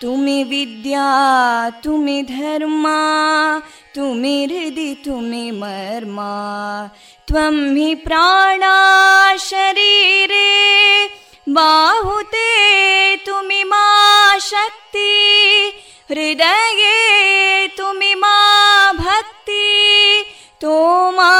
तुमि विद्या तुमि धर्मा तुमि हृदि तुमि मर्मा त्वं हि प्राणा शरीरे बाहुते तुमि मा शक्ति हृदये तुमि मा भक्ति तोमारयी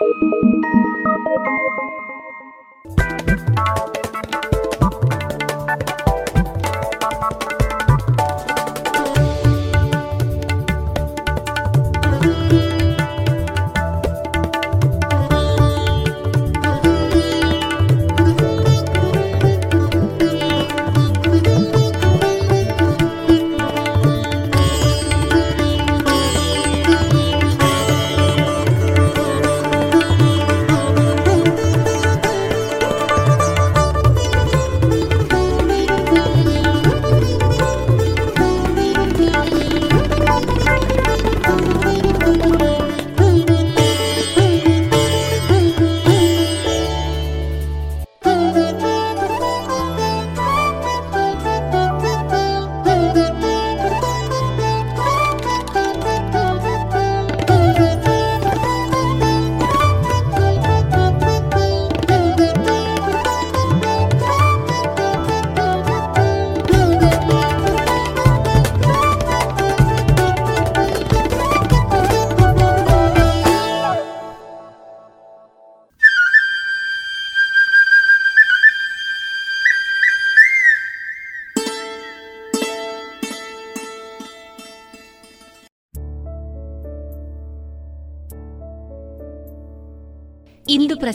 Thank you.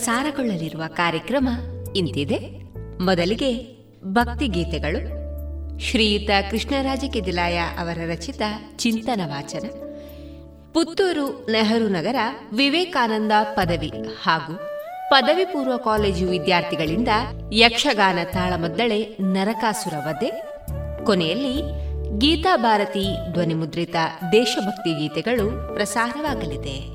ಪ್ರಸಾರಗೊಳ್ಳಲಿರುವ ಕಾರ್ಯಕ್ರಮ ಇಂತಿದೆ. ಮೊದಲಿಗೆ ಭಕ್ತಿಗೀತೆಗಳು ಶ್ರೀಯುತ ಕೃಷ್ಣರಾಜ ಕೆದಿಲಾಯ ಅವರ ರಚಿತ ಚಿಂತನ ವಾಚನ. ಪುತ್ತೂರು ನೆಹರು ನಗರ ವಿವೇಕಾನಂದ ಪದವಿ ಹಾಗೂ ಪದವಿ ಪೂರ್ವ ಕಾಲೇಜು ವಿದ್ಯಾರ್ಥಿಗಳಿಂದ ಯಕ್ಷಗಾನ ತಾಳಮದ್ದಳೆ ನರಕಾಸುರ ವಧೆ. ಕೊನೆಯಲ್ಲಿ ಗೀತಾ ಭಾರತಿ ಧ್ವನಿಮುದ್ರಿತ ದೇಶಭಕ್ತಿ ಗೀತೆಗಳು ಪ್ರಸಾರವಾಗಲಿದೆ.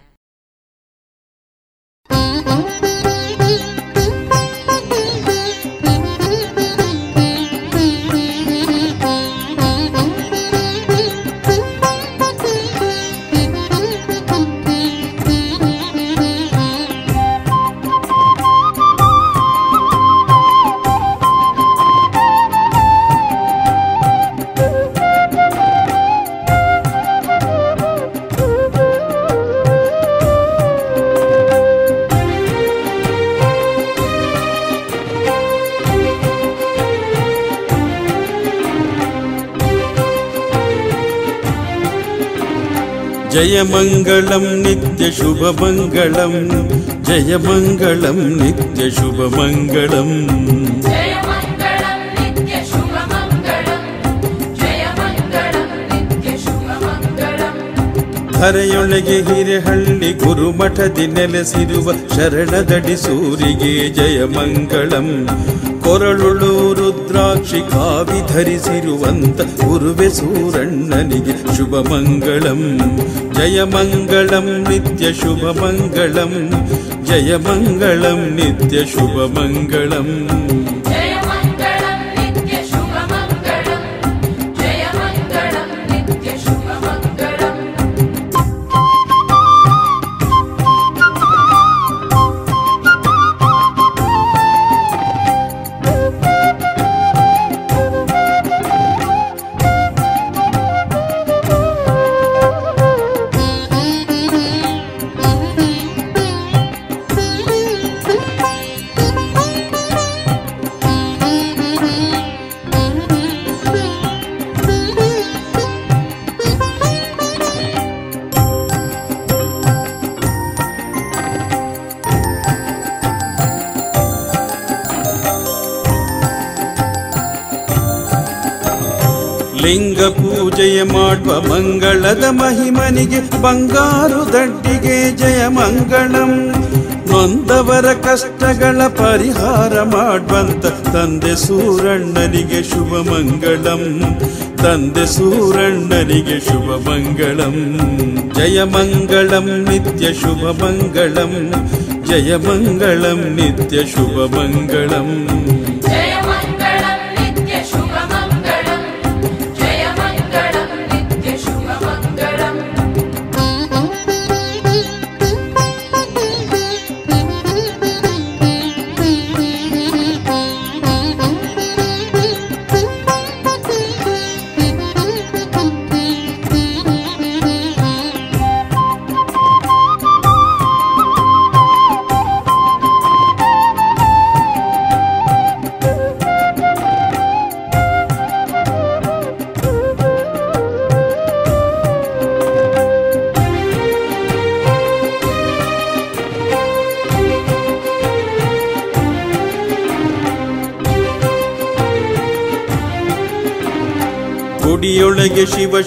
जयमङ्गलं नित्यशुभमङ्गलं जयमङ्गलं नित्यशुभमङ्गलम् ಹರೆಯೊಳಗೆ ಹಿರೆಹಳ್ಳಿ ಗುರುಮಠದಿ ನೆಲೆಸಿರುವ ಶರಣದಡಿ ಸೂರಿಗೆ ಜಯ ಮಂಗಳಂ ಕೊರಳುಳು ರುದ್ರಾಕ್ಷಿ ಕಾವಿ ಧರಿಸಿರುವಂತ ಗುರುವೆ ಸೂರಣ್ಣನಿಗೆ ಶುಭ ಮಂಗಳಂ ಜಯ ಮಂಗಳಂ ನಿತ್ಯ ಶುಭ ಮಂಗಳಂ ಜಯ ಮಂಗಳಂ ನಿತ್ಯ ಶುಭ ಮಂಗಳಂ ಮಂಗಳದ ಮಹಿಮನಿಗೆ ಬಂಗಾರು ದಡ್ಡಿಗೆ ಜಯ ಮಂಗಳಂ. ನೊಂದವರ ಕಷ್ಟಗಳ ಪರಿಹಾರ ಮಾಡುವಂತ ತಂದೆ ಸೂರಣ್ಣನಿಗೆ ಶುಭ ಮಂಗಳಂ. ತಂದೆ ಸೂರಣ್ಣನಿಗೆ ಶುಭ ಮಂಗಳಂ. ಜಯ ಮಂಗಳಂ, ನಿತ್ಯ ಶುಭ ಮಂಗಳಂ. ಜಯ ಮಂಗಳಂ, ನಿತ್ಯ ಶುಭ ಮಂಗಳಂ.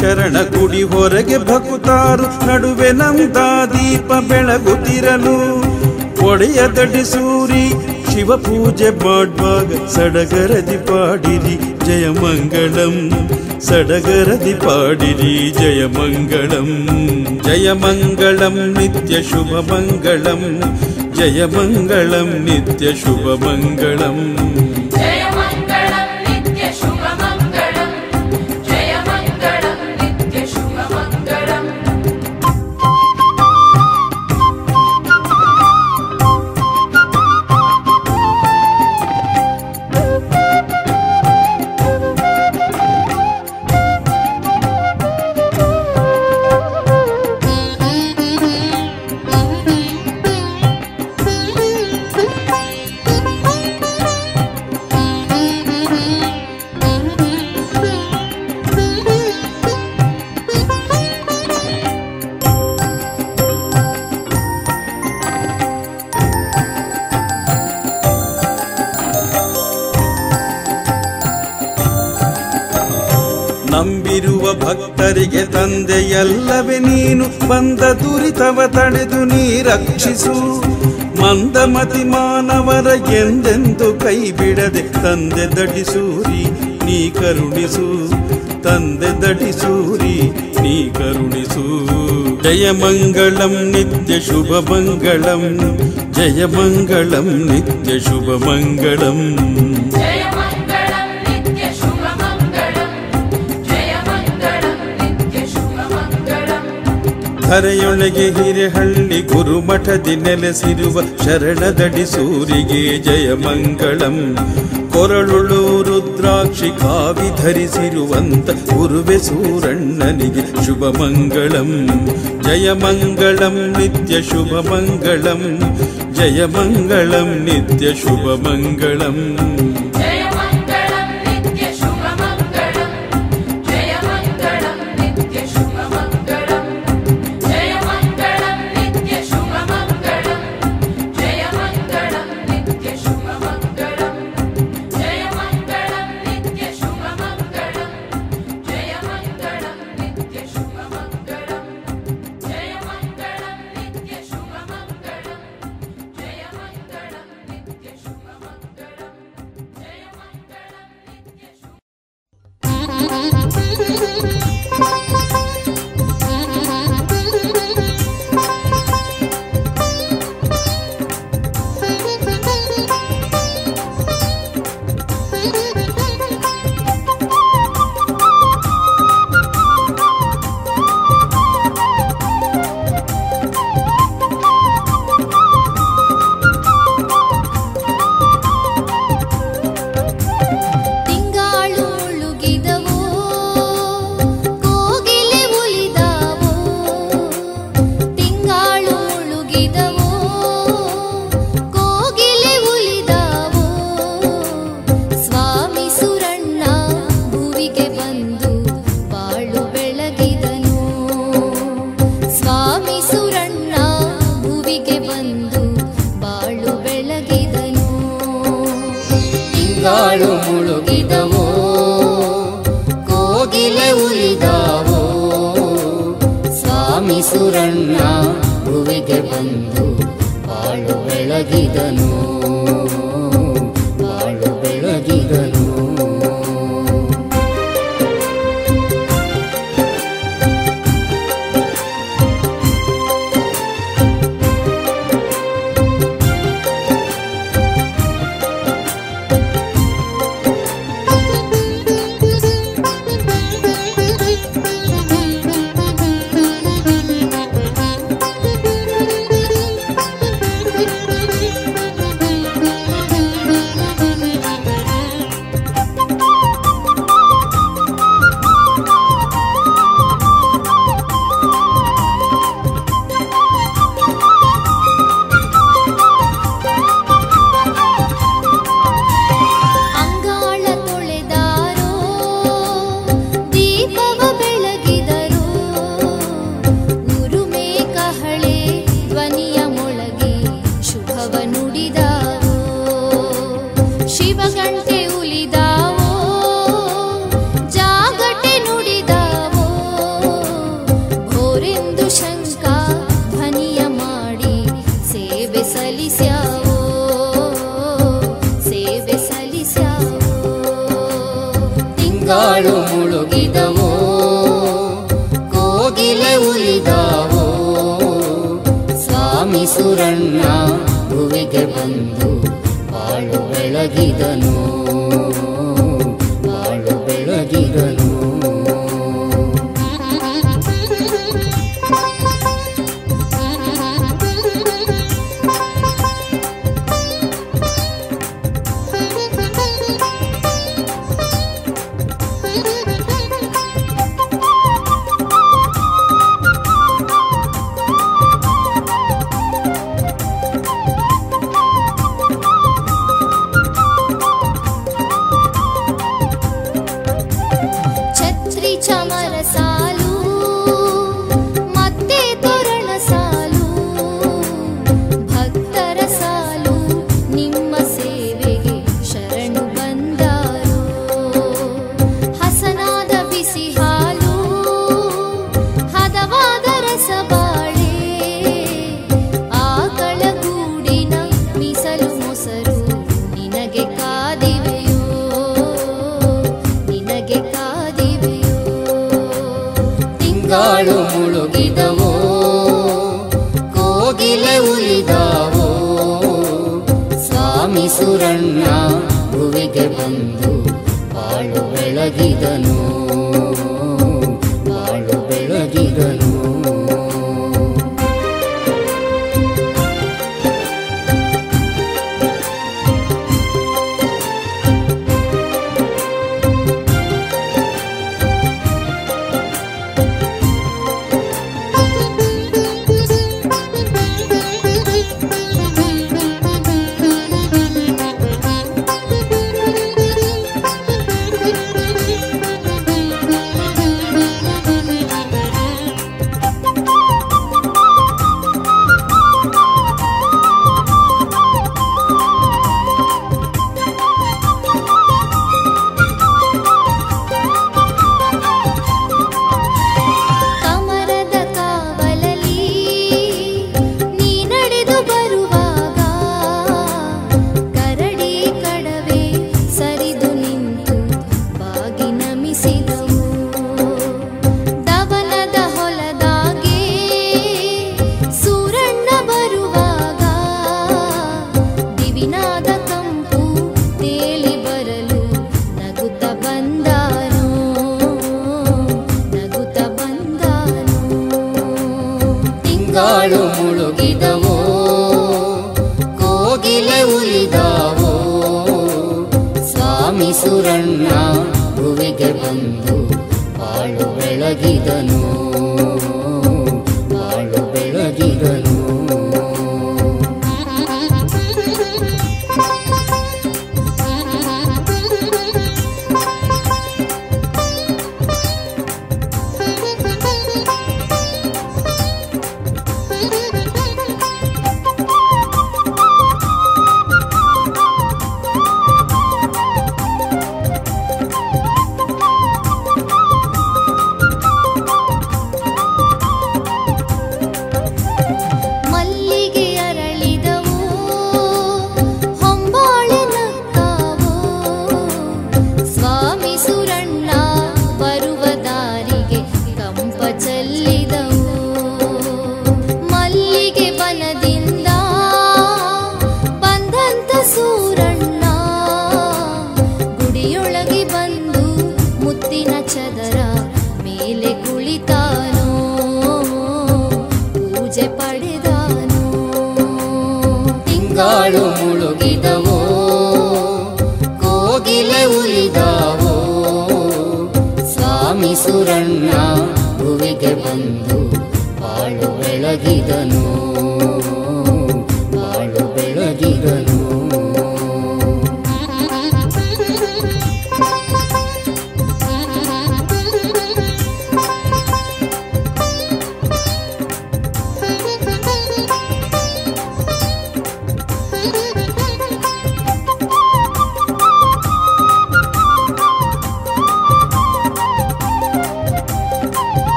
ಶರಣ ಗುಡಿ ಹೊರಗೆ ಭಕುತಾರು. ನಡುವೆ ನಮ್ದ ದೀಪ ಬೆಳಗುತ್ತಿರಲು. ಒಡೆಯ ದಡಿ ಸೂರಿ, ಶಿವ ಪೂಜೆ ಮಾಡುವಾಗ ಸಡಗರದಿ ಪಾಡಿರಿ, ಜಯ ಮಂಗಳಂ. ಸಡಗರದಿ ಪಾಡಿರಿ, ಜಯ ಮಂಗಳಂ ಜಯ ಮಂಗಳಂ ನಿತ್ಯ ಶುಭ ಮಂಗಳಂ. ಜಯ ಮಂಗಳಂ, ನಿತ್ಯ ಶುಭ ಮಂಗಳಂ. ಜಯ ಮಂಗಳಂ, ನಿತ್ಯ ಶುಭ ಮಂಗಳಂ. ತಡೆದು ನೀ ರಕ್ಷಿಸು. ಮಂದಮತಿ ಮಾನವರ ಎಂದೆಂದು ಕೈ ಬಿಡದೆ ತಂದೆ ದಟಿಸೂರಿ ನೀ ಕರುಣಿಸು. ತಂದೆ ದಟಿಸೂರಿ ನೀ ಕರುಣಿಸು. ಜಯಮಂಗಳಂ ನಿತ್ಯ ಶುಭಮಂಗಳಂ ಜಯಮಂಗಳಂ ನಿತ್ಯ ಶುಭಮಂಗಳಂ ಹರೆಯೊಳಗೆ ಹಿರೇಹಳ್ಳಿ ಗುರುಮಠದಿ ನೆಲೆಸಿರುವ ಶರಣದಡಿ ಸೂರಿಗೆ ಜಯ ಮಂಗಳಂ. ಕೊರಳುಳು ರುದ್ರಾಕ್ಷಿ ಕಾವಿ ಧರಿಸಿರುವಂತ ಗುರುವೆ ಸೂರಣ್ಣನಿಗೆ ಶುಭ ಮಂಗಳಂ. ಜಯ ಮಂಗಳಂ, ನಿತ್ಯ ಶುಭ ಮಂಗಳಂ. ಜಯ ಮಂಗಳಂ, ನಿತ್ಯ ಶುಭ ಮಂಗಳಂ.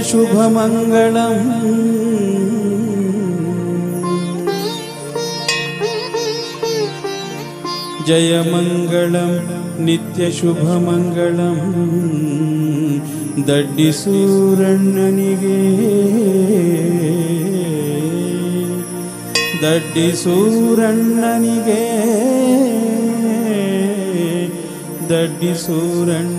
शुभमङ्गलम् जय मङ्गलं नित्यशुभमङ्गळम् दड्डिसूरणे दड्डिसूरणे दड्डि सूरण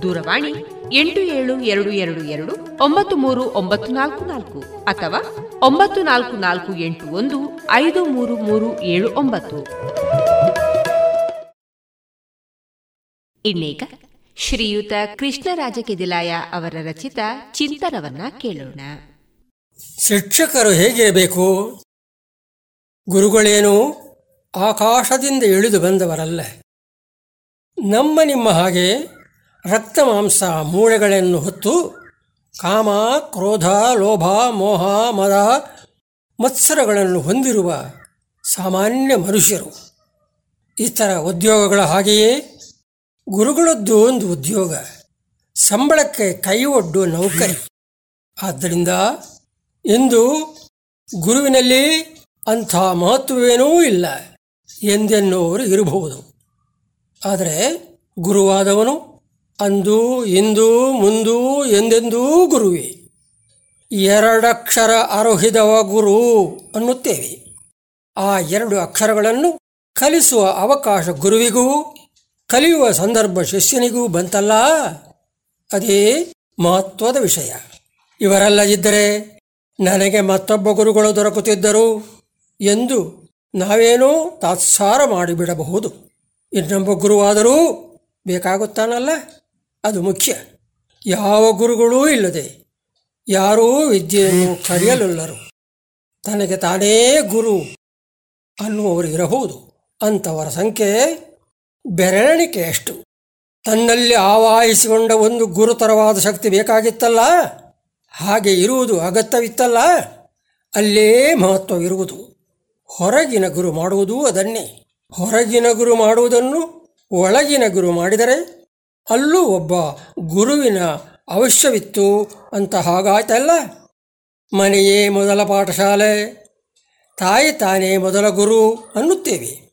ದೂರವಾಣಿ ಎಂಟು ಏಳು ಎರಡು ಎರಡು ಎರಡು ಒಂಬತ್ತು ಮೂರು ಒಂಬತ್ತು ನಾಲ್ಕು ನಾಲ್ಕು ಅಥವಾ ಒಂಬತ್ತು ನಾಲ್ಕು ನಾಲ್ಕು ಎಂಟು ಒಂದು ಐದು ಮೂರು ಮೂರು ಏಳು ಒಂಬತ್ತು. ಇನ್ನೀಗ ಶ್ರೀಯುತ ಕೃಷ್ಣರಾಜ ಕೆದಿಲಾಯ ಅವರ ರಚಿತ ಚಿಂತನವನ್ನ ಕೇಳೋಣ. ಶಿಕ್ಷಕರು ಹೇಗಿರಬೇಕು ಗುರುಗಳೇನು ಆಕಾಶದಿಂದ ಇಳಿದು ಬಂದವರಲ್ಲ. ನಮ್ಮ ನಿಮ್ಮ ಹಾಗೆ ರಕ್ತ ಮಾಂಸ ಮೂಳೆಗಳನ್ನು ಹೊತ್ತು ಕಾಮ, ಕ್ರೋಧ, ಲೋಭ, ಮೋಹ, ಮದ ಮತ್ಸರಗಳನ್ನು ಹೊಂದಿರುವ ಸಾಮಾನ್ಯ ಮನುಷ್ಯರು. ಇತರ ಉದ್ಯೋಗಗಳ ಹಾಗೆಯೇ ಗುರುಗಳದ್ದು ಒಂದು ಉದ್ಯೋಗ. ಸಂಬಳಕ್ಕೆ ಕೈ ಒಡ್ಡು ನೌಕರಿ. ಆದ್ದರಿಂದ ಇಂದು ಗುರುವಿನಲ್ಲಿ ಅಂಥ ಮಹತ್ವವೇನೂ ಇಲ್ಲ ಎಂದೆನ್ನುವರು ಇರಬಹುದು. ಆದರೆ ಗುರುವಾದವನು ಅಂದು, ಇಂದು, ಮುಂದು, ಎಂದೆಂದೂ ಗುರುವೆ. ಎರಡಕ್ಷರ ಅರೋಹಿದವ ಗುರು ಅನ್ನುತ್ತೇವೆ. ಆ ಎರಡು ಅಕ್ಷರಗಳನ್ನು ಕಲಿಸುವ ಅವಕಾಶ ಗುರುವಿಗೂ, ಕಲಿಯುವ ಸಂದರ್ಭ ಶಿಷ್ಯನಿಗೂ ಬಂತಲ್ಲ? ಅದೇ ಮಹತ್ವದ ವಿಷಯ. ಇವರಲ್ಲದಿದ್ದರೆ ನನಗೆ ಮತ್ತೊಬ್ಬ ಗುರುಗಳು ದೊರಕುತ್ತಿದ್ದರು ಎಂದು ನಾವೇನೋ ತಾತ್ಸಾರ ಮಾಡಿಬಿಡಬಹುದು. ಇನ್ನೊಬ್ಬ ಗುರುವಾದರೂ ಬೇಕಾಗುತ್ತಾನಲ್ಲ? ಅದು ಮುಖ್ಯ. ಯಾವ ಗುರುಗಳೂ ಇಲ್ಲದೆ ಯಾರೂ ವಿದ್ಯೆಯನ್ನು ಕರೆಯಲುಲ್ಲರು ತನಗೆ ತಾನೇ ಗುರು ಅನ್ನುವರು ಇರಬಹುದು. ಅಂಥವರ ಸಂಖ್ಯೆ ಬೆರಳಿಕೆಯಷ್ಟು ತನ್ನಲ್ಲಿ ಆವಾಹಿಸಿಕೊಂಡ ಒಂದು ಗುರುತರವಾದ ಶಕ್ತಿ ಬೇಕಾಗಿತ್ತಲ್ಲ? ಹಾಗೆ ಇರುವುದು ಅಗತ್ಯವಿತ್ತಲ್ಲ? ಅಲ್ಲೇ ಮಹತ್ವವಿರುವುದು ಹೊರಗಿನ ಗುರು ಮಾಡುವುದು ಅದನ್ನೇ. ಹೊರಗಿನ ಗುರು ಮಾಡುವುದನ್ನು ಒಳಗಿನ ಗುರು ಮಾಡಿದರೆ ಅಲ್ಲೂ ಒಬ್ಬ ಗುರುವಿನ ಅವಶ್ಯವಿತ್ತು ಅಂತ ಹಾಗಾಯ್ತಲ್ಲ? ಮನೆಯೇ ಮೊದಲ ಪಾಠಶಾಲೆ, ತಾಯಿ ತಾನೇ ಮೊದಲ ಗುರು ಅನ್ನುತ್ತೇವೆ.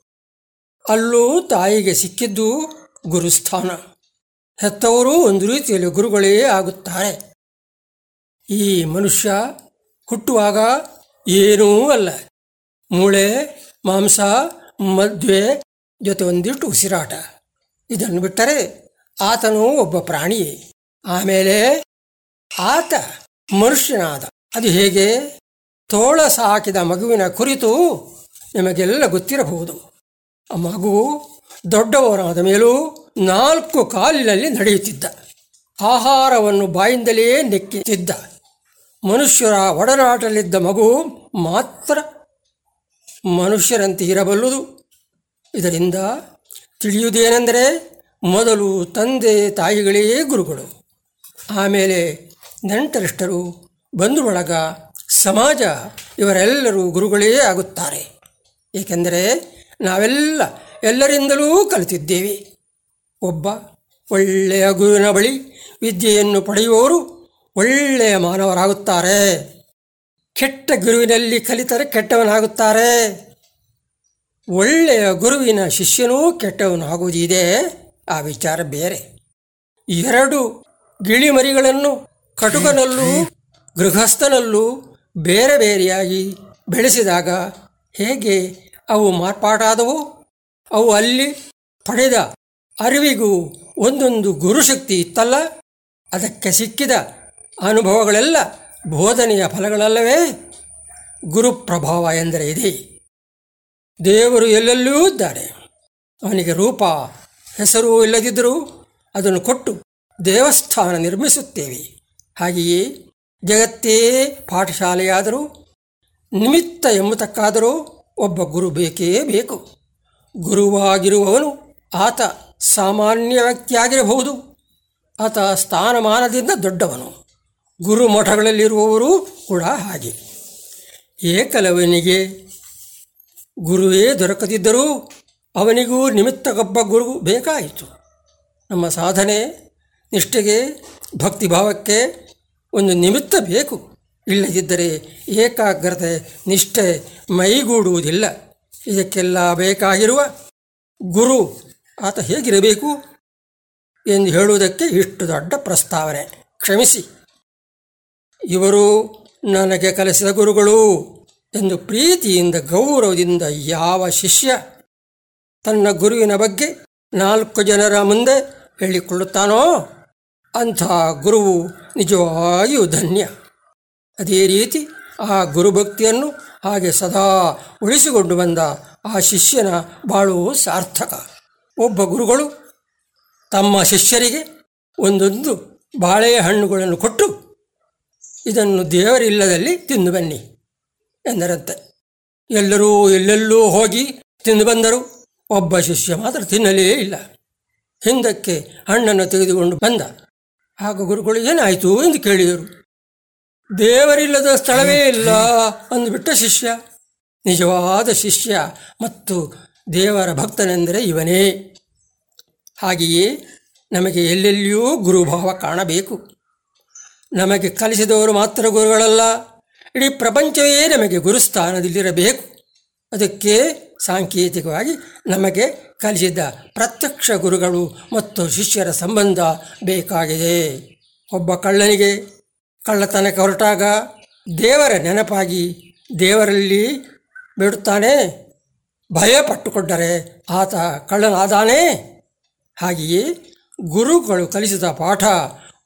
ಅಲ್ಲೂ ತಾಯಿಗೆ ಸಿಕ್ಕಿದ್ದು ಗುರುಸ್ಥಾನ. ಹೆತ್ತವರು ಒಂದು ರೀತಿಯಲ್ಲಿ ಗುರುಗಳೇ ಆಗುತ್ತಾರೆ. ಈ ಮನುಷ್ಯ ಹುಟ್ಟುವಾಗ ಏನೂ ಅಲ್ಲ. ಮೂಳೆ, ಮಾಂಸ, ಮದುವೆ ಜೊತೆ ಒಂದಿಟ್ಟು ಉಸಿರಾಟ. ಇದನ್ನು ಬಿಟ್ಟರೆ ಆತನು ಒಬ್ಬ ಪ್ರಾಣಿಯೇ. ಆಮೇಲೆ ಆತ ಮನುಷ್ಯನಾದ. ಅದು ಹೇಗೆ? ತೋಳ ಸಾಕಿದ ಮಗುವಿನ ಕುರಿತು ನಿಮಗೆಲ್ಲ ಗೊತ್ತಿರಬಹುದು. ಆ ಮಗು ದೊಡ್ಡವರಾದ ಮೇಲೂ ನಾಲ್ಕು ಕಾಲಿನಲ್ಲಿ ನಡೆಯುತ್ತಿದ್ದ. ಆಹಾರವನ್ನು ಬಾಯಿಂದಲೇ ನೆಕ್ಕುತ್ತಿದ್ದ. ಮನುಷ್ಯರ ಒಡನಾಟಲಿದ್ದ ಮಗು ಮಾತ್ರ ಮನುಷ್ಯರಂತೆ ಇರಬಲ್ಲುದು. ಇದರಿಂದ ತಿಳಿಯುವುದೇನೆಂದರೆ ಮೊದಲು ತಂದೆ ತಾಯಿಗಳೇ ಗುರುಗಳು. ಆಮೇಲೆ ನೆಂಟರಿಷ್ಟರು ಬಂಧು ಬಳಗ ಸಮಾಜ ಇವರೆಲ್ಲರೂ ಗುರುಗಳೇ ಆಗುತ್ತಾರೆ. ಏಕೆಂದರೆ ನಾವೆಲ್ಲ ಎಲ್ಲರಿಂದಲೂ ಕಲಿತಿದ್ದೇವೆ. ಒಬ್ಬ ಒಳ್ಳೆಯ ಗುರುವಿನ ಬಳಿ ವಿದ್ಯೆಯನ್ನು ಪಡೆಯುವವರು ಒಳ್ಳೆಯ ಮಾನವರಾಗುತ್ತಾರೆ. ಕೆಟ್ಟ ಗುರುವಿನಲ್ಲಿ ಕಲಿತರೆ ಕೆಟ್ಟವನಾಗುತ್ತಾರೆ. ಒಳ್ಳೆಯ ಗುರುವಿನ ಶಿಷ್ಯನೂ ಕೆಟ್ಟವನಾಗುವುದಿದೆ. ಆ ವಿಚಾರ ಬೇರೆ. ಎರಡು ಗಿಳಿಮರಿಗಳನ್ನು ಕಟುಕನಲ್ಲೂ ಗೃಹಸ್ಥನಲ್ಲೂ ಬೇರೆ ಬೇರೆಯಾಗಿ ಬೆಳೆಸಿದಾಗ ಹೇಗೆ ಅವು ಮಾರ್ಪಾಟಾದವು? ಅವು ಅಲ್ಲಿ ಪಡೆದ ಅರಿವಿಗೂ ಒಂದೊಂದು ಗುರುಶಕ್ತಿ ಇತ್ತಲ್ಲ? ಅದಕ್ಕೆ ಸಿಕ್ಕಿದ ಅನುಭವಗಳೆಲ್ಲ ಬೋಧನೆಯ ಫಲಗಳಲ್ಲವೇ? ಗುರುಪ್ರಭಾವ ಎಂದರೆ ಇದೆ. ದೇವರು ಎಲ್ಲೆಲ್ಲೂ ಇದ್ದಾರೆ. ಅವನಿಗೆ ರೂಪ ಹೆಸರು ಇಲ್ಲದಿದ್ದರೂ ಅದನ್ನು ಕೊಟ್ಟು ದೇವಸ್ಥಾನ ನಿರ್ಮಿಸುತ್ತೇವೆ. ಹಾಗೆಯೇ ಜಗತ್ತೇ ಪಾಠಶಾಲೆಯಾದರೂ ನಿಮಿತ್ತ ಎಂಬತಕ್ಕಾದರೂ ಒಬ್ಬ ಗುರು ಬೇಕೇ ಬೇಕು. ಗುರುವಾಗಿರುವವನು ಆತ ಸಾಮಾನ್ಯ ವ್ಯಕ್ತಿಯಾಗಿರಬಹುದು. ಆತ ಸ್ಥಾನಮಾನದಿಂದ ದೊಡ್ಡವನು. ಗುರು ಮಠಗಳಲ್ಲಿರುವವರು ಕೂಡ ಹಾಗೆ. ಏಕಲವನಿಗೆ ಗುರುವೇ ದೊರಕದಿದ್ದರೂ ಅವನಿಗೂ ನಿಮಿತ್ತಗೊಬ್ಬ ಗುರು ಬೇಕಾಯಿತು. ನಮ್ಮ ಸಾಧನೆ, ನಿಷ್ಠೆಗೆ, ಭಕ್ತಿಭಾವಕ್ಕೆ ಒಂದು ನಿಮಿತ್ತ ಬೇಕು. ಇಲ್ಲದಿದ್ದರೆ ಏಕಾಗ್ರತೆ, ನಿಷ್ಠೆ ಮೈಗೂಡುವುದಿಲ್ಲ. ಇದಕ್ಕೆಲ್ಲ ಬೇಕಾಗಿರುವ ಗುರು ಆತ ಹೇಗಿರಬೇಕು ಎಂದು ಹೇಳುವುದಕ್ಕೆ ಇಷ್ಟು ದೊಡ್ಡ ಪ್ರಸ್ತಾವನೆ. ಕ್ಷಮಿಸಿ. ಇವರು ನನಗೆ ಕಲಿಸಿದ ಗುರುಗಳು ಎಂದು ಪ್ರೀತಿಯಿಂದ, ಗೌರವದಿಂದ ಯಾವ ಶಿಷ್ಯ ತನ್ನ ಗುರುವಿನ ಬಗ್ಗೆ ನಾಲ್ಕು ಜನರ ಮುಂದೆ ಹೇಳಿಕೊಳ್ಳುತ್ತಾನೋ? ಅಂಥ ಗುರುವು ನಿಜವಾಗಿಯೂ ಧನ್ಯ. ಅದೇ ರೀತಿ ಆ ಗುರುಭಕ್ತಿಯನ್ನು ಹಾಗೆ ಸದಾ ಉಳಿಸಿಕೊಂಡು ಬಂದ ಆ ಶಿಷ್ಯನ ಬಾಳು ಸಾರ್ಥಕ. ಒಬ್ಬ ಗುರುಗಳು ತಮ್ಮ ಶಿಷ್ಯರಿಗೆ ಒಂದೊಂದು ಬಾಳೆಹಣ್ಣುಗಳನ್ನು ಕೊಟ್ಟು, ಇದನ್ನು ದೇವರಿಲ್ಲದಲ್ಲಿ ತಿಂದು ಬನ್ನಿ ಎಂದರಂತೆ. ಎಲ್ಲರೂ ಎಲ್ಲೆಲ್ಲೂ ಹೋಗಿ ತಿಂದು ಬಂದರು. ಒಬ್ಬ ಶಿಷ್ಯ ಮಾತ್ರ ತಿನ್ನಲೇ ಇಲ್ಲ. ಹಿಂದಕ್ಕೆ ಹಣ್ಣನ್ನು ತೆಗೆದುಕೊಂಡು ಬಂದ. ಆಗ ಗುರುಗಳು ಏನಾಯಿತು ಎಂದು ಕೇಳಿದರು. ದೇವರಿಲ್ಲದ ಸ್ಥಳವೇ ಇಲ್ಲ ಅಂದುಬಿಟ್ಟ ಶಿಷ್ಯ. ನಿಜವಾದ ಶಿಷ್ಯ ಮತ್ತು ದೇವರ ಭಕ್ತನೆಂದರೆ ಇವನೇ. ಹಾಗೆಯೇ ನಮಗೆ ಎಲ್ಲೆಲ್ಲಿಯೂ ಗುರುಭಾವ ಕಾಣಬೇಕು. ನಮಗೆ ಕಲಿಸಿದವರು ಮಾತ್ರ ಗುರುಗಳಲ್ಲ. ಇಡೀ ಪ್ರಪಂಚವೇ ನಮಗೆ ಗುರುಸ್ಥಾನದಲ್ಲಿರಬೇಕು. ಅದಕ್ಕೆ ಸಾಂಕೇತಿಕವಾಗಿ ನಮಗೆ ಕಲಿಸಿದ ಪ್ರತ್ಯಕ್ಷ ಗುರುಗಳು ಮತ್ತು ಶಿಷ್ಯರ ಸಂಬಂಧ ಬೇಕಾಗಿದೆ. ಒಬ್ಬ ಕಳ್ಳನಿಗೆ ಕಳ್ಳತನಕ್ಕೆ ಹೊರಟಾಗ ದೇವರ ನೆನಪಾಗಿ ದೇವರಲ್ಲಿ ಬಿಡುತ್ತಾನೆ ಭಯ ಪಟ್ಟುಕೊಂಡರೆ ಆತ ಕಳ್ಳನಾದಾನೆ. ಹಾಗೆಯೇ ಗುರುಗಳು ಕಲಿಸಿದ ಪಾಠ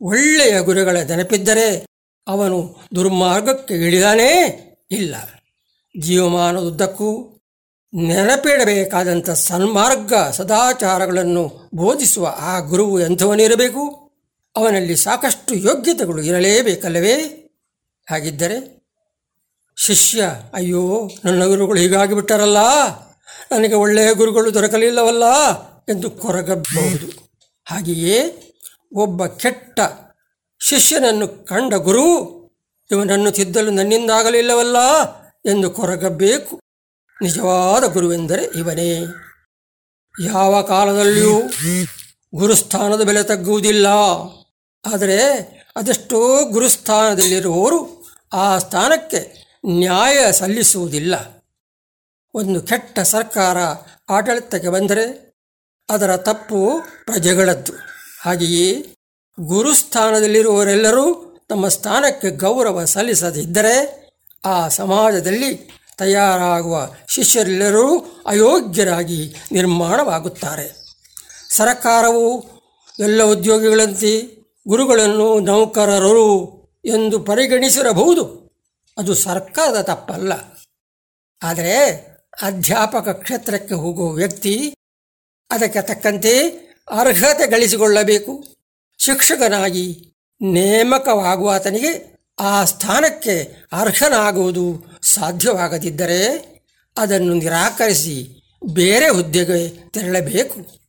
ಒಳ್ಳೆಯ ಗುರುಗಳ ನೆನಪಿದ್ದರೆ ಅವನು ದುರ್ಮಾರ್ಗಕ್ಕೆ ಇಳಿದಾನೇ ಇಲ್ಲ. ಜೀವಮಾನದುದ್ದಕ್ಕೂ ನೆನಪಿಡಬೇಕಾದಂಥ ಸನ್ಮಾರ್ಗ ಸದಾಚಾರಗಳನ್ನು ಬೋಧಿಸುವ ಆ ಗುರುವು ಎಂಥವನಿರಬೇಕು? ಅವನಲ್ಲಿ ಸಾಕಷ್ಟು ಯೋಗ್ಯತೆಗಳು ಇರಲೇಬೇಕಲ್ಲವೇ? ಹಾಗಿದ್ದರೆ, ಶಿಷ್ಯ, ಅಯ್ಯೋ, ನನ್ನ ಗುರುಗಳು ಹೀಗಾಗಿ ಬಿಟ್ಟರಲ್ಲ? ನನಗೆ ಒಳ್ಳೆಯ ಗುರುಗಳು ದೊರಕಲಿಲ್ಲವಲ್ಲ? ಎಂದು ಕೊರಗಬಹುದು. ಹಾಗೆಯೇ, ಒಬ್ಬ ಕೆಟ್ಟ ಶಿಷ್ಯನನ್ನು ಕಂಡ ಗುರು, ಇವನನ್ನು ತಿದ್ದಲು ನನ್ನಿಂದಾಗಲಿಲ್ಲವಲ್ಲ? ಎಂದು ಕೊರಗಬೇಕು. ನಿಜವಾದ ಗುರುವೆಂದರೆ ಇವನೇ. ಯಾವ ಕಾಲದಲ್ಲಿಯೂ ಗುರುಸ್ಥಾನದ ಬೆಲೆ ತಗ್ಗುವುದಿಲ್ಲ. ಆದರೆ ಅದೆಷ್ಟೋ ಗುರುಸ್ಥಾನದಲ್ಲಿರುವವರು ಆ ಸ್ಥಾನಕ್ಕೆ ನ್ಯಾಯ ಸಲ್ಲಿಸುವುದಿಲ್ಲ. ಒಂದು ಕೆಟ್ಟ ಸರ್ಕಾರ ಆಡಳಿತಕ್ಕೆ ಬಂದರೆ ಅದರ ತಪ್ಪು ಪ್ರಜೆಗಳದ್ದು. ಹಾಗೆಯೇ ಗುರುಸ್ಥಾನದಲ್ಲಿರುವವರೆಲ್ಲರೂ ತಮ್ಮ ಸ್ಥಾನಕ್ಕೆ ಗೌರವ ಸಲ್ಲಿಸದಿದ್ದರೆ ಆ ಸಮಾಜದಲ್ಲಿ ತಯಾರಾಗುವ ಶಿಷ್ಯರೆಲ್ಲರೂ ಅಯೋಗ್ಯರಾಗಿ ನಿರ್ಮಾಣವಾಗುತ್ತಾರೆ. ಸರಕಾರವು ಎಲ್ಲ ಉದ್ಯೋಗಿಗಳಂತೆ ಗುರುಗಳನ್ನು ನೌಕರರು ಎಂದು ಪರಿಗಣಿಸಿರಬಹುದು. ಅದು ಸರ್ಕಾರದ ತಪ್ಪಲ್ಲ. ಆದರೆ ಅಧ್ಯಾಪಕ ಕ್ಷೇತ್ರಕ್ಕೆ ಹೋಗುವ ವ್ಯಕ್ತಿ ಅದಕ್ಕೆ ತಕ್ಕಂತೆ ಅರ್ಹತೆ ಗಳಿಸಿಕೊಳ್ಳಬೇಕು. ಶಿಕ್ಷಕನಾಗಿ ನೇಮಕವಾಗುವಾತನಿಗೆ ಆ ಸ್ಥಾನಕ್ಕೆ ಅರ್ಹನಾಗುವುದು ಸಾಧ್ಯವಾಗದಿದ್ದರೆ ಅದನ್ನು ನಿರಾಕರಿಸಿ ಬೇರೆ ಹುದ್ದೆಗೆ ತೆರಳಬೇಕು.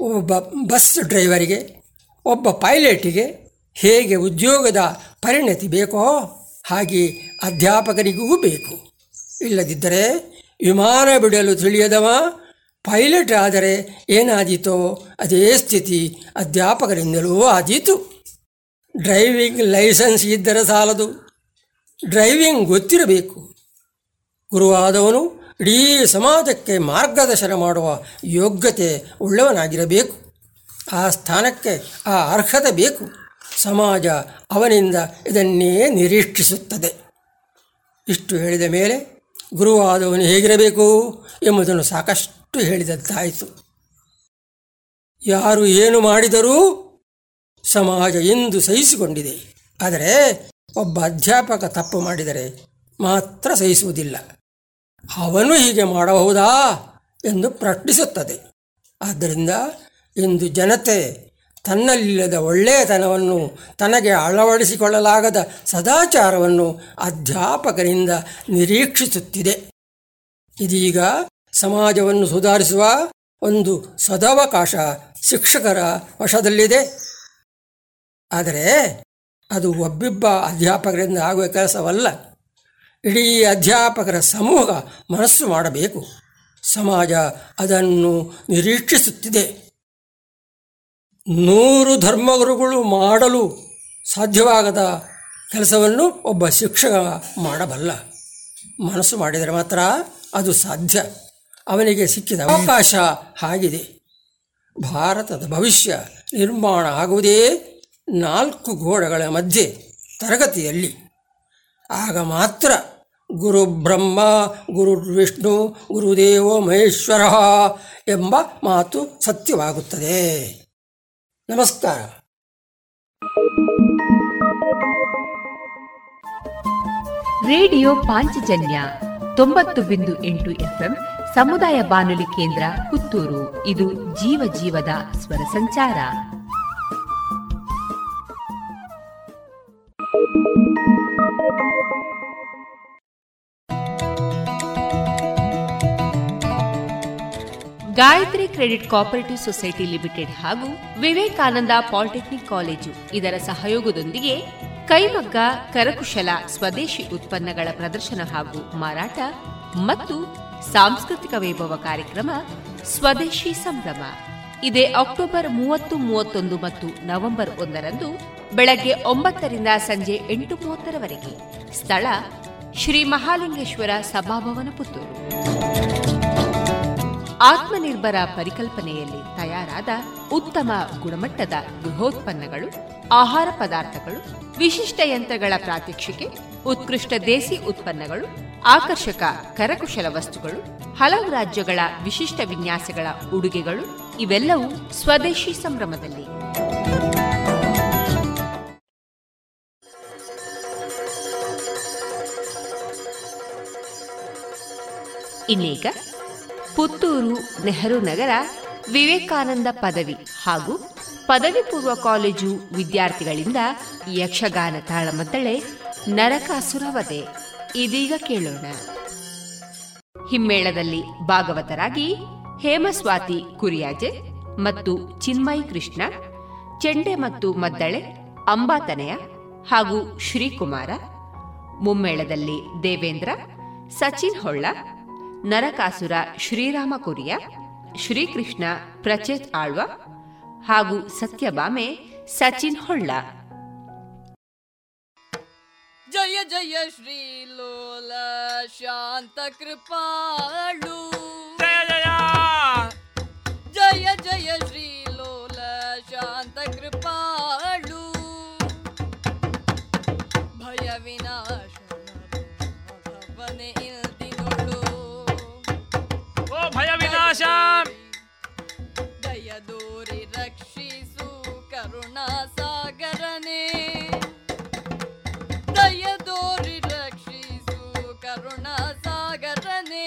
ಒಬ್ಬ ಬಸ್ ಡ್ರೈವರಿಗೆ, ಒಬ್ಬ ಪೈಲಟಿಗೆ ಹೇಗೆ ಉದ್ಯೋಗದ ಪರಿಣತಿ ಬೇಕೋ ಹಾಗೆ ಅಧ್ಯಾಪಕರಿಗೂ ಬೇಕು. ಇಲ್ಲದಿದ್ದರೆ ವಿಮಾನ ಬಿಡಲು ತಿಳಿಯದವ ಪೈಲಟ್ ಆದರೆ ಏನಾದೀತೋ ಅದೇ ಸ್ಥಿತಿ ಅಧ್ಯಾಪಕರಿಂದಲೂ ಆದೀತು. ಡ್ರೈವಿಂಗ್ ಲೈಸೆನ್ಸ್ ಇದ್ದರೆ ಸಾಲದು. ಡ್ರೈವಿಂಗ್ ಗೊತ್ತಿರಬೇಕು. ಗುರುವಾದವನು ಇಡೀ ಸಮಾಜಕ್ಕೆ ಮಾರ್ಗದರ್ಶನ ಮಾಡುವ ಯೋಗ್ಯತೆ ಉಳ್ಳವನಾಗಿರಬೇಕು. ಆ ಸ್ಥಾನಕ್ಕೆ ಆ ಅರ್ಹತೆ ಬೇಕು. ಸಮಾಜ ಅವನಿಂದ ಇದನ್ನೇ ನಿರೀಕ್ಷಿಸುತ್ತದೆ. ಇಷ್ಟು ಹೇಳಿದ ಮೇಲೆ ಗುರುವಾದವನು ಹೇಗಿರಬೇಕು ಎಂಬುದನ್ನು ಸಾಕಷ್ಟು ಹೇಳಿದಂತಾಯಿತು. ಯಾರು ಏನು ಮಾಡಿದರೂ ಸಮಾಜ ಎಂದು ಸಹಿಸಿಕೊಂಡಿದೆ. ಆದರೆ ಒಬ್ಬ ಅಧ್ಯಾಪಕ ತಪ್ಪು ಮಾಡಿದರೆ ಮಾತ್ರ ಸಹಿಸುವುದಿಲ್ಲ. ಅವನು ಹೀಗೆ ಮಾಡಬಹುದಾ ಎಂದು ಪ್ರಶ್ನಿಸುತ್ತದೆ. ಆದ್ದರಿಂದ ಇಂದು ಜನತೆ ತನ್ನಲ್ಲಿಲ್ಲದ ಒಳ್ಳೆಯತನವನ್ನು ತನಗೆ ಅಳವಡಿಸಿಕೊಳ್ಳಲಾಗದ ಸದಾಚಾರವನ್ನು ಅಧ್ಯಾಪಕರಿಂದ ನಿರೀಕ್ಷಿಸುತ್ತಿದೆ. ಇದೀಗ ಸಮಾಜವನ್ನು ಸುಧಾರಿಸುವ ಒಂದು ಸದವಕಾಶ ಶಿಕ್ಷಕರ ವಶದಲ್ಲಿದೆ. ಆದರೆ ಅದು ಒಬ್ಬಿಬ್ಬ ಅಧ್ಯಾಪಕರಿಂದ ಆಗುವ ಕೆಲಸವಲ್ಲ. ಇಡೀ ಅಧ್ಯಾಪಕರ ಸಮೂಹ ಮನಸ್ಸು ಮಾಡಬೇಕು. ಸಮಾಜ ಅದನ್ನು ನಿರೀಕ್ಷಿಸುತ್ತಿದೆ. ನೂರು ಧರ್ಮಗುರುಗಳು ಮಾಡಲು ಸಾಧ್ಯವಾಗದ ಕೆಲಸವನ್ನು ಒಬ್ಬ ಶಿಕ್ಷಕ ಮಾಡಬಲ್ಲ. ಮನಸ್ಸು ಮಾಡಿದರೆ ಮಾತ್ರ ಅದು ಸಾಧ್ಯ. ಅವನಿಗೆ ಸಿಕ್ಕಿದ ಅವಕಾಶ ಆಗಿದೆ. ಭಾರತದ ಭವಿಷ್ಯ ನಿರ್ಮಾಣ ಆಗುವುದೇ ನಾಲ್ಕು ಗೋಡೆಗಳ ಮಧ್ಯೆ ತರಗತಿಯಲ್ಲಿ. ಆಗ ಮಾತ್ರ ಗುರು ಬ್ರಹ್ಮ, ಗುರು ವಿಷ್ಣು ಗುರುದೇವೋ ಮಹೇಶ್ವರ ಎಂಬ ಮಾತು ಸತ್ಯವಾಗುತ್ತದೆ. ನಮಸ್ಕಾರ. ರೇಡಿಯೋ ಪಾಂಚಜನ್ಯ ತೊಂಬತ್ತು ಬಿಂದು ಎಂಟು ಎಫ್ಎಂ ಸಮುದಾಯ ಬಾನುಲಿ ಕೇಂದ್ರ ಪುತ್ತೂರು. ಇದು ಜೀವ ಜೀವದ ಸ್ವರ ಸಂಚಾರ. Gayatri credit cooperative society limited ಹಾಗೂ ವಿವೇಕಾನಂದ ಪಾಲಿಟೆಕ್ನಿಕ್ ಕಾಲೇಜು ಇದರ ಸಹಯೋಗದೊಂದಿಗೆ ಕೈಮಗ್ಗ, ಕರಕುಶಲ ಸ್ವದೇಶಿ ಉತ್ಪನ್ನಗಳ ಪ್ರದರ್ಶನ ಹಾಗೂ ಮಾರಾಟ ಮತ್ತು ಸಾಂಸ್ಕೃತಿಕ ವೈಭವ ಕಾರ್ಯಕ್ರಮ ಸ್ವದೇಶಿ ಸಂಭ್ರಮ. ಇದೇ ಅಕ್ಟೋಬರ್ ಮೂವತ್ತು, ಮೂವತ್ತೊಂದು ಮತ್ತು ನವೆಂಬರ್ ಒಂದರಂದು ಬೆಳಗ್ಗೆ ಒಂಬತ್ತರಿಂದ ಸಂಜೆ ಎಂಟು ಮೂವತ್ತರವರೆಗೆ. ಸ್ಥಳ ಶ್ರೀ ಮಹಾಲಿಂಗೇಶ್ವರ ಸಭಾಭವನ ಪುತ್ತೂರು. ಆತ್ಮನಿರ್ಭರ ಪರಿಕಲ್ಪನೆಯಲ್ಲಿ ತಯಾರಾದ ಉತ್ತಮ ಗುಣಮಟ್ಟದ ಗೃಹೋತ್ಪನ್ನಗಳು, ಆಹಾರ ಪದಾರ್ಥಗಳು, ವಿಶಿಷ್ಟ ಯಂತ್ರಗಳ ಪ್ರಾತ್ಯಕ್ಷಿಕೆ, ಉತ್ಕೃಷ್ಟ ದೇಸಿ ಉತ್ಪನ್ನಗಳು, ಆಕರ್ಷಕ ಕರಕುಶಲ ವಸ್ತುಗಳು, ಹಲವು ರಾಜ್ಯಗಳ ವಿಶಿಷ್ಟ ವಿನ್ಯಾಸಗಳ ಉಡುಗೆಗಳು ಇವೆಲ್ಲವೂ ಸ್ವದೇಶಿ ಸಂಭ್ರಮದಲ್ಲಿ. ಇನ್ನೀಗ ಪುತ್ತೂರು ನೆಹರು ನಗರ ವಿವೇಕಾನಂದ ಪದವಿ ಹಾಗೂ ಪದವಿ ಪೂರ್ವ ಕಾಲೇಜು ವಿದ್ಯಾರ್ಥಿಗಳಿಂದ ಯಕ್ಷಗಾನ ತಾಳಮದ್ದಳೆ ನರಕಾಸುರವದೆ. ಇದೀಗ ಕೇಳೋಣ. ಹಿಮ್ಮೇಳದಲ್ಲಿ ಭಾಗವತರಾಗಿ ಹೇಮಸ್ವಾತಿ ಕುರಿಯಾಜೆ ಮತ್ತು ಚಿನ್ಮಯಿ ಕೃಷ್ಣ, ಚೆಂಡೆ ಮತ್ತು ಮದ್ದಳೆ, ಅಂಬಾತನಯ ಹಾಗೂ ಶ್ರೀಕುಮಾರ, ಮುಮ್ಮೇಳದಲ್ಲಿ ದೇವೇಂದ್ರ, ಸಚಿನ್ ಹೊಳ್ಳ ನರಕಾಸುರ ಶ್ರೀರಾಮ ಕುರಿಯ ಶ್ರೀಕೃಷ್ಣ ಪ್ರಚೇತ್ ಆಳ್ವ ಹಾಗೂ ಸತ್ಯಭಾಮೆ ಸಚಿನ್ ಹೊಳ್ಳ. ಜಯ ಜಯ ಶ್ರೀ ಲೋಲ ಶಾಂತ ಕೃಪಾಳು. ಜಯ ಜಯ. ಜಯ ಜಯ ಶ್ರೀ ಲೋಲ ಶಾಂತ ಕೃಪಾಳು. ಭಯ ವಿನಾಶ ಭವನೆ ಇಲ್ದಿನೊಳು ಭಯ ದಯದೋರಿ ದಯ ದೂರಿ ರಕ್ಷಿಸು ಕರುಣಾ ಸಾಗರನೇ ದಯದೋರಿ ರಕ್ಷಿಸು ಕರುಣಾ ಸಾಗರನೇ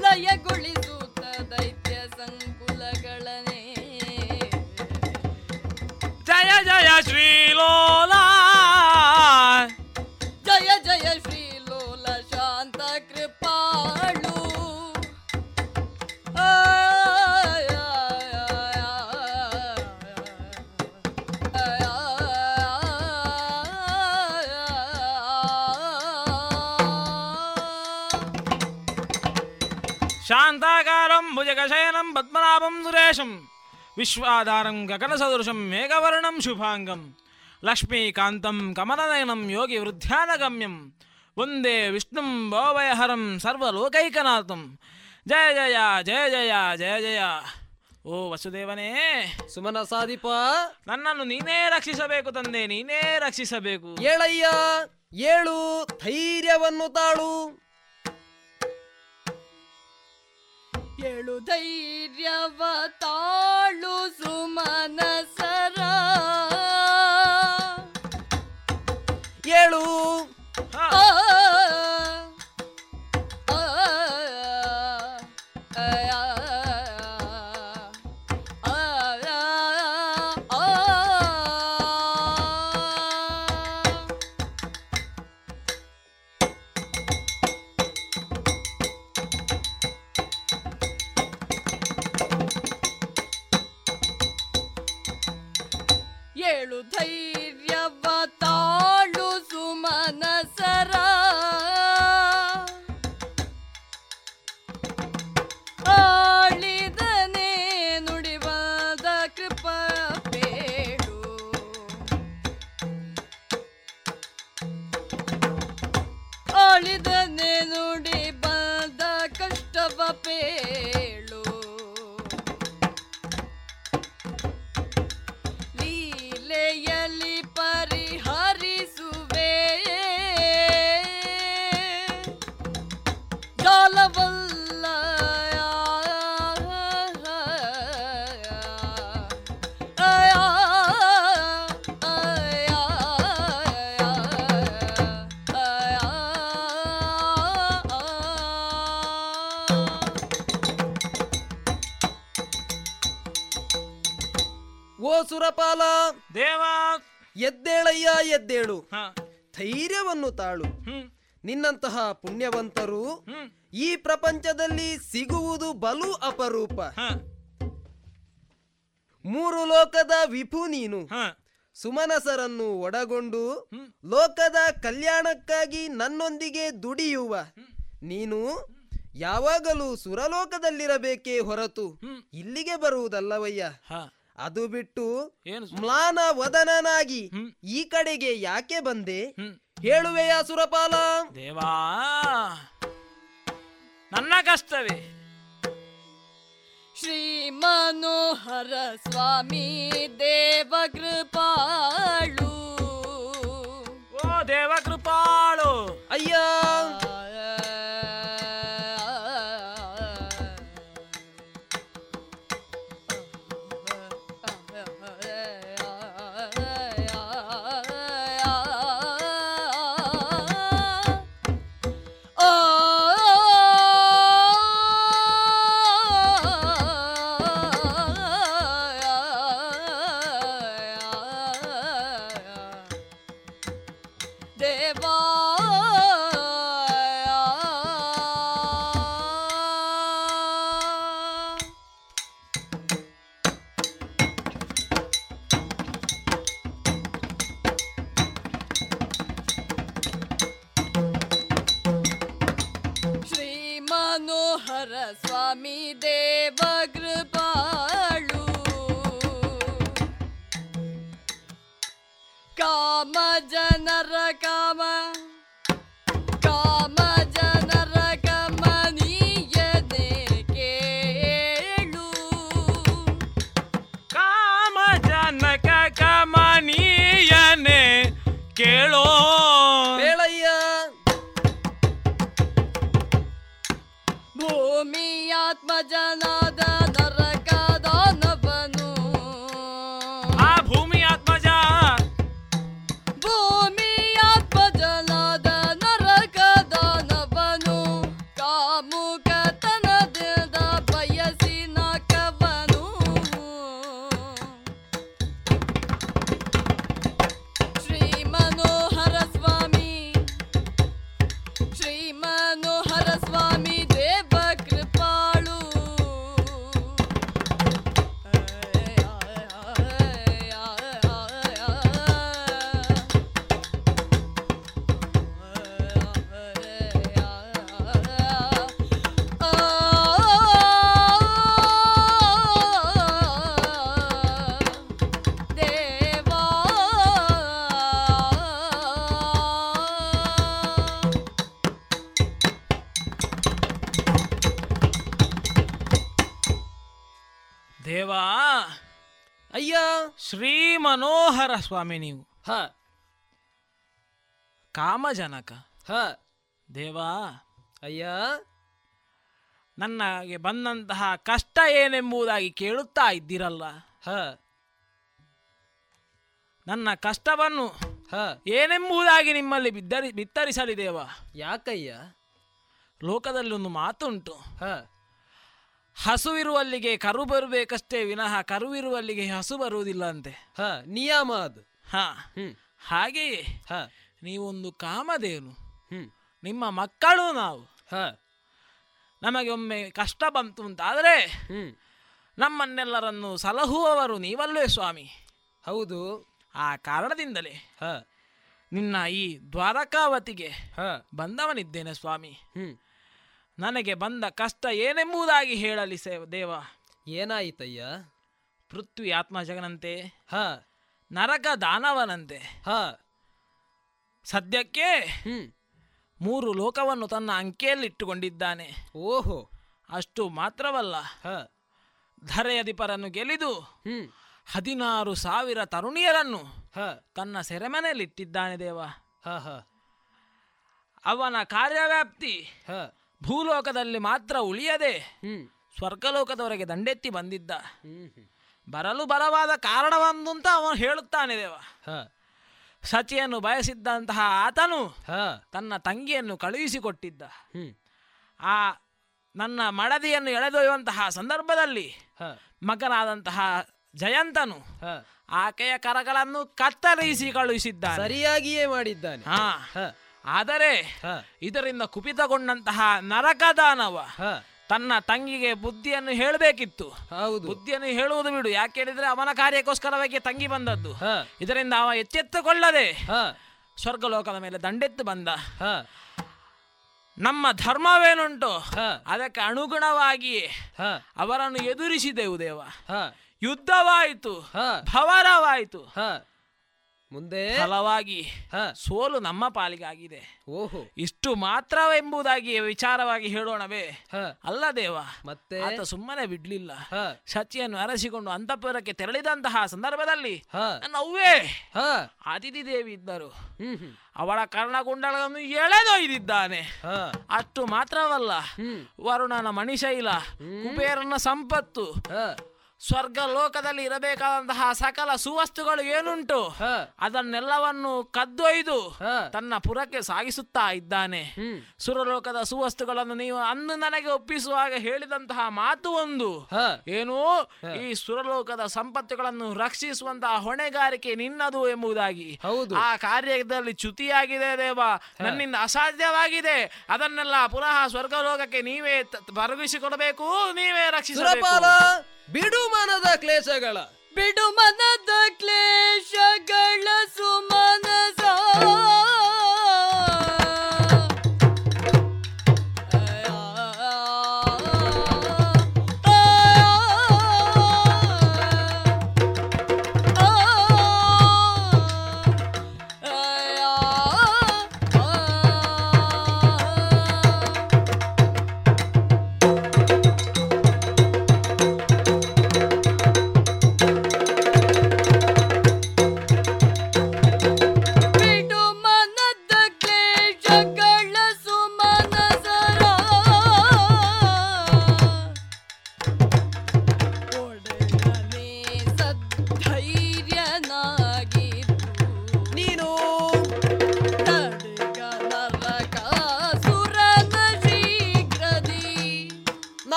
ಲಯಗೊಳಿಸುತ್ತ ದೈತ್ಯ ಸಂಕುಲಗಳನೆ. ಜಯ ಜಯ ಶ್ರೀಲೋಲ. ಶಾಂತಾಕಾರಂ ಭುಜಗಶಯನಂ ಪದ್ಮನಾಭಂ ಸುರೇಶಂ ವಿಶ್ವಾಧಾರಂ ಗಗನಸದೃಶಂ ಮೇಘವರ್ಣಂ ಶುಭಾಂಗಂ ಲಕ್ಷ್ಮೀಕಾಂತಂ ಕಮಲನಯನಂ ಯೋಗಿ ವೃದ್ಧಾನಗಮ್ಯಂ ವಂದೇ ವಿಷ್ಣುಂ ಭವಭಯಹರಂ ಸರ್ವಲೋಕೈಕನಾಥಂ ಜಯ ಜಯ ಜಯ ಜಯ ಜಯ ಜಯ ಓ ವಸುದೇವನೇ ಸುಮನ ಸಾಧಿಪ ನನ್ನನ್ನು ನೀನೇ ರಕ್ಷಿಸಬೇಕು ತಂದೆ ನೀನೇ ರಕ್ಷಿಸಬೇಕು ಏಳಯ್ಯ ಏಳು ಧೈರ್ಯವನ್ನು ತಾಳು ಏಳು ಧೈರ್ಯವ ತಾಳು ಸುಮನಸರ ಧೈರ್ಯವನ್ನು ತಾಳು. ನಿನ್ನಂತಹ ಪುಣ್ಯವಂತರು ಈ ಪ್ರಪಂಚದಲ್ಲಿ ಸಿಗುವುದು ಬಲು ಅಪರೂಪ. ಮೂರು ಲೋಕದ ವಿಪು ನೀನು. ಸುಮನಸರನ್ನು ಒಡಗೊಂಡು ಲೋಕದ ಕಲ್ಯಾಣಕ್ಕಾಗಿ ನನ್ನೊಂದಿಗೆ ದುಡಿಯುವ. ನೀನು ಯಾವಾಗಲೂ ಸುರಲೋಕದಲ್ಲಿರಬೇಕೇ ಹೊರತು ಇಲ್ಲಿಗೆ ಬರುವುದಲ್ಲವಯ್ಯ. ಅದು ಬಿಟ್ಟು ಮ್ಲಾನ ವದನನಾಗಿ ಈ ಕಡೆಗೆ ಯಾಕೆ ಬಂದೆ? ಹೇಳುವೆಯಾ ಸುರಪಾಲ? ದೇವಾ ನನ್ನ ಕಷ್ಟವೇ. ಶ್ರೀ ಮನೋಹರ ಸ್ವಾಮಿ ದೇವಕೃಪಾಳು ಓ ದೇವ ಕೃಪಾಳು. ಅಯ್ಯ ಸ್ವಾಮಿ ನೀವು. ಹ. ಕಾಮಜನಕ. ಹ. ದೇವಾ. ಅಯ್ಯ. ನನಗೆ ಬಂದಂತಹ ಕಷ್ಟ ಏನೆಂಬುದಾಗಿ ಕೇಳುತ್ತಾ ಇದ್ದೀರಲ್ಲ ಹ. ನನ್ನ ಕಷ್ಟವನ್ನು ಹ. ಏನೆಂಬುದಾಗಿ ನಿಮ್ಮಲ್ಲಿ ಬಿದ್ದರಿ ಬಿತ್ತರಿಸಲಿ ದೇವ. ಯಾಕಯ್ಯ? ಲೋಕದಲ್ಲಿ ಒಂದು ಮಾತುಂಟು. ಹ. ಹಸುವಿರುವಲ್ಲಿಗೆ ಕರು ಬರಬೇಕಷ್ಟೇ ವಿನಃ ಕರುವಿರುವಲ್ಲಿಗೆ ಹಸು ಬರುವುದಿಲ್ಲ ಅಂತೆ ಹ ನಿಯಮ ಅದು. ಹ ಹಾಗೆಯೇ ಹ. ನೀವೊಂದು ಕಾಮದೇನು ಹ್ಮ್. ನಿಮ್ಮ ಮಕ್ಕಳು ನಾವು. ಹ. ನಮಗೆ ಒಮ್ಮೆ ಕಷ್ಟ ಬಂತು ಅಂತಾದರೆ ಹ್ಮ್. ನಮ್ಮನ್ನೆಲ್ಲರನ್ನು ಸಲಹುವವರು ನೀವಲ್ಲೇ ಸ್ವಾಮಿ. ಹೌದು. ಆ ಕಾರಣದಿಂದಲೇ ಹ. ನಿನ್ನ ಈ ದ್ವಾರಕಾವತಿಗೆ ಬಂದವನಿದ್ದೇನೆ ಸ್ವಾಮಿ. ನನಗೆ ಬಂದ ಕಷ್ಟ ಏನೆಂಬುದಾಗಿ ಹೇಳಲಿ ಸೇ ದೇವ. ಏನಾಯಿತಯ್ಯ? ಪೃಥ್ವಿ ಆತ್ಮಜಗನಂತೆ ಹ. ನರಕ ದಾನವನಂತೆ. ಹ. ಸದ್ಯಕ್ಕೆ ಮೂರು ಲೋಕವನ್ನು ತನ್ನ ಅಂಕೆಯಲ್ಲಿಟ್ಟುಕೊಂಡಿದ್ದಾನೆ. ಓಹೋ. ಅಷ್ಟು ಮಾತ್ರವಲ್ಲ. ಹ. ಧರೆಯದಿಪರನ್ನು ಗೆಲಿದು ಹದಿನಾರು ಸಾವಿರ ತರುಣಿಯರನ್ನು ತನ್ನ ಸೆರೆಮನೆಯಲ್ಲಿಟ್ಟಿದ್ದಾನೆ ದೇವ. ಅವನ ಕಾರ್ಯವ್ಯಾಪ್ತಿ ಭೂಲೋಕದಲ್ಲಿ ಮಾತ್ರ ಉಳಿಯದೆ ಸ್ವರ್ಗಲೋಕದವರೆಗೆ ದಂಡೆತ್ತಿ ಬಂದಿದ್ದ. ಬರಲು ಬಲವಾದ ಕಾರಣವೊಂದಂತ ಅವನು ಹೇಳುತ್ತಾನೆ ದೇವ. ಸಚಿಯನ್ನು ಬಯಸಿದ್ದಂತಹ ಆತನು ತನ್ನ ತಂಗಿಯನ್ನು ಕಳುಹಿಸಿಕೊಟ್ಟಿದ್ದ. ಆ ನನ್ನ ಮಡದಿಯನ್ನು ಎಳೆದೊಯ್ಯುವಂತಹ ಸಂದರ್ಭದಲ್ಲಿ ಮಗನಾದಂತಹ ಜಯಂತನು ಆಕೆಯ ಕರಗಳನ್ನು ಕತ್ತರಿಸಿ ಕಳುಹಿಸಿದ್ದ ಸರಿಯಾಗಿಯೇ ಮಾಡಿದ್ದಾನೆ. ಹಾ. ಆದರೆ ಇದರಿಂದ ಕುಪಿತಗೊಂಡಂತಹ ನರಕದಾನವ ತನ್ನ ತಂಗಿಗೆ ಬುದ್ಧಿಯನ್ನು ಹೇಳಬೇಕಿತ್ತು. ಹೌದು. ಬುದ್ಧಿಯನ್ನು ಹೇಳುವುದು ಬಿಡು. ಯಾಕೆ ಹೇಳಿದ್ರೆ ಅವನ ಕಾರ್ಯಕ್ಕೋಸ್ಕರವಾಗಿ ತಂಗಿ ಬಂದದ್ದು. ಇದರಿಂದ ಅವ ಎಚ್ಚೆತ್ತುಕೊಳ್ಳದೆ ಸ್ವರ್ಗಲೋಕದ ಮೇಲೆ ದಂಡೆತ್ತು ಬಂದ. ನಮ್ಮ ಧರ್ಮವೇನುಂಟು? ಅದಕ್ಕೆ ಅನುಗುಣವಾಗಿಯೇ ಅವರನ್ನು ಎದುರಿಸಿದೆವು ದೇವ. ಯುದ್ಧವಾಯಿತು. ಭವರವಾಯಿತು ಮುಂದೆ ಫಲವಾಗಿ ಸೋಲು ನಮ್ಮ ಪಾಲಿಗಾಗಿದೆ. ಓಹೋ. ಇಷ್ಟು ಮಾತ್ರವೆಂಬುದಾಗಿ ವಿಚಾರವಾಗಿ ಹೇಳೋಣವೇ. ಅಲ್ಲ ದೇವ ಮತ್ತೆ? ಆತ ಸುಮ್ಮನೆ ಬಿಡ್ಲಿಲ್ಲ. ಶಚಿಯನ್ನು ಅರಸಿಕೊಂಡು ಅಂತಃಪುರಕ್ಕೆ ತೆರಳಿದಂತಹ ಸಂದರ್ಭದಲ್ಲಿ ನವ್ವೇ ಅತಿಥಿ ದೇವಿ ಇದ್ದರು. ಅವಳ ಕರ್ಣಕುಂಡಲವನ್ನು ಎಳೆದೊಯ್ದಿದ್ದಾನೆ ಅಷ್ಟು ಮಾತ್ರವಲ್ಲ ವರುಣನ ಮಣಿಶೈಲ ಕುಬೇರನ ಸಂಪತ್ತು ಸ್ವರ್ಗ ಲೋಕದಲ್ಲಿ ಇರಬೇಕಾದಂತಹ ಸಕಲ ಸುವಸ್ತುಗಳು ಏನುಂಟು? ಅದನ್ನೆಲ್ಲವನ್ನು ಕದ್ದೊಯ್ದು ತನ್ನ ಪುರಕ್ಕೆ ಸಾಗಿಸುತ್ತಾ ಇದ್ದಾನೆ. ಸುರಲೋಕದ ಸುವಸ್ತುಗಳನ್ನು ನೀವು ಅಂದು ನನಗೆ ಒಪ್ಪಿಸುವಾಗ ಹೇಳಿದಂತಹ ಮಾತು ಒಂದು. ಏನು? ಈ ಸುರಲೋಕದ ಸಂಪತ್ತುಗಳನ್ನು ರಕ್ಷಿಸುವಂತಹ ಹೊಣೆಗಾರಿಕೆ ನಿನ್ನದು ಎಂಬುದಾಗಿ. ಆ ಕಾರ್ಯದಲ್ಲಿ ಚ್ಯುತಿಯಾಗಿದೆ ದೇವ. ನನ್ನಿಂದ ಅಸಾಧ್ಯವಾಗಿದೆ. ಅದನ್ನೆಲ್ಲ ಪುನಃ ಸ್ವರ್ಗಲೋಕಕ್ಕೆ ನೀವೇ ಬರಗಿಸಿಕೊಡಬೇಕು ನೀವೇ ರಕ್ಷಿಸಬೇಕು. ಬಿಡು ಮನದ ಕ್ಲೇಶಗಳ. ಬಿಡು ಮನದ ಕ್ಲೇಶಗಳ ಸುಮನಸ.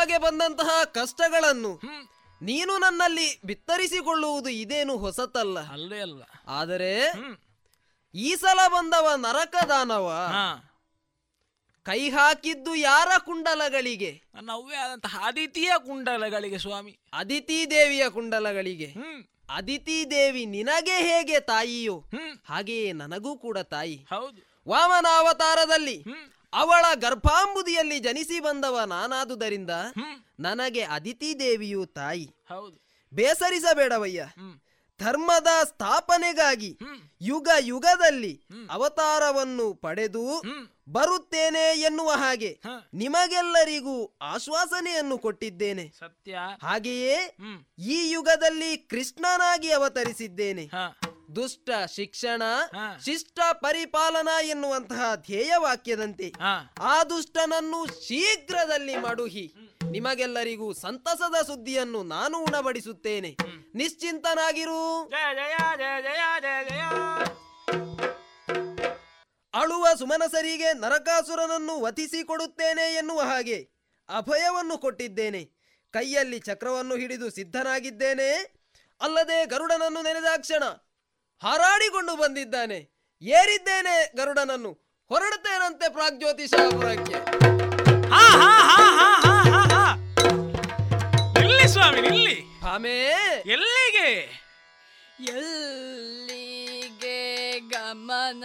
ನಿಮಗೆ ಬಂದಂತಹ ಕಷ್ಟಗಳನ್ನು ನೀನು ನನ್ನಲ್ಲಿ ಬಿತ್ತರಿಸಿಕೊಳ್ಳುವುದು ಇದೇನು ಹೊಸತಲ್ಲ. ಅಲ್ಲೇ ಅಲ್ಲ. ಆದರೆ ಈ ಸಲ ಬಂದವ ನರಕದಾನವ ಕೈ ಹಾಕಿದ್ದು ಯಾರ ಕುಂಡಲಗಳಿಗೆ? ಅವ್ವೇ ಆದಂತಹ ಅದಿತಿಯ ಕುಂಡಲಗಳಿಗೆ ಸ್ವಾಮಿ. ಅದಿತಿ ದೇವಿಯ ಕುಂಡಲಗಳಿಗೆ. ಅದಿತಿ ದೇವಿ ನಿನಗೆ ಹೇಗೆ ತಾಯಿಯೋ? ಹಾಗೆಯೇ ನನಗೂ ಕೂಡ ತಾಯಿ. ಹೌದು. ವಾಮನ ಅವತಾರದಲ್ಲಿ ಅವಳ ಗರ್ಭಾಂಬುದಿಯಲ್ಲಿ ಜನಿಸಿ ಬಂದವ ನಾನಾದುದರಿಂದ ನನಗೆ ಅದಿತಿ ದೇವಿಯು ತಾಯಿ. ಹೌದು. ಬೇಸರಿಸಬೇಡವಯ್ಯ. ಧರ್ಮದ ಸ್ಥಾಪನೆಗಾಗಿ ಯುಗ ಯುಗದಲ್ಲಿ ಅವತಾರವನ್ನು ಪಡೆದು ಬರುತ್ತೇನೆ ಎನ್ನುವ ಹಾಗೆ ನಿಮಗೆಲ್ಲರಿಗೂ ಆಶ್ವಾಸನೆಯನ್ನು ಕೊಟ್ಟಿದ್ದೇನೆ. ಸತ್ಯ. ಹಾಗೆಯೇ ಈ ಯುಗದಲ್ಲಿ ಕೃಷ್ಣನಾಗಿ ಅವತರಿಸಿದ್ದೇನೆ. ದುಷ್ಟ ಶಿಕ್ಷಣ ಶಿಷ್ಟ ಪರಿಪಾಲನಾ ಎನ್ನುವಂತಹ ಧ್ಯೇಯ ವಾಕ್ಯದಂತೆ ಆ ದುಷ್ಟನನ್ನು ಶೀಘ್ರದಲ್ಲಿ ಮಡುಹಿ ನಿಮಗೆಲ್ಲರಿಗೂ ಸಂತಸದ ಸುದ್ದಿಯನ್ನು ನಾನು ಉಣಬಡಿಸುತ್ತೇನೆ. ನಿಶ್ಚಿಂತನಾಗಿರು. ಅಳುವ ಸುಮನಸರಿಗೆ ನರಕಾಸುರನನ್ನು ವತಿಸಿ ಕೊಡುತ್ತೇನೆ ಎನ್ನುವ ಹಾಗೆ ಅಭಯವನ್ನು ಕೊಟ್ಟಿದ್ದೇನೆ. ಕೈಯಲ್ಲಿ ಚಕ್ರವನ್ನು ಹಿಡಿದು ಸಿದ್ಧನಾಗಿದ್ದೇನೆ. ಅಲ್ಲದೆ ಗರುಡನನ್ನು ನೆನೆದಾಕ್ಷಣ ಹಾರಾಡಿಕೊಂಡು ಬಂದಿದ್ದಾನೆ. ಏರಿದ್ದೇನೆ ಗರುಡನನ್ನು. ಹೊರಡುತ್ತೇನಂತೆ ಪ್ರಾಗ್ಜ್ಯೋತಿಷಾಪುರಕ್ಕೆ ಹಾ ಹಾ ಹಾ ಹಾ ಹಾ ಹಾ ಹಾ. ನಿಲ್ಲಿ ಸ್ವಾಮಿ ಇಲ್ಲಿ ಆಮೇ ಎಲ್ಲಿಗೆ? ಎಲ್ಲಿಗೆ ಗಮನ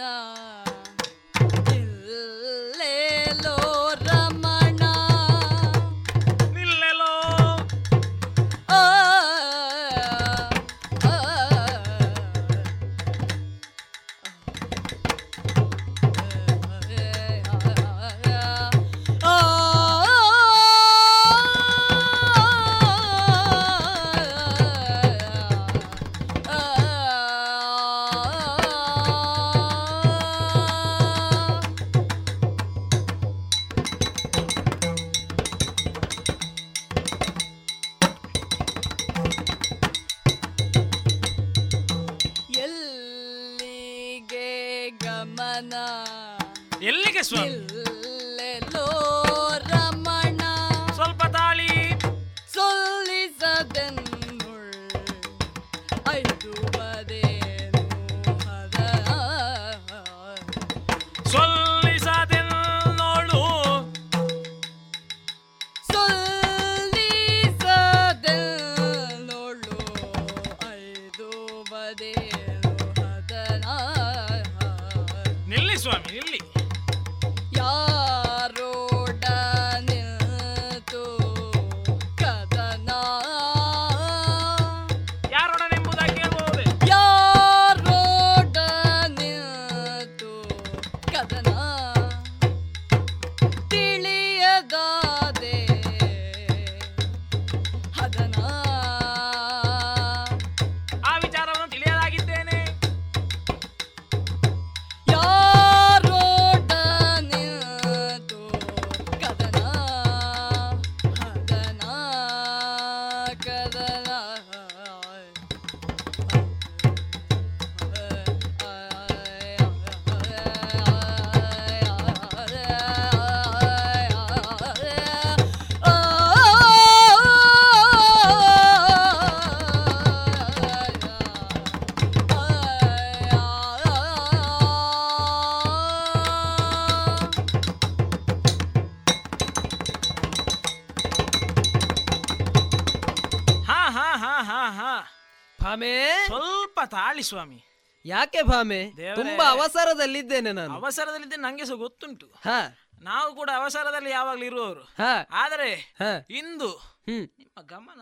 ತಾಳಿ ಸ್ವಾಮಿ. ಯಾಕೆ ಭಾಮೆ? ದೇವರೇ. ತುಂಬಾ ಅವಸರದಲ್ಲಿದ್ದೇನೆ ನಾನು. ಅವಸರದಲ್ಲಿದ್ದೆ ನಂಗೆ ಸಹ ಗೊತ್ತುಂಟು. ಹಾ. ನಾವು ಕೂಡ ಅವಸರದಲ್ಲಿ ಯಾವಾಗ್ಲೂ ಇರುವವರು. ಹಾ. ಆದರೆ ಹಾ. ಇಂದು ಹ್ಮ್. ನಿಮ್ಮ ಗಮನ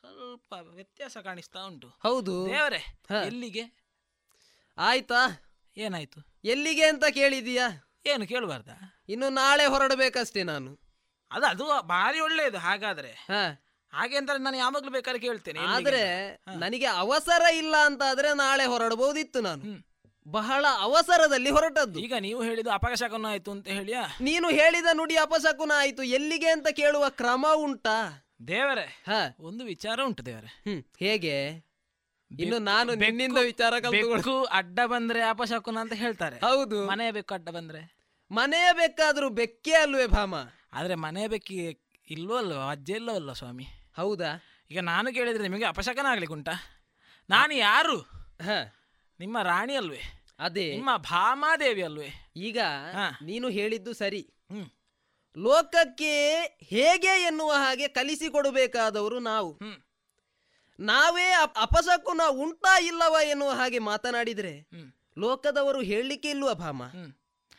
ಸ್ವಲ್ಪ ವ್ಯತ್ಯಾಸ ಕಾಣಿಸ್ತಾ ಉಂಟು. ಹೌದು. ದೇವರೇ ಹಾ. ಎಲ್ಲಿಗೆ? ಆಯ್ತಾ? ಏನಾಯ್ತು? ಎಲ್ಲಿಗೆ ಅಂತ ಕೇಳಿದೀಯಾ? ಏನು ಕೇಳಬಾರ್ದ? ಇನ್ನು ನಾಳೆ ಹೊರಡಬೇಕಷ್ಟೇ ನಾನು. ಅದು ಅದು ಭಾರಿ ಒಳ್ಳೆಯದು ಹಾಗಾದ್ರೆ. ಹಾ. ಹಾಗೆ ಅಂದ್ರೆ ನಾನು ಯಾವಾಗ್ಲೂ ಬೇಕಾದ್ರೆ ಕೇಳ್ತೇನೆ ಆದ್ರೆ ನನಗೆ ಅವಸರ ಇಲ್ಲ ಅಂತ ಆದ್ರೆ ನಾಳೆ ಹೊರಡಬಹುದಿತ್ತು ನಾನು. ಬಹಳ ಅವಸರದಲ್ಲಿ ಹೊರಟದ್ದು. ಈಗ ನೀವು ಹೇಳಿದ ಅಪಶಕುನ ಆಯ್ತು ಅಂತ ಹೇಳಿಯಾ? ನೀನು ಹೇಳಿದ ನುಡಿ ಅಪಶಕುನ ಆಯ್ತು. ಎಲ್ಲಿಗೆ ಅಂತ ಕೇಳುವ ಕ್ರಮ ಉಂಟಾ? ದೇವರೇ ಹ. ಒಂದು ವಿಚಾರ ಉಂಟು ದೇವರೇ. ಹ್ಮ್ ಹೇಗೆ? ಇನ್ನು ನಾನು ನಿನ್ನಿಂದ ವಿಚಾರ ಬೆಕ್ಕು ಅಡ್ಡ ಬಂದ್ರೆ ಅಪಶಕುನ ಅಂತ ಹೇಳ್ತಾರೆ. ಹೌದು. ಮನೆಯ ಬೆಕ್ಕು ಅಡ್ಡ ಬಂದ್ರೆ? ಮನೆಯ ಬೇಕಾದ್ರೂ ಬೆಕ್ಕೇ ಅಲ್ವೇ ಭಾಮ? ಆದ್ರೆ ಮನೆಯ ಬೆಕ್ಕಿ ಇಲ್ವೋ ಅಲ್ವಾ? ಅಜ್ಜೆ ಇಲ್ಲೋ ಸ್ವಾಮಿ? ಹೌದಾ? ಈಗ ನಾನು ಕೇಳಿದ್ರೆ ನಿಮಗೆ ಅಪಶಕನ ಉಂಟಾ? ನಾನು ಯಾರು? ಹ. ನಿಮ್ಮ ರಾಣಿ ಅಲ್ವೇ? ಅದೇ. ನಿಮ್ಮ ಭಾಮಾದೇವಿ ಅಲ್ವೇ? ಈಗ ಹಾ. ನೀನು ಹೇಳಿದ್ದು ಸರಿ. ಲೋಕಕ್ಕೆ ಹೇಗೆ ಎನ್ನುವ ಹಾಗೆ ಕಲಿಸಿಕೊಡಬೇಕಾದವರು ನಾವು. ನಾವೇ ಅಪ್- ಅಪಶಕುನ ಉಂಟಾ ಇಲ್ಲವಾ ಎನ್ನುವ ಹಾಗೆ ಮಾತನಾಡಿದ್ರೆ ಲೋಕದವರು ಹೇಳಲಿಕ್ಕೆ ಇಲ್ವಾ ಭಾಮ?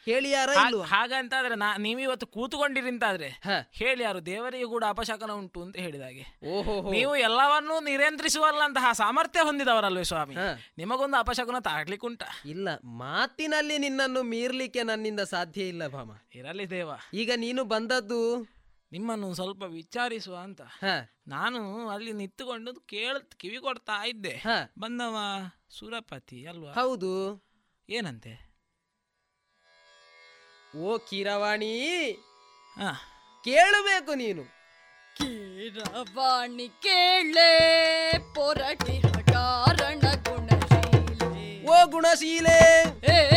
ಹ್ಮ್ ಹೇಳಿ ಯಾರ ಹಾ- ಇಲ್ವಾ? ಹಾಗಂತಾದ್ರೆ ನಾ ನೀವಿವತ್ತು ಕೂತುಕೊಂಡಿರಿ ಅಂತಾದ್ರೆ. ಹೇಳಿ ಯಾರು ದೇವರಿಗೆ ಕೂಡ ಅಪಶಕನ ಉಂಟು ಅಂತ ಹೇಳಿದಾಗೆ ಓಹೋ ನೀವು ಎಲ್ಲವನ್ನೂ ನಿಯಂತ್ರಿಸುವಲ್ಲಂತಹ ಸಾಮರ್ಥ್ಯ ಹೊಂದಿದವರಲ್ವೇ ಸ್ವಾಮಿ. ನಿಮಗೊಂದು ಅಪಶಕನ ತಾಗ್ಲಿಕ್ಕೆ ಉಂಟ ಇಲ್ಲ ಮಾತಿನಲ್ಲಿ ನಿನ್ನನ್ನು ಮೀರ್ಲಿಕ್ಕೆ ನನ್ನಿಂದ ಸಾಧ್ಯ ಇಲ್ಲ ಭಾಮ. ಇರಲಿ ದೇವ. ಈಗ ನೀನು ಬಂದದ್ದು? ನಿಮ್ಮನ್ನು ಸ್ವಲ್ಪ ವಿಚಾರಿಸುವ ಅಂತ. ನಾನು ಅಲ್ಲಿ ನಿಂತುಕೊಂಡು ಕೇಳ ಕಿವಿ ಕೊಡ್ತಾ ಇದ್ದೆ ಬಂದವ ಸುರಪತಿ ಅಲ್ವಾ? ಹೌದು. ಏನಂತೆ? ಓ ಕಿರವಾಣಿ ಆ, ಕೇಳಬೇಕು ನೀನು. ಕೀರವಾಣಿ ಕೇಳೆ ಪೊರಟಿ ಕಾರಣ ಗುಣಶೀಲೆ. ಓ ಗುಣಶೀಲೆ. ಏ,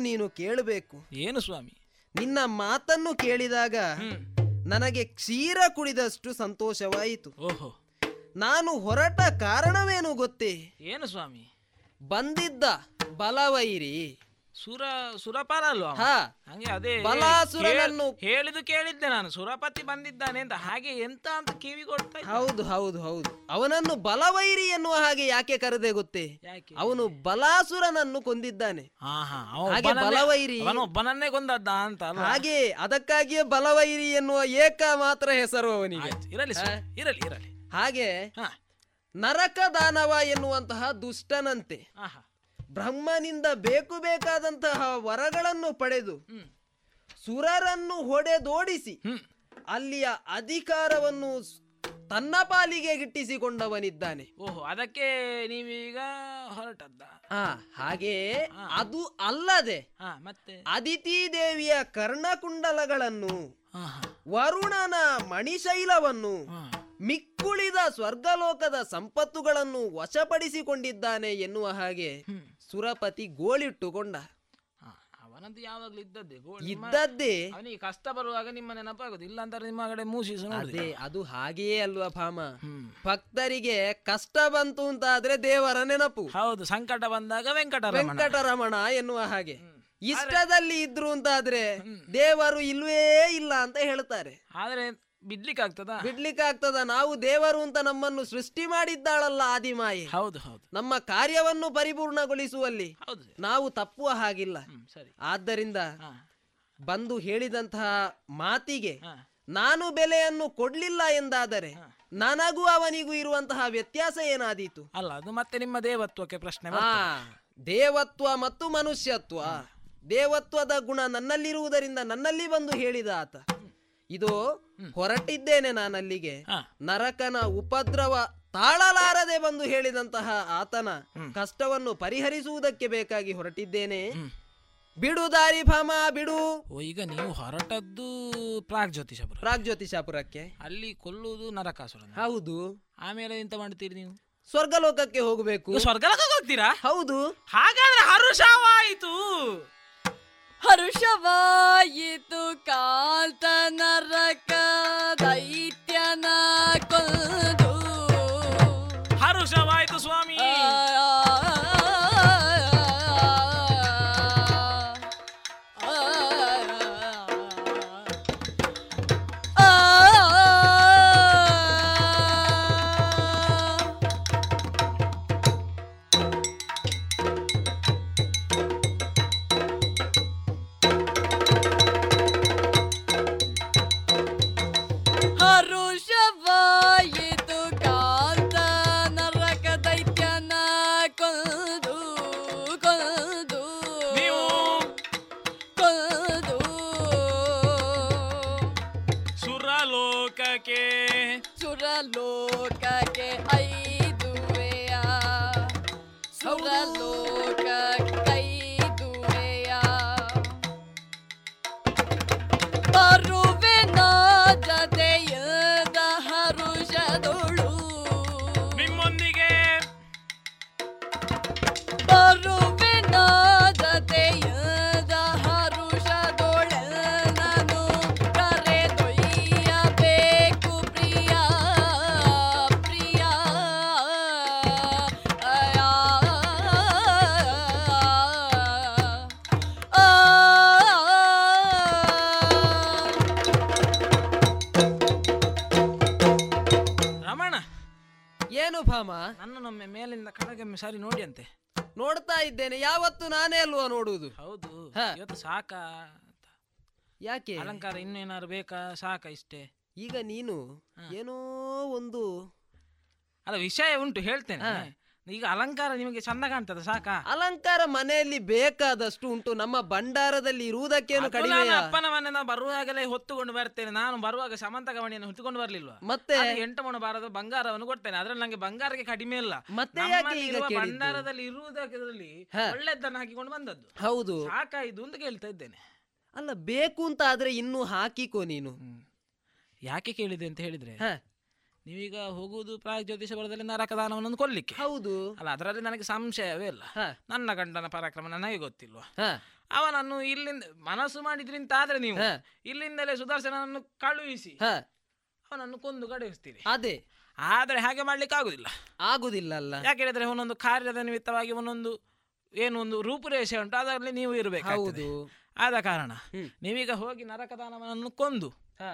ನೀನು ಕೇಳಬೇಕು. ಏನು ಸ್ವಾಮಿ? ನಿನ್ನ ಮಾತನ್ನು ಕೇಳಿದಾಗ ನನಗೆ ಕ್ಷೀರ ಕುಡಿದಷ್ಟು ಸಂತೋಷವಾಯಿತು. ಓಹೋ. ನಾನು ಹೊರಟ ಕಾರಣವೇನು ಗೊತ್ತೇ? ಏನು ಸ್ವಾಮಿ? ಬಂದಿದ್ದ ಬಲವೈರಿ. ಸುರ ಸುರಪಾಲ ಅಲ್ವಾ? ಹಂಗೆ ಅದೇ ಬಲಾಸುರನನ್ನು- ಹೇಳಿದು ಕೇಳಿದ್ದೆ ನಾನು. ಸುರಪತಿ ಬಂದಿದ್ದಾನೆ ಅಂತ. ಹಾಗೆ ಎಂತ ಅಂತ ಕಿವಿ ಕೊಡ್ತಾ ಹೌದು ಹೌದು ಹೌದು. ಅವನನ್ನು ಬಲವೈರಿ ಎನ್ನುವ ಹಾಗೆ ಯಾಕೆ ಕರೆದೆ ಗೊತ್ತೇ? ಅವನು ಬಲಾಸುರನನ್ನು ಕೊಂದಿದ್ದಾನೆ. ಹಾಗೆ ಬಲವೈರಿ. ಒಬ್ಬನನ್ನೇ ಕೊಂದದ್ದ ಅಂತ ಹಾಗೆ ಅದಕ್ಕಾಗಿಯೇ ಬಲವೈರಿ ಎನ್ನುವ ಏಕ ಮಾತ್ರ ಹೆಸರು ಅವನಿಗೆ. ಇರಲಿ ಇರಲಿ ಇರಲಿ. ಹಾಗೆ. ನರಕ ದಾನವ ಎನ್ನುವಂತಹ ದುಷ್ಟನಂತೆ. ಆಹಾ. ಬ್ರಹ್ಮನಿಂದ ಬೇಕು ಬೇಕಾದಂತಹ ವರಗಳನ್ನು ಪಡೆದು ಸುರರನ್ನು ಹೊಡೆದೋಡಿಸಿ ಅಲ್ಲಿಯ ಅಧಿಕಾರವನ್ನು ತನ್ನ ಪಾಲಿಗೆ ಗಿಟ್ಟಿಸಿಕೊಂಡವನಿದ್ದಾನೆ. ಓಹೋ ಅದಕ್ಕೆ ನೀವೀಗ ಹೊರಟದ್ದ? ಹಾ ಹಾಗೆ ಅದು ಅಲ್ಲದೆ ಮತ್ತೆ? ಅದಿತಿ ದೇವಿಯ ಕರ್ಣಕುಂಡಲಗಳನ್ನು ವರುಣನ ಮಣಿಶೈಲವನ್ನು. ಮಿಕ್ಕುಳಿದ ಸ್ವರ್ಗಲೋಕದ ಸಂಪತ್ತುಗಳನ್ನು ವಶಪಡಿಸಿಕೊಂಡಿದ್ದಾನೆ ಎನ್ನುವ ಹಾಗೆ ಸುರಪತಿ ಗೋಳಿಟ್ಟುಕೊಂಡ. ಅವನದ್ದು ಯಾವಾಗಲೂ ಇದ್ದದ್ದೇ ಇದ್ದದ್ದೇ. ಅವನಿಗೆ ಕಷ್ಟ ಬರುವಾಗ ನಿಮ್ಮ ನೆನಪಾಗುದು. ಇಲ್ಲ ನಿಮ್ಮ ಕಡೆ ಮೂಸಿಸು ಅದೇ ಅದು ಹಾಗೆಯೇ ಅಲ್ವಾ ಭಾಮ? ಭಕ್ತರಿಗೆ ಕಷ್ಟ ಬಂತು ಅಂತ ಆದ್ರೆ ದೇವರ ನೆನಪು. ಹೌದು ಸಂಕಟ ಬಂದಾಗ ವೆಂಕಟ ವೆಂಕಟರಮಣ ಎನ್ನುವ ಹಾಗೆ. ಇಷ್ಟದಲ್ಲಿ ಇದ್ರು ಅಂತಾದ್ರೆ ದೇವರು ಇಲ್ವೇ ಇಲ್ಲ ಅಂತ ಹೇಳ್ತಾರೆ. ಆದ್ರೆ ಬಿಡ್ಲಿಕ್ಕೆ ಆಗ್ತದ ಬಿಡ್ಲಿಕ್ಕೆ ಆಗ್ತದ ನಾವು ದೇವರು ಅಂತ ನಮ್ಮನ್ನು ಸೃಷ್ಟಿ ಮಾಡಿದ್ದಾಳಲ್ಲ ಆದಿಮಾಯಿ. ಹೌದು ಹೌದು. ನಮ್ಮ ಕಾರ್ಯವನ್ನು ಪರಿಪೂರ್ಣಗೊಳಿಸುವಲ್ಲಿ ಹೌದು ನಾವು ತಪ್ಪುವ ಹಾಗಿಲ್ಲ. ಸರಿ. ಆದ್ದರಿಂದ ಬಂದು ಹೇಳಿದಂತಹ ಮಾತಿಗೆ ನಾನು ಬೆಲೆಯನ್ನು ಕೊಡ್ಲಿಲ್ಲ ಎಂದಾದರೆ ನನಗೂ ಅವನಿಗೂ ಇರುವಂತಹ ವ್ಯತ್ಯಾಸ ಏನಾದೀತು? ಅಲ್ಲ ಅದು ಮತ್ತೆ ನಿಮ್ಮ ದೇವತ್ವಕ್ಕೆ ಪ್ರಶ್ನೆ ದೇವತ್ವ ಮತ್ತು ಮನುಷ್ಯತ್ವ ದೇವತ್ವದ ಗುಣ ನನ್ನಲ್ಲಿರುವುದರಿಂದ ನನ್ನಲ್ಲಿ ಬಂದು ಹೇಳಿದ ಆತ. ಇದು ಹೊರಟಿದ್ದೇನೆ ನಾನಲ್ಲಿಗೆ. ಅಲ್ಲಿಗೆ ನರಕನ ಉಪದ್ರವ ತಾಳಲಾರದೆ ಬಂದು ಹೇಳಿದಂತಹ ಆತನ ಕಷ್ಟವನ್ನು ಪರಿಹರಿಸುವುದಕ್ಕೆ ಬೇಕಾಗಿ ಹೊರಟಿದ್ದೇನೆ. ಬಿಡು ದಾರಿ ಭಾಮ ಬಿಡು. ಓ ಈಗ ನೀವು ಹೊರಟದ್ದು ಪ್ರಾಗ್ ಜ್ಯೋತಿಷಾಪುರ ಪ್ರಾಗ್ ಜ್ಯೋತಿಷಾಪುರಕ್ಕೆ ಅಲ್ಲಿ ಕೊಲ್ಲುವುದು ನರಕಾಸುರ ಹೌದು. ಆಮೇಲೆ ಎಂತ ಮಾಡ್ತೀರಿ ನೀವು? ಸ್ವರ್ಗಲೋಕಕ್ಕೆ ಹೋಗಬೇಕು. ಸ್ವರ್ಗಲೋಕಕ್ಕೆ ಹೋಗ್ತೀರಾ? ಹೌದು. ಹಾಗಾದ್ರೆ ಹರುಷವಾಯಿತು. ಹರುಷವಾಯಿತು ಕಾಂತ ನರಕ ದೈತ್ಯನ ಕೊಂದು ಮೇಲಿಂದ ಸಾರಿ ನೋಡಿ ಅಂತೆ ನೋಡ್ತಾ ಇದ್ದೇನೆ ಯಾವತ್ತು ನಾನೇ ಅಲ್ವಾ ನೋಡುವುದು? ಹೌದು ಹಾ. ಇವತ್ತು ಅಂತ. ಯಾಕೆ? ಅಲಂಕಾರ ಇನ್ನೇನಾದ್ರು ಬೇಕಾ? ಸಾಕ ಇಷ್ಟೇ. ಈಗ ನೀನು ಏನೋ ಒಂದು ಅಲ್ಲ ವಿಷಯ ಉಂಟು ಹೇಳ್ತೇನೆ. ಈಗ ಅಲಂಕಾರ ನಿಮಗೆ ಚಂದ ಕಾಣ್ತದೆ ಸಾಕಾ? ಅಲಂಕಾರ ಮನೆಯಲ್ಲಿ ಬೇಕಾದಷ್ಟು ಉಂಟು. ನಮ್ಮ ಭಂಡಾರದಲ್ಲಿ ಇರುವುದಕ್ಕೇನು ಅದು ಕಡಿಮೆ ನಾನು ಅಪ್ಪನ ನಾನು ಬರುವಾಗಲೇ ಹೊತ್ತುಕೊಂಡು ಬರ್ತೇನೆ. ನಾನು ಬರುವಾಗ ಸಮಂತ ಗವಣಿಯನ್ನು ಹೊತ್ತುಕೊಂಡು ಬರ್ಲಿಲ್ವಾ? ಮತ್ತೆ? ಅದು ಎಂಟು ಮಣ ಬಾರದ ಬಂಗಾರವನ್ನು ಕೊಡ್ತೇನೆ. ಅದ್ರಲ್ಲಿ ನಂಗೆ ಬಂಗಾರಕ್ಕೆ ಕಡಿಮೆ ಇಲ್ಲ. ಮತ್ತೆ ಯಾಕೆ ಈಗ ಕೇಳಿದ್ದು? ಭಂಡಾರದಲ್ಲಿ ಇರುವುದರಲ್ಲಿ ಹ. ಒಳ್ಳೆದನ್ನು ಹಾಕಿಕೊಂಡು ಬಂದದ್ದು. ಹೌದು. ಸಾಕಾಯ್ತು ಅಂತ ಕೇಳ್ತಾ ಇದ್ದೇನೆ. ಅಲ್ಲ ಬೇಕು ಅಂತ ಆದ್ರೆ ಇನ್ನೂ ಹಾಕಿಕೋ ನೀನು. ಯಾಕೆ ಕೇಳಿದೆ ಅಂತ ಹೇಳಿದ್ರೆ ಹ. ನೀವೀಗ ಹೋಗುವುದು ಪ್ರಾಗ್ಜ್ಯೋತಿಷ ಬರದಲ್ಲಿ ನರಕದಾನವನ್ನು ಕೊಲ್ಲಿಕ್ಕೆ ಹೌದು. ಅಲ್ಲ ಅದರಲ್ಲಿ ನನಗೆ ಸಂಶಯವೇ ಇಲ್ಲ. ಹ. ನನ್ನ ಗಂಡನ ಪರಾಕ್ರಮ ನನಗೆ ಗೊತ್ತಿಲ್ವಾ? ಹ. ಅವನನ್ನು ಇಲ್ಲಿಂದ ಮನಸ್ಸು ಮಾಡಿದ್ರಿಂತ ಆದ್ರೆ ನೀವು. ಇಲ್ಲಿಂದಲೇ ಸುದರ್ಶನನ್ನು ಕಳುಹಿಸಿ ಹ. ಅವನನ್ನು ಕೊಂದು ಕಳುಹಿಸ್ತೀರಿ. ಅದೇ. ಆದರೆ ಹಾಗೆ ಮಾಡ್ಲಿಕ್ಕೆ ಆಗುದಿಲ್ಲ. ಆಗುದಿಲ್ಲ ಅಲ್ಲ ಯಾಕೆ ಹೇಳಿದ್ರೆ ಒಂದೊಂದು ಕಾರ್ಯದ ನಿಮಿತ್ತವಾಗಿ ಒಂದೊಂದು ಏನು ಒಂದು ರೂಪುರೇಷೆ ಉಂಟು ಅದರಲ್ಲಿ ನೀವು ಇರಬೇಕು ಹೌದು. ಆದ ಕಾರಣ ನೀವೀಗ ಹೋಗಿ ನರಕದಾನವನ್ನು ಕೊಂದು ಹ.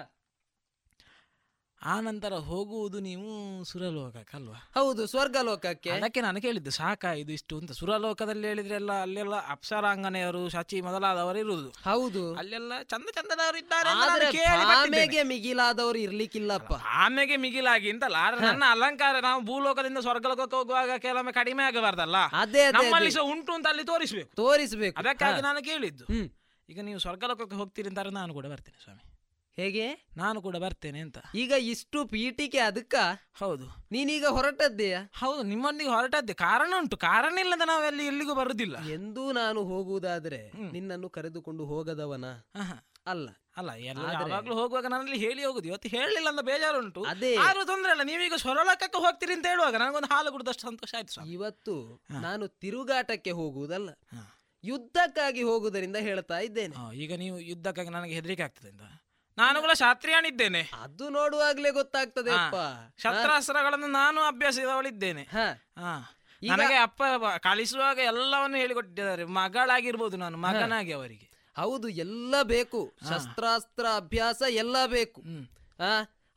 ಆ ನಂತರ ಹೋಗುವುದು ನೀವು ಸುರಲೋಕಕ್ಕಲ್ವಾ? ಹೌದು ಸ್ವರ್ಗಲೋಕಕ್ಕೆ. ಅದಕ್ಕೆ ನಾನು ಕೇಳಿದ್ದು ಸಾಕ ಇದು ಇಷ್ಟು ಅಂತ. ಸುರಲೋಕದಲ್ಲಿ ಹೇಳಿದ್ರೆ ಎಲ್ಲ ಅಲ್ಲೆಲ್ಲ ಅಪ್ಸರಾಂಗನೆಯವರು ಶಚಿ ಮೊದಲಾದವರು ಇರುವುದು. ಹೌದು. ಅಲ್ಲೆಲ್ಲ ಚಂದ ಚಂದದವರು ಇದ್ದಾರೆ ಮಿಗಿಲಾದವರು ಇರ್ಲಿಕ್ಕಿಲ್ಲಪ್ಪ. ಆಮೆಗೆ ಮಿಗಿಲಾಗಿ ಅಂತಲ್ಲ ಆದ್ರೆ ನನ್ನ ಅಲಂಕಾರ ನಾವು ಭೂಲೋಕದಿಂದ ಸ್ವರ್ಗಲೋಕಕ್ಕೆ ಹೋಗುವಾಗ ಕೆಲವೊಮ್ಮೆ ಕಡಿಮೆ ಆಗಬಾರ್ದಲ್ಲ? ಅದೇ ಅದೇ ನಮ್ಮಲ್ಲಿ ಸಹ ಉಂಟು ಅಂತ ಅಲ್ಲಿ ತೋರಿಸ್ಬೇಕು. ತೋರಿಸ್ಬೇಕು. ಅದಕ್ಕಾಗಿ ನಾನು ಕೇಳಿದ್ದು. ಈಗ ನೀವು ಸ್ವರ್ಗಲೋಕಕ್ಕೆ ಹೋಗ್ತೀರಿ ಅಂತಾರೆ ನಾನು ಕೂಡ ಬರ್ತೇನೆ ಸ್ವಾಮಿ. ಹೇಗೆ? ನಾನು ಕೂಡ ಬರ್ತೇನೆ ಅಂತ. ಈಗ ಇಷ್ಟು ಪೀಠಿಕೆ ಅದಕ್ಕ? ಹೌದು. ನೀನೀಗ ಹೊರಟದ್ದೇ ಹೌದು ನಿಮ್ಮೊಂದಿಗೆ ಹೊರಟದ್ದೆ. ಕಾರಣ ಉಂಟು. ಕಾರಣ ಇಲ್ಲದ ನಾವೆಲ್ಲಿ ಎಲ್ಲಿಗೂ ಬರುದಿಲ್ಲ. ಎಂದೂ ನಾನು ಹೋಗುವುದಾದ್ರೆ ನಿನ್ನನ್ನು ಕರೆದುಕೊಂಡು ಹೋಗದವನ? ಅಲ್ಲ. ಅಲ್ಲ ಯಾವಾಗ್ಲೂ ಹೋಗುವಾಗ ನಾನಲ್ಲಿ ಹೇಳಿ ಹೋಗುದು. ಇವತ್ತು ಹೇಳಿಲ್ಲ ಅಂತ ಬೇಜಾರುಂಟು. ಅದೇ. ಯಾರು ತೊಂದ್ರೆ ಇಲ್ಲ. ನೀವೀಗ ಸೊರಳಕಕ್ಕೆ ಹೋಗ್ತೀರಿ ಅಂತ ಹೇಳುವಾಗ ನನಗೊಂದು ಹಾಲು ಕುಡಿದಷ್ಟು ಸಂತೋಷ ಆಯ್ತು ಇವತ್ತು ನಾನು ತಿರುಗಾಟಕ್ಕೆ ಹೋಗುವುದಲ್ಲ. ಯುದ್ಧಕ್ಕಾಗಿ ಹೋಗುವುದರಿಂದ ಹೇಳ್ತಾ ಇದ್ದೇನೆ. ಈಗ ನೀವು ಯುದ್ಧಕ್ಕಾಗಿ ನನಗೆ ಹೆದರಿಕೆ ಆಗ್ತದೆ ಅಂತ. ನಾನು ಕೂಡ ಶಾಸ್ತ್ರಿಯಾಣಿದ್ದೇನೆ ಅದು ನೋಡುವಾಗ್ಲೇ ಗೊತ್ತಾಗ್ತದೆ ಅಪ್ಪ. ಶಸ್ತ್ರಾಸ್ತ್ರಗಳನ್ನು ನಾನು ಅಭ್ಯಾಸದವಳಿದ್ದೇನೆ. ಹ. ಹಾ. ಈಗ- ನನಗೆ ಅಪ್ಪ ಕಳಿಸುವಾಗ ಎಲ್ಲವನ್ನು ಹೇಳಿಕೊಟ್ಟಿದ್ದಾರೆ. ಮಗಳಾಗಿರ್ಬೋದು ನಾನು ಮಗನಾಗಿ ಅವರಿಗೆ. ಹೌದು ಎಲ್ಲ ಬೇಕು. ಶಸ್ತ್ರಾಸ್ತ್ರ ಅಭ್ಯಾಸ ಎಲ್ಲ ಬೇಕು.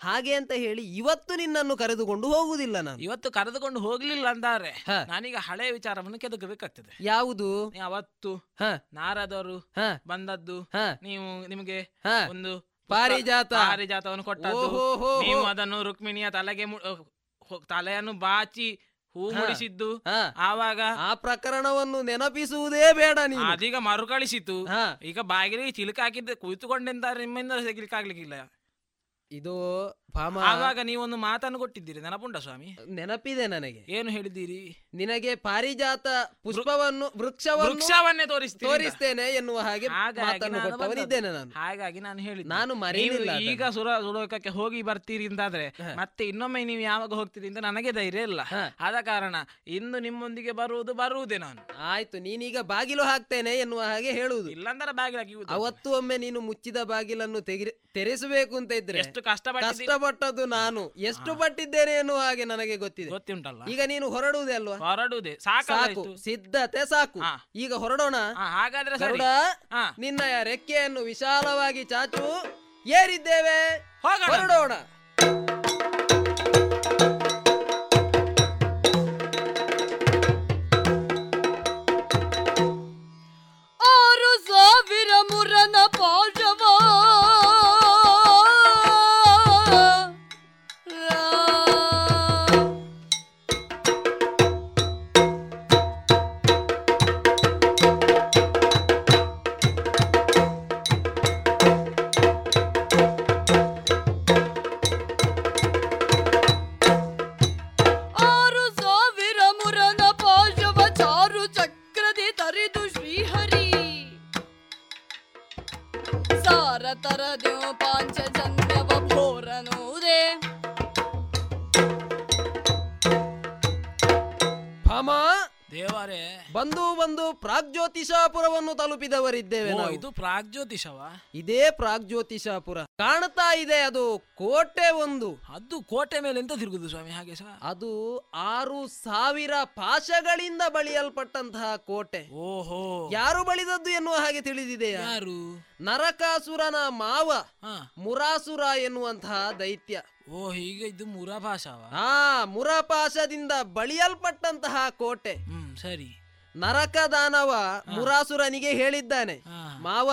ಹಾಗೆ ಅಂತ ಹೇಳಿ ಇವತ್ತು ನಿನ್ನನ್ನು ಕರೆದುಕೊಂಡು ಹೋಗುವುದಿಲ್ಲ ನಾನು. ಇವತ್ತು ಕರೆದುಕೊಂಡು ಹೋಗ್ಲಿಲ್ಲ ಅಂತಾರೆ ನಾನೀಗ ಹಳೆ ವಿಚಾರವನ್ನು ಕೆದಕಬೇಕಾಗ್ತದೆ. ಯಾವುದು? ಅವತ್ತು ಹ. ನಾರದವರು ಬಂದದ್ದು? ಹ. ನೀವು ನಿಮಗೆ. ಒಂದು ಪಾರಿಜಾತ. ಪಾರಿಜಾತವನ್ನು ಕೊಟ್ಟದ್ದು ಓಹೋಹೋ. ನೀವು ಅದನ್ನು ರುಕ್ಮಿಣಿಯ ತಲೆಗೆ ತಲೆಯನ್ನು ಬಾಚಿ ಹೂ ಮುಡಿಸಿದ್ದು. ಆವಾಗ ಆ ಪ್ರಕರಣವನ್ನು ನೆನಪಿಸುವುದೇ ಬೇಡ ನೀವು ಅದೀಗ ಮರುಕಳಿಸಿತು. ಈಗ ಬಾಗಿಲಿಗೆ ಚಿಲುಕ ಹಾಕಿದ್ದೆ ಕುಳಿತುಕೊಂಡೆಂತ ನಿಮ್ಮಿಂದ ತೆಗಿಲಿಕ್ಕಾಗ್ಲಿಕ್ಕಿಲ್ಲ ಇದು ಆವಾಗ ನೀವೊಂದು ಮಾತನ್ನು ಕೊಟ್ಟಿದ್ದೀರಿ. ನೆನಪುಂಡ ಸ್ವಾಮಿ? ನೆನಪಿದೆ ನನಗೆ. ಏನು ಹೇಳಿದ್ದೀರಿ? ನಿನಗೆ ಪಾರಿಜಾತ ಪುಷ್ಪವನ್ನು ವೃಕ್ಷವನ್ನು ವೃಕ್ಷವನ್ನೇ ತೋರಿಸ್ತೀನಿ. ತೋರಿಸ್ತೇನೆ ಎನ್ನುವ ಹಾಗೆ ಮಾತನ್ನು ನಾನು ಕೊಟ್ಟವನಿದ್ದೇನೆ ನಾನು. ಹಾಗಾಗಿ ನಾನು ಹೇಳಿದ್ದು. ನಾನು ಮರೆಯಲಿಲ್ಲ ಈಗ ಸುರ ಸುಲೋಕಕ್ಕೆ ಹೋಗಿ ಬರ್ತೀರಿ ಅಂತಾದ್ರೆ ಮತ್ತೆ ಇನ್ನೊಮ್ಮೆ ನೀವು ಯಾವಾಗ ಹೋಗ್ತೀರಿ ಅಂತ ನನಗೆ ಧೈರ್ಯ ಇಲ್ಲ. ಆದ ಕಾರಣ ಇಂದು ನಿಮ್ಮೊಂದಿಗೆ ಬರುವುದು ಬರುವುದೇ ನಾನು. ಆಯ್ತು ನೀನೀಗ ಬಾಗಿಲು ಹಾಕ್ತೇನೆ ಎನ್ನುವ ಹಾಗೆ ಹೇಳುವುದು. ಇಲ್ಲಂದ್ರೆ ಬಾಗಿಲು ಅವತ್ತು ಒಮ್ಮೆ ನೀನು ಮುಚ್ಚಿದ ಬಾಗಿಲನ್ನು ತೆಗಿ ತೆರೆಸಬೇಕು ಅಂತ ಇದ್ರೆ ಎಷ್ಟು ಕಷ್ಟಪಟ್ಟಿದ್ದೀರಿ? ಕಷ್ಟಪಟ್ಟದ್ದು ನಾನು. ಎಷ್ಟು ಪಟ್ಟಿದ್ದೇನೆ ಎನ್ನುವ ಹಾಗೆ ನನಗೆ ಗೊತ್ತಿದೆ. ಗೊತ್ತುಂಟಲ್ಲ. ಈಗ ನೀನು ಹೊರಡುವುದೇ ಅಲ್ವಾ? ಹೊರಡುವುದೇ. ಸಾಕು. ಸಿದ್ಧತೆ ಸಾಕು. ಈಗ ಹೊರಡೋಣ. ಹಾಗಾದ್ರೆ ಸರಿ. ಗರುಡ ಹಾ. ನಿನ್ನ ರೆಕ್ಕೆಯನ್ನು ವಿಶಾಲವಾಗಿ ಚಾಚು. ಏರಿದ್ದೇವೆ. ಹೋಗೋಣ. ಹೊರಡೋಣ. The ದೇವರೇ ಬಂದು ಬಂದು ಪ್ರಾಗ್ಜ್ಯೋತಿಷಾಪುರವನ್ನು ತಲುಪಿದವರಿದ್ದೇವೆ ನಾವು. ಇದು ಪ್ರಾಗ್ಜ್ಯೋತಿಷವ? ಇದೇ ಪ್ರಾಗ್ಜ್ಯೋತಿಷಾಪುರ. ಕಾಣ್ತಾ ಇದೆ ಅದು ಕೋಟೆ ಒಂದು. ಅದು ಕೋಟೆ ಮೇಲೆ ಎಂತ ತಿರುಗುದು ಸ್ವಾಮಿ? ಹಾಗೆ ಸಹ ಅದು ಆರು ಸಾವಿರ ಪಾಶಗಳಿಂದ ಬಳಿಯಲ್ಪಟ್ಟಂತಹ ಕೋಟೆ. ಓಹೋ. ಯಾರು ಬಳಿದದ್ದು ಎನ್ನುವ ಹಾಗೆ ತಿಳಿದಿದೆಯಾ? ಯಾರು? ನರಕಾಸುರನ ಮಾವ ಹಾ. ಮುರಾಸುರ ಎನ್ನುವಂತಹ ದೈತ್ಯ. ಓ ಹೀಗೆ ಇದು ಮುರಾಭಾಷವ? ಆ ಮುರಪಾಶದಿಂದ ಬಳಿಯಲ್ಪಟ್ಟಂತಹ ಕೋಟೆ. ಹ್ಮ್. ಸರಿ. ನರಕ ದಾನವ ಮುರಾಸುರನಿಗೆ ಹೇಳಿದ್ದಾನೆ ಮಾವ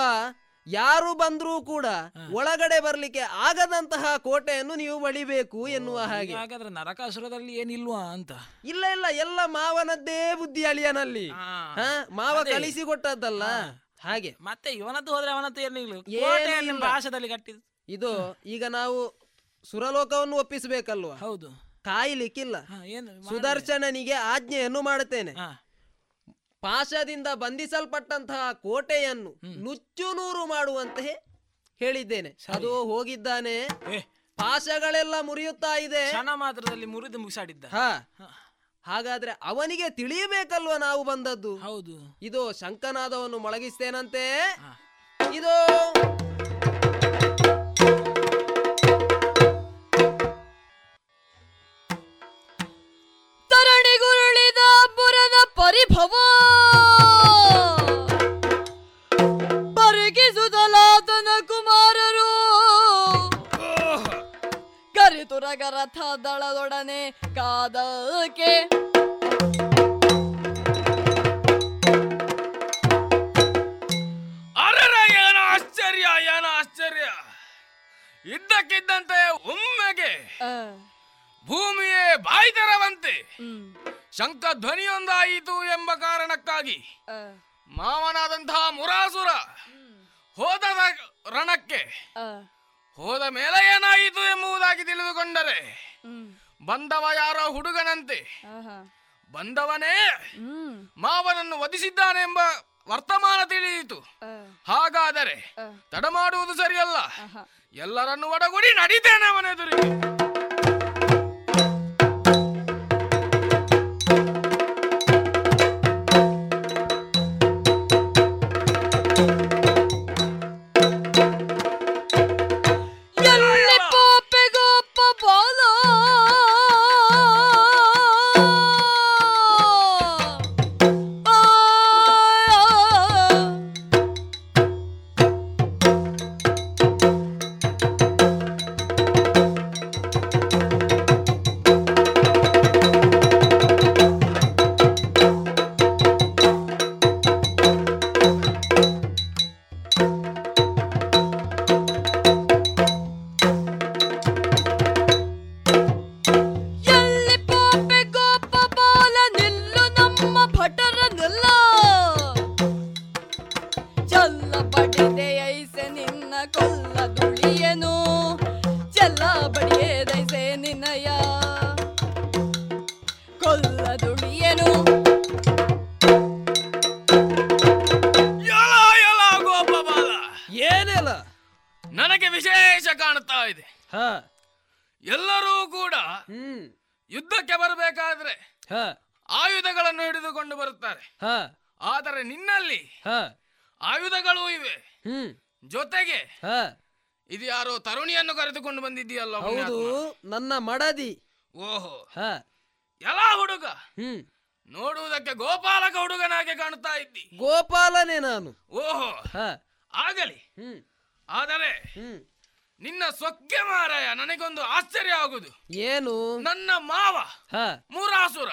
ಯಾರು ಬಂದ್ರೂ ಕೂಡ ಒಳಗಡೆ ಬರ್ಲಿಕ್ಕೆ ಆಗದಂತಹ ಕೋಟೆಯನ್ನು ನೀವು ಬಳಿಬೇಕು ಎನ್ನುವ ಹಾಗೆ. ಹಾಗಾದ್ರೆ ನರಕಾಸುರದಲ್ಲಿ ಏನಿಲ್ವಾ ಅಂತ? ಇಲ್ಲ ಇಲ್ಲ ಎಲ್ಲ ಮಾವನದ್ದೇ ಬುದ್ಧಿ ಅಳಿಯನಲ್ಲಿ. ಹ? ಮಾವ ಕಳಿಸಿ ಕೊಟ್ಟದ್ದಲ್ಲ ಹಾಗೆ. ಮತ್ತೆ ಇವನದ್ದು ಹೋದ್ರೆ ಅವನದ್ದು ಏನಿಲ್ಲ. ಭಾಷದಲ್ಲಿ ಕಟ್ಟಿದ್ದು. ಇದು ಈಗ ನಾವು ಸುರಲೋಕವನ್ನು ಒಪ್ಪಿಸಬೇಕಲ್ವಾ? ಹೌದು. ಕಾಯ್ಲಿಕ್ಕಿಲ್ಲ. ಸುದರ್ಶನನಿಗೆ ಆಜ್ಞೆಯನ್ನು ಮಾಡುತ್ತೇನೆ. ಪಾಶದಿಂದ ಬಂಧಿಸಲ್ಪಟ್ಟಂತಹ ಕೋಟೆಯನ್ನು ನುಚ್ಚು ನೂರು ಮಾಡುವಂತೆ ಹೇಳಿದ್ದೇನೆ. ಅದು ಹೋಗಿದ್ದಾನೆ. ಪಾಶಗಳೆಲ್ಲ ಮುರಿಯುತ್ತಾ ಇದೆ. ಮಾತ್ರದಲ್ಲಿ ಮುರಿದು ಮುಗಿಸಾಡಿದ್ದ. ಹಾಗಾದ್ರೆ ಅವನಿಗೆ ತಿಳಿಯಬೇಕಲ್ವ ನಾವು ಬಂದದ್ದು? ಹೌದು. ಇದು ಶಂಕನಾದವನ್ನು ಮೊಳಗಿಸ್ತೇನಂತೆ. ಇದು ಕರಿತುರಗರಥ ಕಾದಕೆ ಕಾದಕ್ಕೆ. ಅರರ ಏನ ಆಶ್ಚರ್ಯ ಏನ ಆಶ್ಚರ್ಯ. ಇದ್ದಕ್ಕಿದ್ದಂತೆ ಒಮ್ಮೆಗೆ ಭೂಮಿಯೇ ಬಾಯಿ ತೆರವಂತೆ. ಶಂಕ ಧ್ವನಿಯೊಂದಾಯಿತು ಎಂಬ ಕಾರಣಕ್ಕಾಗಿ ಮಾವನಾದಂತಹ ಮುರಾಸುರ ಹೋದ ರಣಕ್ಕೆ ಹೋದ ಮೇಲೆ ಏನಾಯಿತು ಎಂಬುದಾಗಿ ತಿಳಿದುಕೊಂಡರೆ ಬಂದವ ಯಾರೋ ಹುಡುಗನಂತೆ. ಬಂದವನೇ ಮಾವನನ್ನು ವಧಿಸಿದ್ದಾನೆ ಎಂಬ ವರ್ತಮಾನ ತಿಳಿಯಿತು. ಹಾಗಾದರೆ ತಡ ಮಾಡುವುದು ಸರಿಯಲ್ಲ. ಎಲ್ಲರನ್ನು ಒಡಗೂಡಿ ನಡೀತೇನೆ ಅವನೆದುರಿಗೆ. ಆಯುಧಗಳನ್ನು ಹಿಡಿದುಕೊಂಡು ಬರುತ್ತಾರೆ. ಆದರೆ ನಿನ್ನಲ್ಲಿ ಆಯುಧಗಳು ಇವೆ. ಜೊತೆಗೆ ಇದು ಯಾರೋ ತರುಣಿಯನ್ನು ಕರೆದುಕೊಂಡು ಬಂದಿದ್ದೀಯಲ್ಲ ಹೌದು ನನ್ನ ಮಡದಿ. ಓಹೋ. ಹ. ಎಲ್ಲ ಹುಡುಗ? ನೋಡುವುದಕ್ಕೆ ಗೋಪಾಲಕ ಹುಡುಗನಾಗೆ ಕಾಣುತ್ತಾ ಇದ್ದಿ. ಗೋಪಾಲನೇ ನಾನು. ಓಹೋ. ಹ. ಆಗಲಿ. ಆದರೆ ನಿನ್ನ ಸೊಕ್ಕೆ ಮಾರಾಯ ನನಗೊಂದು ಆಶ್ಚರ್ಯ ಆಗುದು ಏನು? ನನ್ನ ಮಾವ ಹ. ಮೂರಾಸುರ.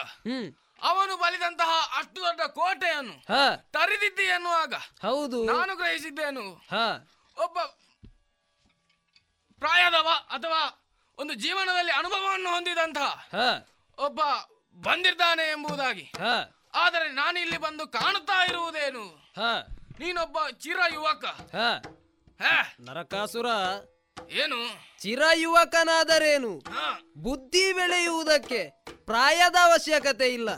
ಅವನು ಬಲಿದಂತಹ ಅಷ್ಟು ದೊಡ್ಡ ಕೋಟೆಯನ್ನು ಹ. ತರಿದಿದ್ದಿ ಎನ್ನುವಾಗ ಹೌದು. ನಾನು ಗ್ರಹಿಸಿದ್ದೇನು? ಹ. ಒಬ್ಬ ಪ್ರಾಯದವ ಅಥವಾ ಒಂದು ಜೀವನದಲ್ಲಿ ಅನುಭವವನ್ನು ಹೊಂದಿದಂತಹ ಹ. ಒಬ್ಬ ಬಂದಿದ್ದಾನೆ ಎಂಬುದಾಗಿ. ಹ. ಆದರೆ ನಾನು ಇಲ್ಲಿ ಬಂದು ಕಾಣುತ್ತಾ ಇರುವುದೇನು? ಹ. ನೀನೊಬ್ಬ ಚಿರ ಯುವಕ ಹ. ಹೇ, ನರಕಾಸುರ ಏನು? ಚಿರ ಯುವಕನಾದರೇನು ಹಾ, ಬುದ್ಧಿ ಬೆಳೆಯುವುದಕ್ಕೆ ಪ್ರಾಯದ ಅವಶ್ಯಕತೆ ಇಲ್ಲ.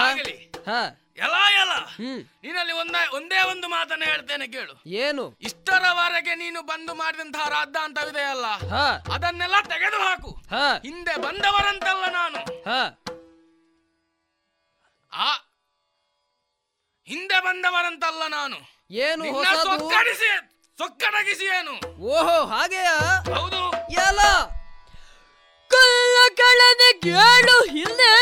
ಆಗಲಿ ಹ. ಎಲ್ಲ ಎಲ್ಲ ಹ್ಮ್. ನೀನಲ್ಲಿ ಒಂದ ಒಂದೇ ಒಂದು ಮಾತನ್ನ ಹೇಳ್ತೇನೆ ಕೇಳು. ಏನು? ಇಷ್ಟರವರೆಗೆ ನೀನು ಬಂದು ಮಾಡಿದಂತಹ ರಾದ್ದಾಂತವಿದೆಯಲ್ಲ ಹ. ಅದನ್ನೆಲ್ಲ ತೆಗೆದು ಹಾಕು ಹ. ಹಿಂದೆ ಬಂದವರಂತಲ್ಲ ನಾನು. ಹ. ಆ ಹಿಂದೆ ಬಂದವರಂತಲ್ಲ ನಾನು. ಏನು ಹೊಸದು? ಸೊಕ್ಕಡಿಸಿ ಸೊಕ್ಕಡಗಿಸಿ ಏನು? ಓಹೋ ಹಾಗೆಯಾ? ಹೌದು. ಎಲ್ಲ ಕೊಲ್ಲ ಕಳೆದ ಕೇಳು ಹಿಂದೆ.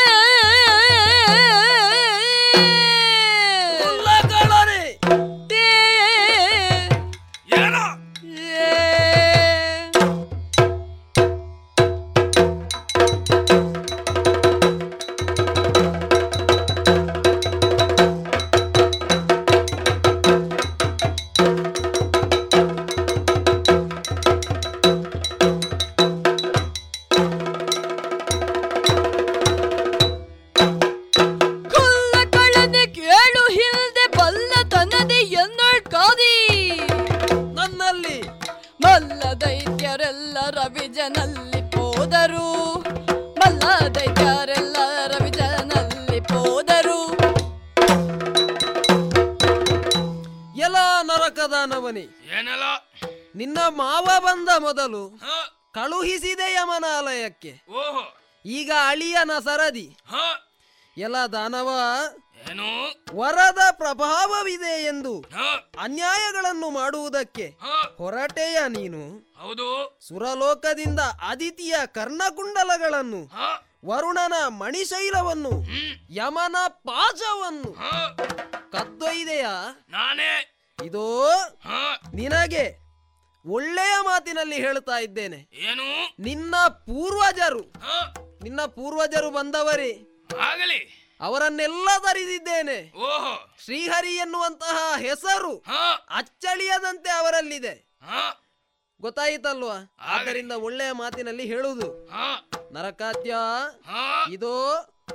ಅಳಿಯನ ಸರದಿ. ಎಲ್ಲ ದಾನವ. ಏನು? ವರದ ಪ್ರಭಾವವಿದೆ ಎಂದು ಅನ್ಯಾಯಗಳನ್ನು ಮಾಡುವುದಕ್ಕೆ ಹೊರಟೆಯ ನೀನು. ಹೌದು. ಸುರಲೋಕದಿಂದ ಅದಿತಿಯ ಕರ್ಣಕುಂಡಲಗಳನ್ನು ವರುಣನ ಮಣಿಶೈಲವನ್ನು ಯಮನ ಪಾಜವನ್ನು. ಕದ್ದೊಯ್ದೆಯಾ? ನಾನೇ. ಇದೋ ನಿನಗೆ ಒಳ್ಳೆಯ ಮಾತಿನಲ್ಲಿ ಹೇಳ್ತಾ ಇದ್ದೇನೆ. ಏನು? ನಿನ್ನ ಪೂರ್ವಜರು ನಿನ್ನ ಪೂರ್ವಜರು ಬಂದವರೇ ಆಗಲಿ. ಅವರನ್ನೆಲ್ಲ ತರಿದಿದ್ದೇನೆ ಓಹೋ. ಶ್ರೀಹರಿ ಎನ್ನುವಂತಹ ಹೆಸರು ಅಚ್ಚಳಿಯದಂತೆ ಅವರಲ್ಲಿದೆ. ಗೊತ್ತಾಯಿತಲ್ವಾ? ಆದ್ದರಿಂದ ಒಳ್ಳೆಯ ಮಾತಿನಲ್ಲಿ ಹೇಳುವುದು. ನರಕಾತ್ಯ ಇದು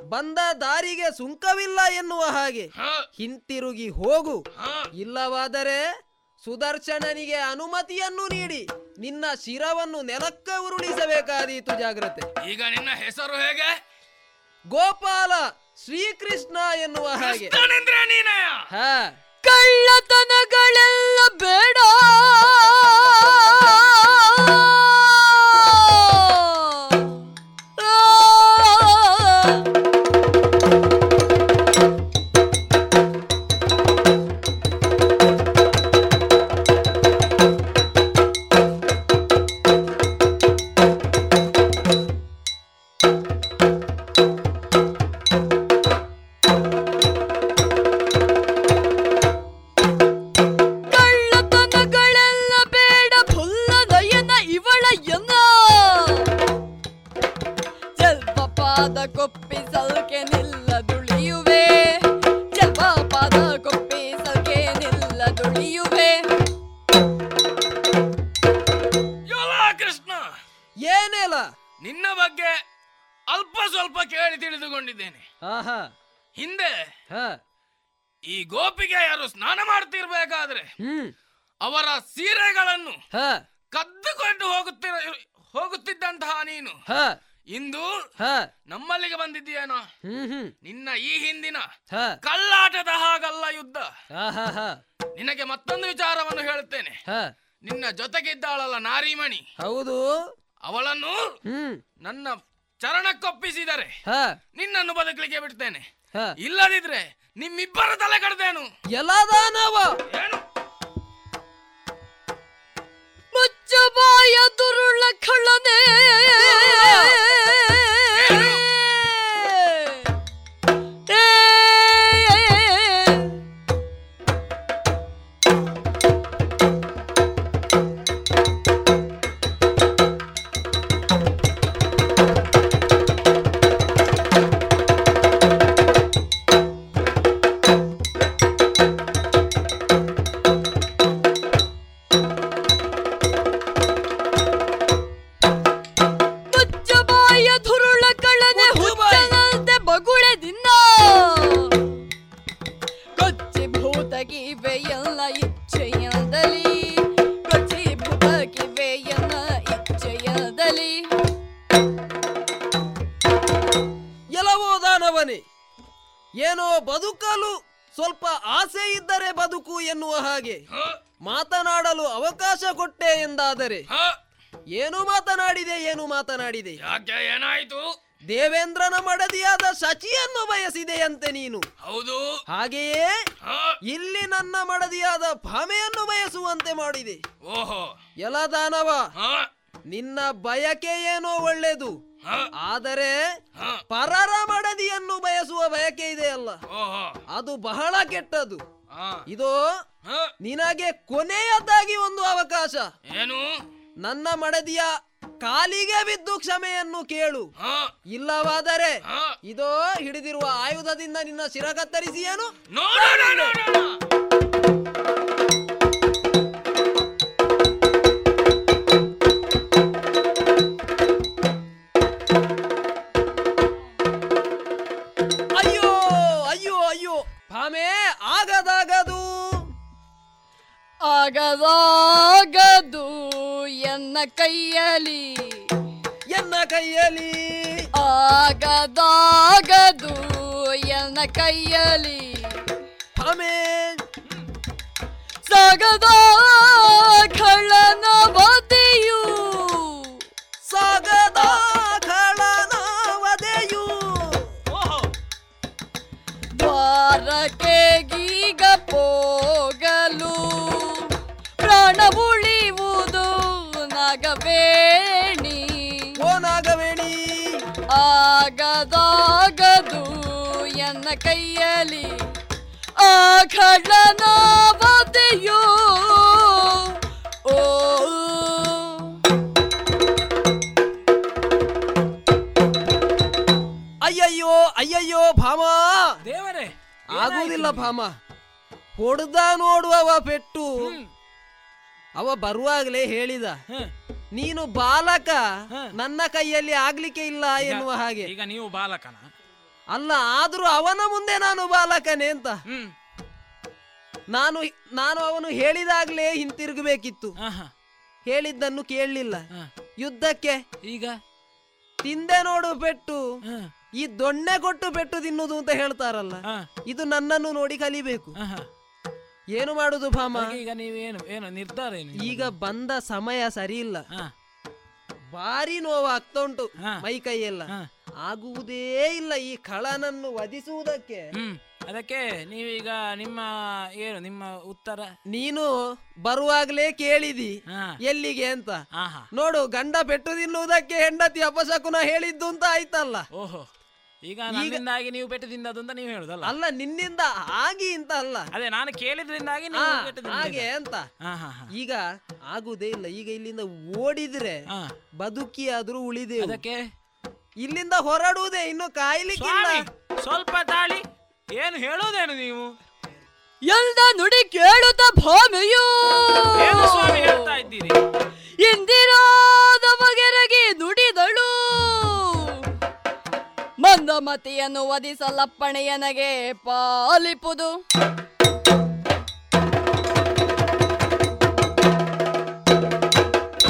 ಬಂದ ದಾರಿಗೆ ಸುಂಕವಿಲ್ಲ ಎನ್ನುವ ಹಾಗೆ. ಹಿಂತಿರುಗಿ ಹೋಗು. ಇಲ್ಲವಾದರೆ ಸುದರ್ಶನನಿಗೆ ಅನುಮತಿಯನ್ನು ನೀಡಿ ನಿನ್ನ ಶಿರವನ್ನು ನೆಲಕ್ಕೆ ಉರುಳಿಸಬೇಕಾದೀತು ಜಾಗ್ರತೆ. ಈಗ ನಿನ್ನ ಹೆಸರು ಹೇಗೆ? ಗೋಪಾಲ ಶ್ರೀಕೃಷ್ಣ ಎನ್ನುವ ಹಾಗೆ. ಕೃಷ್ಣನೆಂದ್ರೆ ನೀನಯ ಹಾ. ಕಳ್ಳತನಗಳೆಲ್ಲ ಬೇಡ. ಜೊತೆಗಿದ್ದಾಳಲ್ಲ ಹೌದು. ಅವಳನ್ನು ಹ್ಮ್. ನನ್ನ ಚರಣಕ್ಕೊಪ್ಪಿಸಿದರೆ ಹಾ. ನಿನ್ನನ್ನು ಬದುಕಲಿಕ್ಕೆ ಬಿಡ್ತೇನೆ. ಹಾ. ಇಲ್ಲದಿದ್ರೆ ನಿಮ್ಮಿಬ್ಬರ ತಲೆ ಕಡ್ದೇನು? ಎಲ್ಲದಾನವ? ಏನು? ಮುಚ್ಚಬಾಯ ದುರುಳ ಕಳ್ಳನೆ ಎಲ ದಾನವ ನಿನ್ನ ಬಯಕೆ ಏನೋ ಒಳ್ಳೇದು. ಆದರೆ ಪರರ ಮಡದಿಯನ್ನು ಬಯಸುವ ಬಯಕೆ ಇದೆಯಲ್ಲ? ಅದು ಬಹಳ ಕೆಟ್ಟದು. ಇದು? ನಿನಗೆ ಕೊನೆಯದಾಗಿ ಒಂದು ಅವಕಾಶ. ಏನು? ನನ್ನ ಮಡದಿಯ ಕಾಲಿಗೆ ಬಿದ್ದು ಕ್ಷಮೆಯನ್ನು ಕೇಳು. ಇಲ್ಲವಾದರೆ ಇದು ಇದೋ ಹಿಡಿದಿರುವ ಆಯುಧದಿಂದ ನಿನ್ನ ಶಿರ ಕತ್ತರಿಸಿ ಏನು ಆಗದಾಗದು ಎನ್ನ ಕೈಯಲಿ. ಎನ್ನ ಕೈಯಲ್ಲಿ ಸಾಗದ ಖಳನ ವದೆಯು ಸಾಗದ ಖಳನ ವದೆಯು ಗೀಗ ನಾಗವೇಣಿ ಓ ನಾಗವೇಣಿ ಆಗದಾಗದು ಎನ್ನ ಕೈಯಲ್ಲಿ. ಆ ಖಡ್ಲನ ವದೆಯು ಓ. ಅಯ್ಯಯ್ಯೋ ಅಯ್ಯಯ್ಯೋ ಭಾಮ. ದೇವರೇ ಆಗುವುದಿಲ್ಲ ಭಾಮ. ಹೊಡೆದ ನೋಡುವವ ಪೆಟ್ಟು. ಅವ ಬರುವಾಗಲೇ ಹೇಳಿದ. ನೀನು ಬಾಲಕ ನನ್ನ ಕೈಯಲ್ಲಿ ಆಗ್ಲಿಕ್ಕೆ ಇಲ್ಲ ಎನ್ನುವ ಹಾಗೆ. ಈಗ ನೀವು ಬಾಲಕನ? ಅಲ್ಲ ಆದ್ರೂ ಅವನ ಮುಂದೆ ನಾನು ಬಾಲಕನೇ ಅಂತ. ನಾನು ನಾನು ಅವನು ಹೇಳಿದಾಗ್ಲೇ ಹಿಂತಿರುಗಬೇಕಿತ್ತು. ಹೇಳಿದ್ದನ್ನು ಕೇಳಲಿಲ್ಲ. ಯುದ್ಧಕ್ಕೆ ಈಗ? ತಿಂದೆ ನೋಡು ಪೆಟ್ಟು ಈ ದೊಣ್ಣೆ ಕೊಟ್ಟು ಪೆಟ್ಟು ತಿನ್ನುವುದು ಅಂತ ಹೇಳ್ತಾರಲ್ಲ. ಇದು ನನ್ನನ್ನು ನೋಡಿ ಕಲಿಬೇಕು. ಏನು ಮಾಡುದು ಭಾಮ? ಈಗ ನೀವೇನು ಏನು ನಿರ್ಧಾರ ಏನು ಈಗ ಬಂದ ಸಮಯ ಸರಿ ಇಲ್ಲ. ಭಾರಿ ನೋವಾಗ್ತಾ ಉಂಟು ಮೈ ಕೈಯೆಲ್ಲ. ಆಗುವುದೇ ಇಲ್ಲ ಈ ಕಳನನ್ನು ವಧಿಸುವುದಕ್ಕೆ. ಹ್ಮ್. ಅದಕ್ಕೆ ನೀವೀಗ ನಿಮ್ಮ ಏನು ನಿಮ್ಮ ಉತ್ತರ? ನೀನು ಬರುವಾಗ್ಲೇ ಕೇಳಿದಿ ಎಲ್ಲಿಗೆ ಅಂತ. ನೋಡು ಗಂಡ ಪೆಟ್ಟು ತಿನ್ನುವುದಕ್ಕೆ ಹೆಂಡತಿ ಅಪಶಕುನ ಹೇಳಿದ್ದು ಅಂತ ಆಯ್ತಲ್ಲ. ಓಹೋ. ಈಗ ನನ್ನಿಂದಾಗಿ ನೀವು ಬೆಟ್ಟದಿಂದ ಅಂತ ನೀವು ಹೇಳುದಲ್ಲ? ಅಲ್ಲ ನಿನ್ನಿಂದ ಆಗಿ ಅಂತ ಅಲ್ಲ. ಅದೇ ನಾನು ಕೇಳಿದ್ರಿಂದಾಗಿ ನೀವು ಪೆಟ್ಟು ತಿಂದಿದ್ದೀರ. ಹಾಗೆ ಅಂತ. ಹಾ, ಹಾ, ಹಾ. ಈಗ ಆಗುದೇ ಇಲ್ಲ. ಈಗ ಇಲ್ಲಿಂದ ಓಡಿದ್ರೆ ಬದುಕಿ ಆದ್ರೂ ಉಳಿದೆ ಅದಕ್ಕೆ? ಇಲ್ಲಿಂದ ಹೊರಡುವುದೇ ಇನ್ನು ಕಾಯ್ಲಿಕ್ಕಿಲ್ಲ. ಸ್ವಾಮಿ, ಸ್ವಲ್ಪ ತಾಳಿ. ಏನು ಹೇಳೋದೇನು ನೀವು? ಎಲ್ದ ನುಡಿ ಕೇಳುತ್ತ ಭಾಮೆಯು. ಏನು ಸ್ವಾಮಿ ಹೇಳ್ತಾ ಇದ್ದೀರಿ? ಇಂದಿರಾದ ಬಗೆರಗಿ ನುಡಿದಳು ಮಂದಮತಿಯನ್ನು ವಧಿಸಲಪ್ಪಣೆಯನಗೆ ಪಾಲಿಪುದು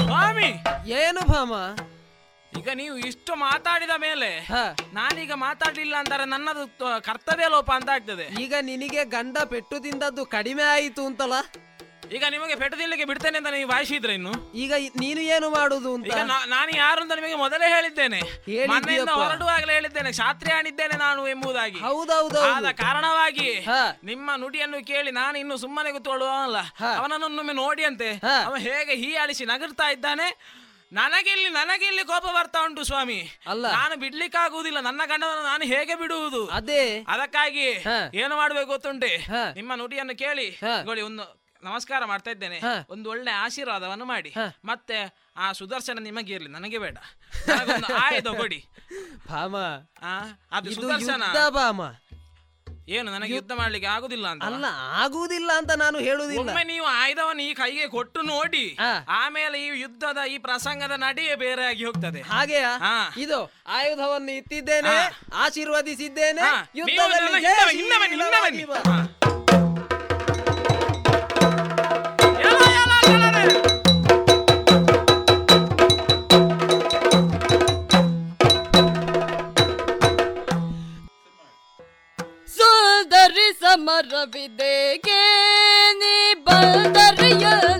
ಸ್ವಾಮಿ! ಏನು ಭಾಮ? ಈಗ ನೀವು ಇಷ್ಟು ಮಾತಾಡಿದ ಮೇಲೆ ನಾನೀಗ ಮಾತಾಡ್ಲಿಲ್ಲ ಅಂತಾರೆ ನನ್ನದು ತ- ಕರ್ತವ್ಯ ಲೋಪ ಅಂತ ಆಗ್ತದೆ. ಈಗ ನಿನಗೆ ಗಂಡ ಪೆಟ್ಟು ತಿಂದದ್ದು ಕಡಿಮೆ ಆಯಿತು ಅಂತಲ್ಲ? ಈಗ ನಿಮಗೆ ಪೆಟ್ಟದಿಲ್ಲಕ್ಕೆ ಬಿಡ್ತೇನೆ ಅಂತ ನೀವು ಭಾಷಿದ್ರೆ ಇನ್ನು? ಈಗ ಇ- ನೀನು ಏನು ಮಾಡುದು ಅಂತ? ಈಗ ನಾ- ನಾನು ಯಾರು ಅಂತ ನಿಮಗೆ ಮೊದಲೇ ಹೇಳಿದ್ದೇನೆ. ಮನೆಯಿಂದ ಹೊರಡುವಾಗಲೇ ಹೇಳಿದ್ದೇನೆ. ಶಾತ್ರಿಯಾಣಿದ್ದೇನೆ ನಾನು ಎಂಬುದಾಗಿ. ಹೌದೌದು. ಆದ ಕಾರಣವಾಗಿ ನಿಮ್ಮ ನುಡಿಯನ್ನು ಕೇಳಿ ನಾನು ಇನ್ನು ಸುಮ್ಮನೆ ಕೂತ್ಕೊಳ್ಳುವಲ್ಲ ಅವನನ್ನೊಮ್ಮೆ ನೋಡಿ ಅಂತೆ ಅವ ಹೇಗೆ ಹೀ ಹೀಯಾಳಿಸಿ ನಗರ್ತಾ ಇದ್ದಾನೆ? ನನಗಿಲ್ಲಿ ನನಗಿಲ್ಲಿ ಕೋಪ ಬರ್ತಾ ಉಂಟು ಸ್ವಾಮಿ. ಅಲ್ಲ. ನಾನು ಬಿಡ್ಲಿಕ್ಕಾಗುವುದಿಲ್ಲ. ನನ್ನ ಗಂಡನನ್ನು ನಾನು ಹೇಗೆ ಬಿಡುವುದು? ಅದೇ. ಅದಕ್ಕಾಗಿ ಏನು ಮಾಡ್ಬೇಕು ಗೊತ್ತುಂಟೆ? ನಿಮ್ಮ ನುಡಿಯನ್ನು ಕೇಳಿ. ನೋಡಿ ಒಂದು ನಮಸ್ಕಾರ ಮಾಡ್ತಾ ಇದ್ದೇನೆ. ಒಂದು ಒಳ್ಳೆ ಆಶೀರ್ವಾದವನ್ನು ಮಾಡಿ. ಮತ್ತೆ ಆ ಸುದರ್ಶನ ನಿಮಗೆ ಇರಲಿ ನನಗೆ ಬೇಡ. ಕೊಡಿ. ಭಾಮ ಅದು ಸುದರ್ಶನ. ಭಾಮ. ಏನು ನನಗೆ ಯುದ್ಧ ಮಾಡ್ಲಿಕ್ಕೆ ಆಗುದಿಲ್ಲ ಅಂತ? ಅಲ್ಲ ಆಗುವುದಿಲ್ಲ ಅಂತ ನಾನು ಹೇಳುದಿಲ್ಲ ಒಮ್ಮೆ ನೀವು ಆಯುಧವನ್ನು ಈ ಕೈಗೆ ಕೊಟ್ಟು ನೋಡಿ ಆಮೇಲೆ ಈ ಯುದ್ಧದ ಈ ಪ್ರಸಂಗದ ನಡೆಯೇ ಬೇರೆ ಆಗಿ ಹೋಗ್ತದೆ. ಹಾಗೆಯಾ? ಇದು ಆಯುಧವನ್ನು ಇತ್ತಿದ್ದೇನೆ. ಆಶೀರ್ವದಿಸಿದ್ದೇನೆ ಯುದ್ಧ ಯುದ್ಧದಲ್ಲಿ ನೀವು ಜಯ ನೀ ಬನ್ನಿ, ಹಿಂದೆ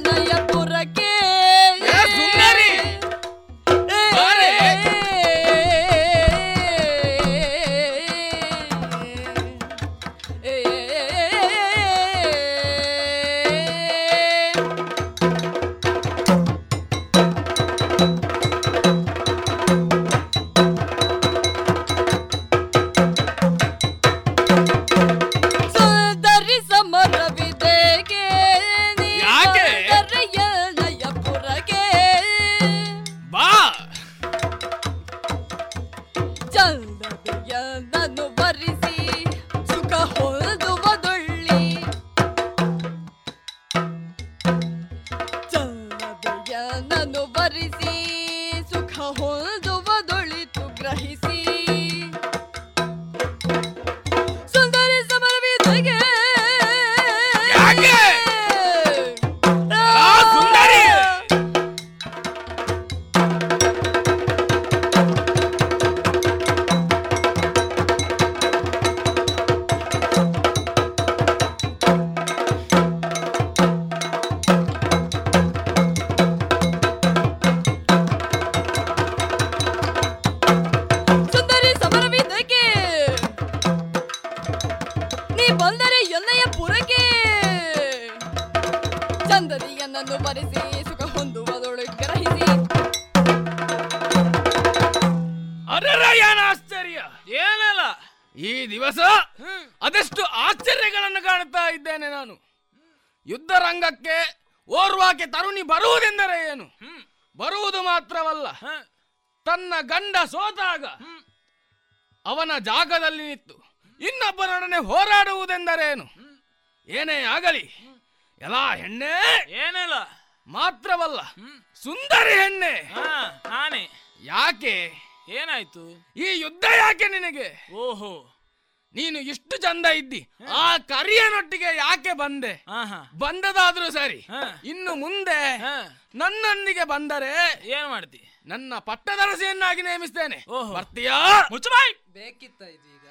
ನನ್ನೊಂದಿಗೆ ಬಂದರೆ ಏನ್ ಮಾಡ್ತಿ? ನನ್ನ ಪಟ್ಟದರಸಿಯನ್ನಾಗಿ ನೇಮಿಸ್ತೇನೆ. ಬರ್ತೀಯಾ? ಮುಚ್ಚಬಾಯ್. ಬೇಕಿತ್ತ ಇದು ಈಗ?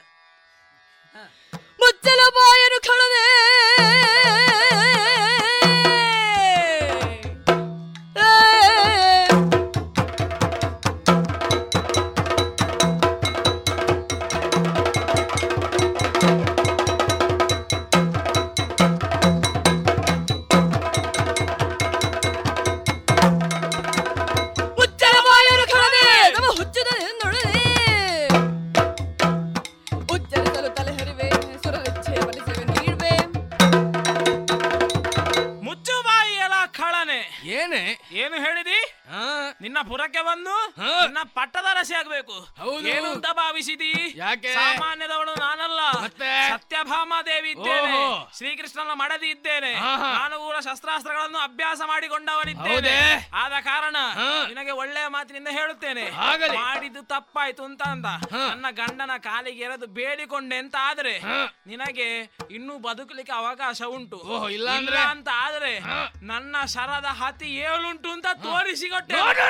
ಮುಚ್ಚಲ ಬಾಯನು ಕಳದೆ ನಿನ್ನ ಪುರಕ್ಕೆ ಬಂದು ನಿನ್ನ ಪಟ್ಟದ ರಸಿ ಆಗ್ಬೇಕು. ಏನು ಅಂತ ಭಾವಿಸಿದಿ? ಯಾಕೆ? ಸಾಮಾನ್ಯದವಳು ನಾನಲ್ಲ. ಮತ್ತೆ? ಸತ್ಯಭಾಮ ದೇವಿ ಇದ್ದೇನೆ. ಶ್ರೀಕೃಷ್ಣನ ಮಡದಿ ಇದ್ದೇನೆ. ನಾನು ಕೂಡ ಶಸ್ತ್ರಾಸ್ತ್ರಗಳನ್ನು ಅಭ್ಯಾಸ ಮಾಡಿಕೊಂಡವನಿದ್ದೇನೆ. ಆದ ಕಾರಣ ನಿನಗೆ ಒಳ್ಳೆಯ ಮಾತಿನಿಂದ ಹೇಳುತ್ತೇನೆ. ಮಾಡಿದ್ದು ತಪ್ಪಾಯ್ತು ಅಂತ ಅಂತ ನನ್ನ ಗಂಡನ ಕಾಲಿಗೆ ಎರೆದು ಬೇಡಿಕೊಂಡೆ ಅಂತ ಆದ್ರೆ ನಿನಗೆ ಇನ್ನೂ ಬದುಕಲಿಕ್ಕೆ ಅವಕಾಶ ಉಂಟು. ಇಲ್ಲ ಅಂದ್ರೆ? ಅಂತ ಆದ್ರೆ ನನ್ನ ಶರದ ಹತಿ ಏಳುಂಟು ಅಂತ ತೋರಿಸಿಕೊಟ್ಟೆ.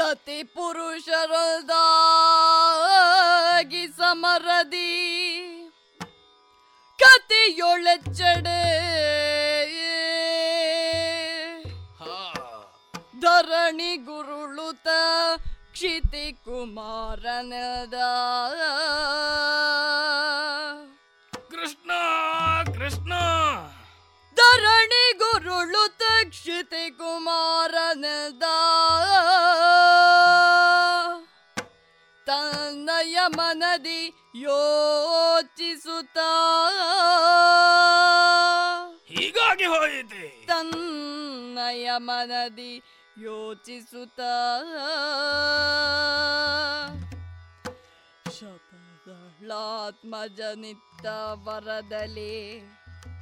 ಸತಿ ಪುರುಷರೊಳದಾಗಿ ಸಮರದಿ. ಕತಿಯೊಳೆಚ್ಚಡೆ ಧರಣಿ ಗುರುಳುತ ಕ್ಷಿತಿ ಕುಮಾರನದ. ಕೃಷ್ಣ ಕೃಷ್ಣ. ಧರಣಿ ಗುರುಳು ತಕ್ಷಿತಿ ಕುಮಾರನದ. ತನ್ನಯ ಮನದಿ ಯೋಚಿಸುತ್ತ. ಹೀಗಾಗಿ ಹೋಯಿತೆ. ತನ್ನಯ ಮನದಿ ಯೋಚಿಸುತ್ತ. ಶತಾತ್ಮಜನಿತ್ತ ವರದಲಿ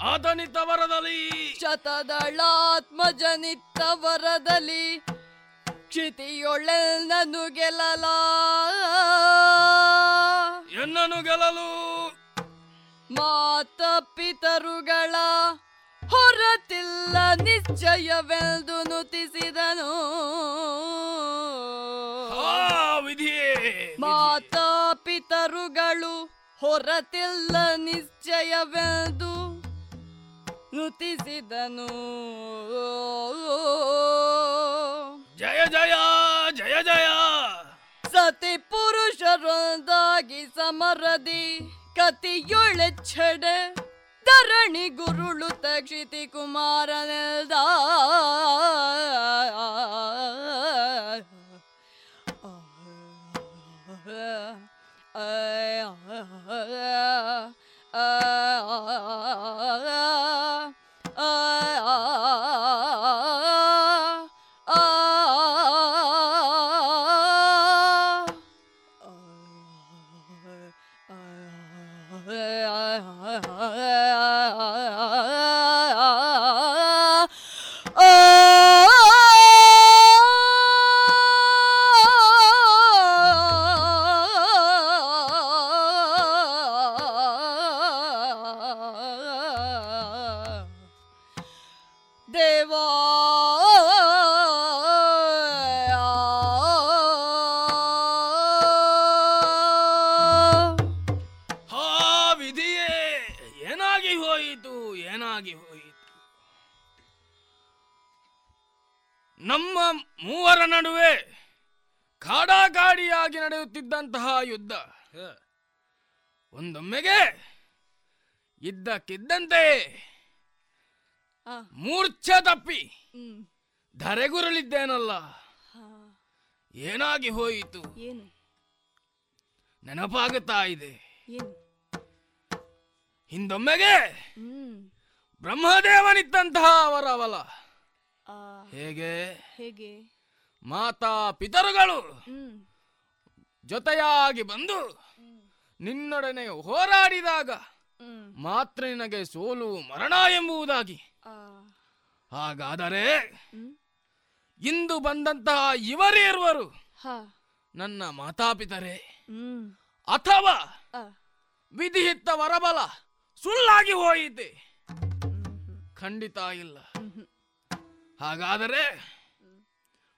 ಆತನಿತ ವರದಲ್ಲಿ ಶತದಳಾತ್ಮಜನಿತ್ತ ವರದಲಿ ಕ್ಷಿತಿಯೊಳೆನ್ನನು ಗೆಲ್ಲಲ. ಎನ್ನನು ಗೆಲ್ಲಲು. ಮಾತ ಪಿತರುಗಳ ಹೊರತಿಲ್ಲ ನಿಶ್ಚಯವೆಂದು ನುತಿಸಿದನು. ಮಾತ ಪಿತರುಗಳು ಹೊರತಿಲ್ಲ ನಿಶ್ಚಯವೆಂದು ನುತಿಸಿದನು ಜಯ ಜಯ ಜಯ ಜಯ. ಸತಿ ಪುರುಷರೊಂದಾಗಿ ಸಮರದಿ ಕತಿಯೊಳೆಚ್ಚಡೆ ಧರಣಿ ಗುರುಳು ತಕ್ಷಿತಿ ಕುಮಾರನೆಲ್ದ ನಡೆಯುತ್ತಿದ್ದಂತಹ ಯುದ್ಧ. ಒಂದೊಮ್ಮೆಗೆ ಇದ್ದಕ್ಕಿದ್ದಂತೆ ಮೂರ್ಛೆ ತಪ್ಪಿ ಧರೆಗುರುಳಿದ್ದೇನಲ್ಲ? ಏನಾಗಿ ಹೋಯಿತು? ಏನು? ನೆನಪಾಗುತ್ತಾ ಇದೆ. ಹಿಂದೊಮ್ಮೆಗೆ ಬ್ರಹ್ಮದೇವನಿತ್ತಂತಹ ಬ್ರಹ್ಮದೇವನಿದ್ದಂತಹ ಅವರ ಅವಲ. ಹೇಗೆ? ಹೇಗೆ? ಮಾತಾ ಪಿತರುಗಳು ಜೊತೆಯಾಗಿ ಬಂದು ನಿನ್ನೊಡನೆ ಹೋರಾಡಿದಾಗ ಮಾತ್ರ ನಿನಗೆ ಸೋಲು ಮರಣ ಎಂಬುದಾಗಿ. ಹಾಗಾದರೆ ಇಂದು ಬಂದಂತಹ ಇವರಿರುವರು ನನ್ನ ಮಾತಾಪಿತರೇ. ಅಥವಾ ವಿಧಿಹಿತ್ತ ವರಬಲ ಸುಳ್ಳಾಗಿ ಹೋಯಿತೆ. ಖಂಡಿತ ಇಲ್ಲ. ಹಾಗಾದರೆ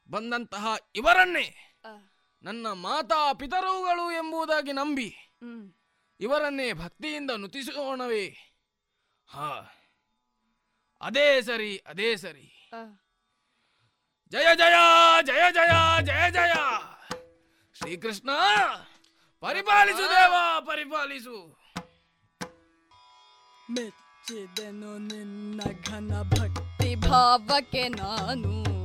ಬಂದಂತಹ ಇವರನ್ನೇ ನನ್ನ ಮಾತಾ ಪಿತರುಗಳು ಎಂಬುದಾಗಿ ನಂಬಿ ಇವರನ್ನೇ ಭಕ್ತಿಯಿಂದ ನುತಿಸೋಣವೇ. ಹಾ. ಅದೇ ಸರಿ ಅದೇ ಸರಿ. ಜಯ ಜಯ ಜಯ ಜಯ ಜಯ ಜಯ. ಶ್ರೀಕೃಷ್ಣ ಪರಿಪಾಲಿಸು ದೇವ ಪರಿಪಾಲಿಸು. ಮೆಚ್ಚಿದೆನು ನಿನ್ನ ಘನ ಭಕ್ತಿ ಭಾವಕ್ಕೆ ನಾನು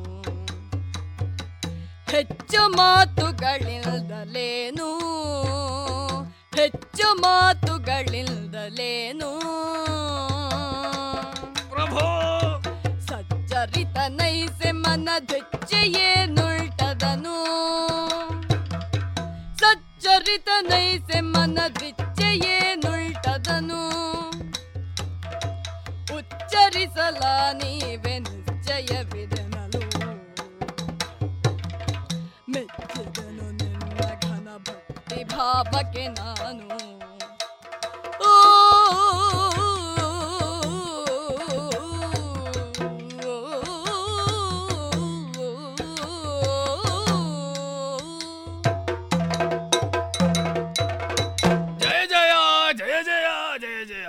ಹೆಚ್ಚು ಮಾತುಗಳಿಲ್ದಲೇನು? ಹೆಚ್ಚು ಮಾತುಗಳಿಲ್ದಲೇನು? ಪ್ರಭೋ! ಸಚ್ಚರಿತ ನೈಸೆ ಮನದೆಚ್ಚೆಯೇನುಳ್ಟದನು ಸಚ್ಚರಿತ ನೈಸೆ ಮನದಿಚ್ಚೆಯೇನುಳ್ಟದನು ಉಚ್ಚರಿಸಲ ನೀವೆ ನಿಶ್ಚಯವಿದೆನಲು ಭಾವಕ್ಕೆ ನಾನು. ಓ ಜಯ ಜಯ ಜಯ ಜಯ ಜಯ ಜಯ.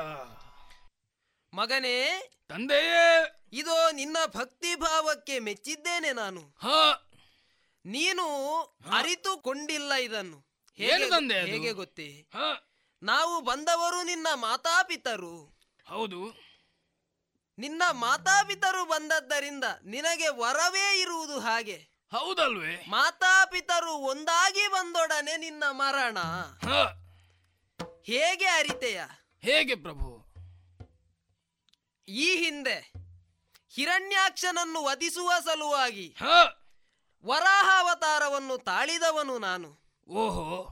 ಮಗನೇ ತಂದೆಯೇ. ಇದು ನಿನ್ನ ಭಕ್ತಿ ಭಾವಕ್ಕೆ ಮೆಚ್ಚಿದ್ದೇನೆ ನಾನು. ಹಾ. ನೀನು ಅರಿತುಕೊಂಡಿಲ್ಲ ಇದನ್ನು. ಹೇಗೆ ಏನು ತಂದೆ ಹೇಗೆ ಗೊತ್ತೇ? ನಾವು ಬಂದವರು ನಿನ್ನ ಮಾತಾಪಿತರು. ಹೌದು. ನಿನ್ನ ಮಾತಾಪಿತರು ಬಂದದ್ದರಿಂದ ನಿನಗೆ ವರವೇ ಇರುವುದು ಹಾಗೆ. ಹೌದಲ್ವೇ? ಮಾತಾಪಿತರು ಒಂದಾಗಿ ಬಂದೊಡನೆ ನಿನ್ನ ಮರಣ. ಹಾ. ಹೇಗೆ ಅರಿತೆಯ? ಹೇಗೆ ಪ್ರಭು? ಈ ಹಿಂದೆ ಹಿರಣ್ಯಾಕ್ಷನನ್ನು ವಧಿಸುವ ಸಲುವಾಗಿ ಹಾ. ವರಾಹಾವತಾರವನ್ನು ತಾಳಿದವನು ನಾನು. ಓಹೋ.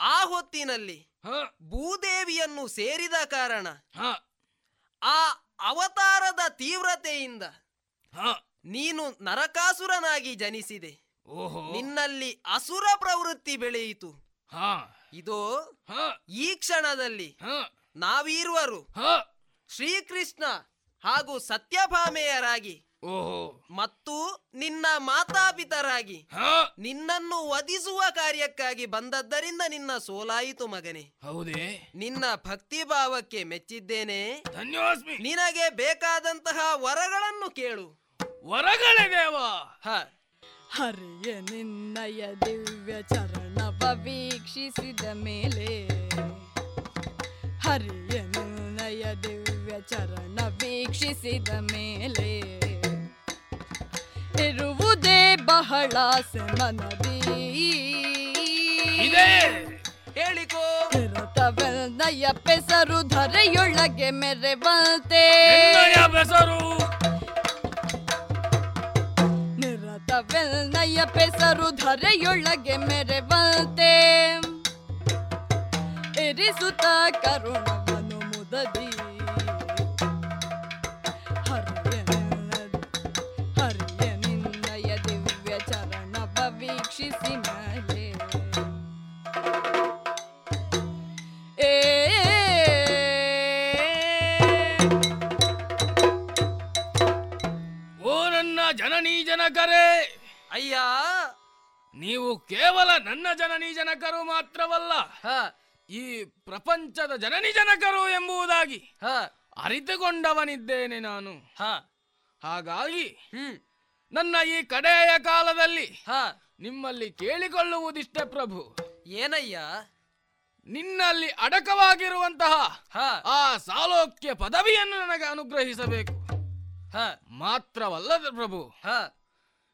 ಆ ಹೊತ್ತಿನಲ್ಲಿ ಹಾ. ಭೂದೇವಿಯನ್ನು ಸೇರಿದ ಕಾರಣ ಆ ಅವತಾರದ ತೀವ್ರತೆಯಿಂದ ಹಾ. ನೀನು ನರಕಾಸುರನಾಗಿ ಜನಿಸಿದೆ. ಓಹೋ. ನಿನ್ನಲ್ಲಿ ಅಸುರ ಪ್ರವೃತ್ತಿ ಬೆಳೆಯಿತು. ಹಾ. ಇದು ಈ ಕ್ಷಣದಲ್ಲಿ ಹಾ. ನಾವೀರುವರು ಶ್ರೀಕೃಷ್ಣ ಹಾಗೂ ಸತ್ಯಭಾಮೆಯರಾಗಿ ಮತ್ತು ನಿನ್ನ ಮಾತಾಪಿತರಾಗಿ ಹಾ. ನಿನ್ನನ್ನು ವಧಿಸುವ ಕಾರ್ಯಕ್ಕಾಗಿ ಬಂದದ್ದರಿಂದ ನಿನ್ನ ಸೋಲಾಯಿತು ಮಗನೇ. ಹೌದೇ? ನಿನ್ನ ಭಕ್ತಿ ಭಾವಕ್ಕೆ ಮೆಚ್ಚಿದ್ದೇನೆ. ಧನ್ಯೋಸ್ಮಿ. ನಿನಗೆ ಬೇಕಾದಂತಹ ವರಗಳನ್ನು ಕೇಳು. ವರಗಳೇ ದೇವ. ಹ. ಹರಿಯ ನಿನ್ನಯ ದಿವ್ಯ ಚರಣವ ವೀಕ್ಷಿಸಿದ ಮೇಲೆ ಹರಿಯ ನಿನ್ನಯ ದಿವ್ಯ ಚರಣ ವೀಕ್ಷಿಸಿದ ಮೇಲೆ ಇರುವುದೇ ಬಹಳ ಇದೆ. ಹೇಳಿಕೋ ನಯ್ಯ ಪೆಸರು ಧರೆಯೊಳಗೆ ಮೆರೆವಂತೆ. ಬೆಸರು ನಿರತವೆಲ್ನಯ ಪೆಸರು ಧರೆಯೊಳಗೆ ಮೆರೆವಂತೆ. ಇರಿಸುತ್ತ ಕರುಣವನು ಮುದದಿ. ಜನಕರೇ! ಅಯ್ಯ! ನೀವು ಕೇವಲ ನನ್ನ ಜನನಿ ಜನಕರು ಮಾತ್ರವಲ್ಲ ಹ. ಈ ಪ್ರಪಂಚದ ಜನನಿ ಜನಕರು ಎಂಬುದಾಗಿ ಹ. ಅರಿತುಕೊಂಡವನಿದ್ದೇನೆ ನಾನು. ಹಾಗಾಗಿ ನನ್ನ ಈ ಕಡೆಯ ಕಾಲದಲ್ಲಿ ನಿಮ್ಮಲ್ಲಿ ಕೇಳಿಕೊಳ್ಳುವುದಿಷ್ಟೇ ಪ್ರಭು. ಏನಯ್ಯ? ನಿನ್ನಲ್ಲಿ ಅಡಕವಾಗಿರುವಂತಹ ಆ ಸಾಲೋಕ್ಯ ಪದವಿಯನ್ನು ನನಗೆ ಅನುಗ್ರಹಿಸಬೇಕು. ಮಾತ್ರವಲ್ಲದ ಪ್ರಭು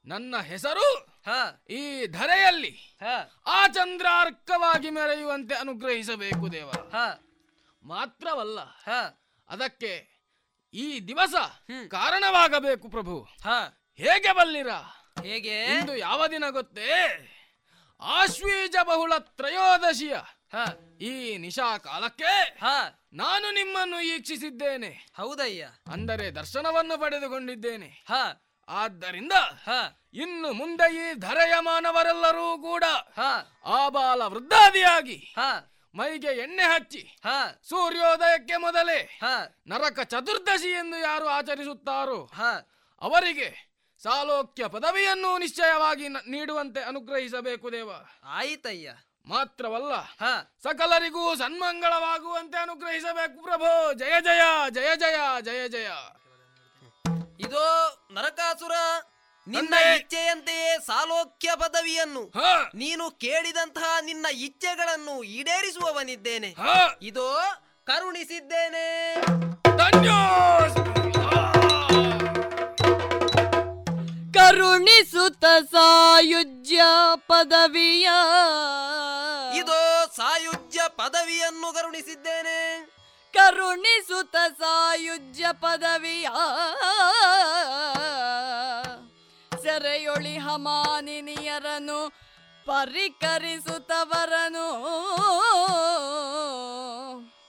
ನನ್ನ ಹೆಸರು ಈ ಧರೆಯಲ್ಲಿ ಆ ಚಂದ್ರಾರ್ಕವಾಗಿ ಮೆರೆಯುವಂತೆ ಅನುಗ್ರಹಿಸಬೇಕು ದೇವ. ಮಾತ್ರವಲ್ಲ ಅದಕ್ಕೆ ಈ ದಿವಸ ಕಾರಣವಾಗಬೇಕು ಪ್ರಭು. ಹೇಗೆ ಬಲ್ಲಿರ? ಹೇಗೆ? ಇಂದು ಯಾವ ದಿನ ಗೊತ್ತೇ? ಆಶ್ವೀಜ ಬಹುಳ ತ್ರಯೋದಶಿಯ ಈ ನಿಶಾ ಕಾಲಕ್ಕೆ ನಾನು ನಿಮ್ಮನ್ನು ಈಕ್ಷಿಸಿದ್ದೇನೆ. ಹೌದಯ್ಯ. ಅಂದರೆ ದರ್ಶನವನ್ನು ಪಡೆದುಕೊಂಡಿದ್ದೇನೆ. ಆದ್ದರಿಂದ ಇನ್ನು ಮುಂದೆ ಈ ಧರೆಯಮಾನವರೆಲ್ಲರೂ ಕೂಡ ಆಬಾಲ ವೃದ್ಧಾದಿಯಾಗಿ ಮೈಗೆ ಎಣ್ಣೆ ಹಚ್ಚಿ ಸೂರ್ಯೋದಯಕ್ಕೆ ಮೊದಲೇ ನರಕ ಚತುರ್ದಶಿ ಎಂದು ಯಾರು ಆಚರಿಸುತ್ತಾರೋ ಅವರಿಗೆ ಸಾಲೋಕ್ಯ ಪದವಿಯನ್ನು ನಿಶ್ಚಯವಾಗಿ ನೀಡುವಂತೆ ಅನುಗ್ರಹಿಸಬೇಕು ದೇವ. ಆಯಿತಯ್ಯ. ಮಾತ್ರವಲ್ಲ ಸಕಲರಿಗೂ ಸನ್ಮಂಗಳವಾಗುವಂತೆ ಅನುಗ್ರಹಿಸಬೇಕು ಪ್ರಭು. ಜಯ ಜಯ ಜಯ ಜಯ ಜಯ ಜಯ. ಇದೋ ನರಕಾಸುರ ನಿನ್ನ ಇಚ್ಛೆಯಂತೆಯೇ ಸಾಲೋಕ್ಯ ಪದವಿಯನ್ನು ನೀನು ಕೇಳಿದಂತಹ ನಿನ್ನ ಇಚ್ಛೆಗಳನ್ನು ಈಡೇರಿಸುವವನಿದ್ದೇನೆ. ಇದೋ ಕರುಣಿಸಿದ್ದೇನೆ. ಕರುಣಿಸುತ್ತ ಸಾಯುಜ್ಯ ಪದವಿಯ. ಇದೋ ಸಾಯುಜ್ಯ ಪದವಿಯನ್ನು ಕರುಣಿಸಿದ್ದೇನೆ. ಕರುಣಿಸುತ್ತ ಸಾಯುಜ್ಯ ಪದವಿಯ ಸೆರೆಯೊಳಿ ಹಮಾನಿನಿಯರನು ಪರಿಕರಿಸುತ್ತವರನು.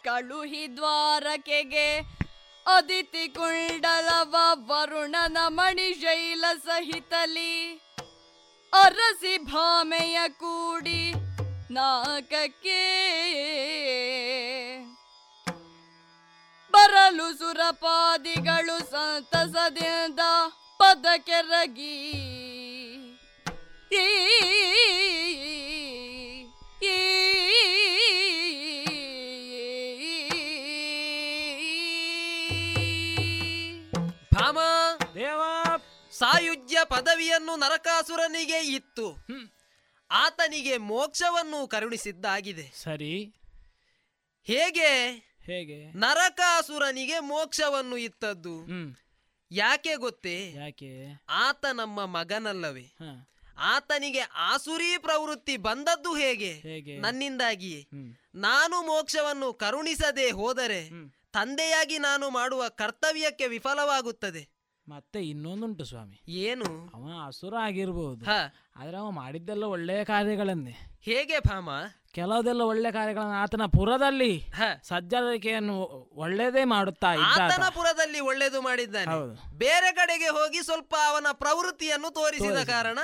ಕಳುಹಿ ದ್ವಾರಕೆಗೆ ಅದಿತಿ ಕುಂಡಲವ ವರುಣನ ಮಣಿಶೈಲ ಸಹಿತಲಿ. ಅರಸಿ ಭಾಮೆಯ ಕೂಡಿ ನಾಕಕ್ಕೆ ಬರಲು ಸುರಪಾದಿಗಳು ಸಂತಸದಿಂದ ಪದ ಕೆರಗಿ ಭಾಮ ದೇವ ಸಾಯುಜ್ಯ ಪದವಿಯನ್ನು ನರಕಾಸುರನಿಗೆ ಇತ್ತು. ಆತನಿಗೆ ಮೋಕ್ಷವನ್ನು ಕರುಣಿಸಿದ್ದಾಗಿದೆ. ಸರಿ. ಹೇಗೆ? ಹೇಗೆ? ನರಕಾಸುರನಿಗೆ ಮೋಕ್ಷವನ್ನು ಇತ್ತದ್ದು. ಯಾಕೆ ಗೊತ್ತೇ? ಯಾಕೆ? ಆತ ನಮ್ಮ ಮಗನಲ್ಲವೇ. ಆತನಿಗೆ ಆಸುರಿ ಪ್ರವೃತ್ತಿ ಬಂದದ್ದು ಹೇಗೆ? ನನ್ನಿಂದಾಗಿ ನನ್ನಿಂದಾಗಿಯೇ. ನಾನು ಮೋಕ್ಷವನ್ನು ಕರುಣಿಸದೆ ಹೋದರೆ ತಂದೆಯಾಗಿ ನಾನು ಮಾಡುವ ಕರ್ತವ್ಯಕ್ಕೆ ವಿಫಲವಾಗುತ್ತದೆ. ಮತ್ತೆ ಇನ್ನೊಂದುಂಟು ಸ್ವಾಮಿ. ಏನು? ಅವ ಅಸುರ ಆಗಿರ್ಬೋದು. ಹ. ಆದ್ರೆ ಅವ ಮಾಡಿದ್ದೆಲ್ಲ ಒಳ್ಳೆಯ ಕಾರ್ಯಗಳನ್ನೇ. ಹೇಗೆ ಭಾಮ? ಕೆಲವುದೆಲ್ಲ ಒಳ್ಳೆ ಕಾರ್ಯಗಳನ್ನು ಆತನ ಪುರದಲ್ಲಿ ಸಜ್ಜರಿಕೆಯನ್ನು ಒಳ್ಳೆಯದೇ ಮಾಡುತ್ತಾ ಆತನ ಪುರದಲ್ಲಿ ಒಳ್ಳೇದು ಮಾಡಿದ್ದಾನೆ. ಬೇರೆ ಕಡೆಗೆ ಹೋಗಿ ಸ್ವಲ್ಪ ಅವನ ಪ್ರವೃತ್ತಿಯನ್ನು ತೋರಿಸಿದ ಕಾರಣ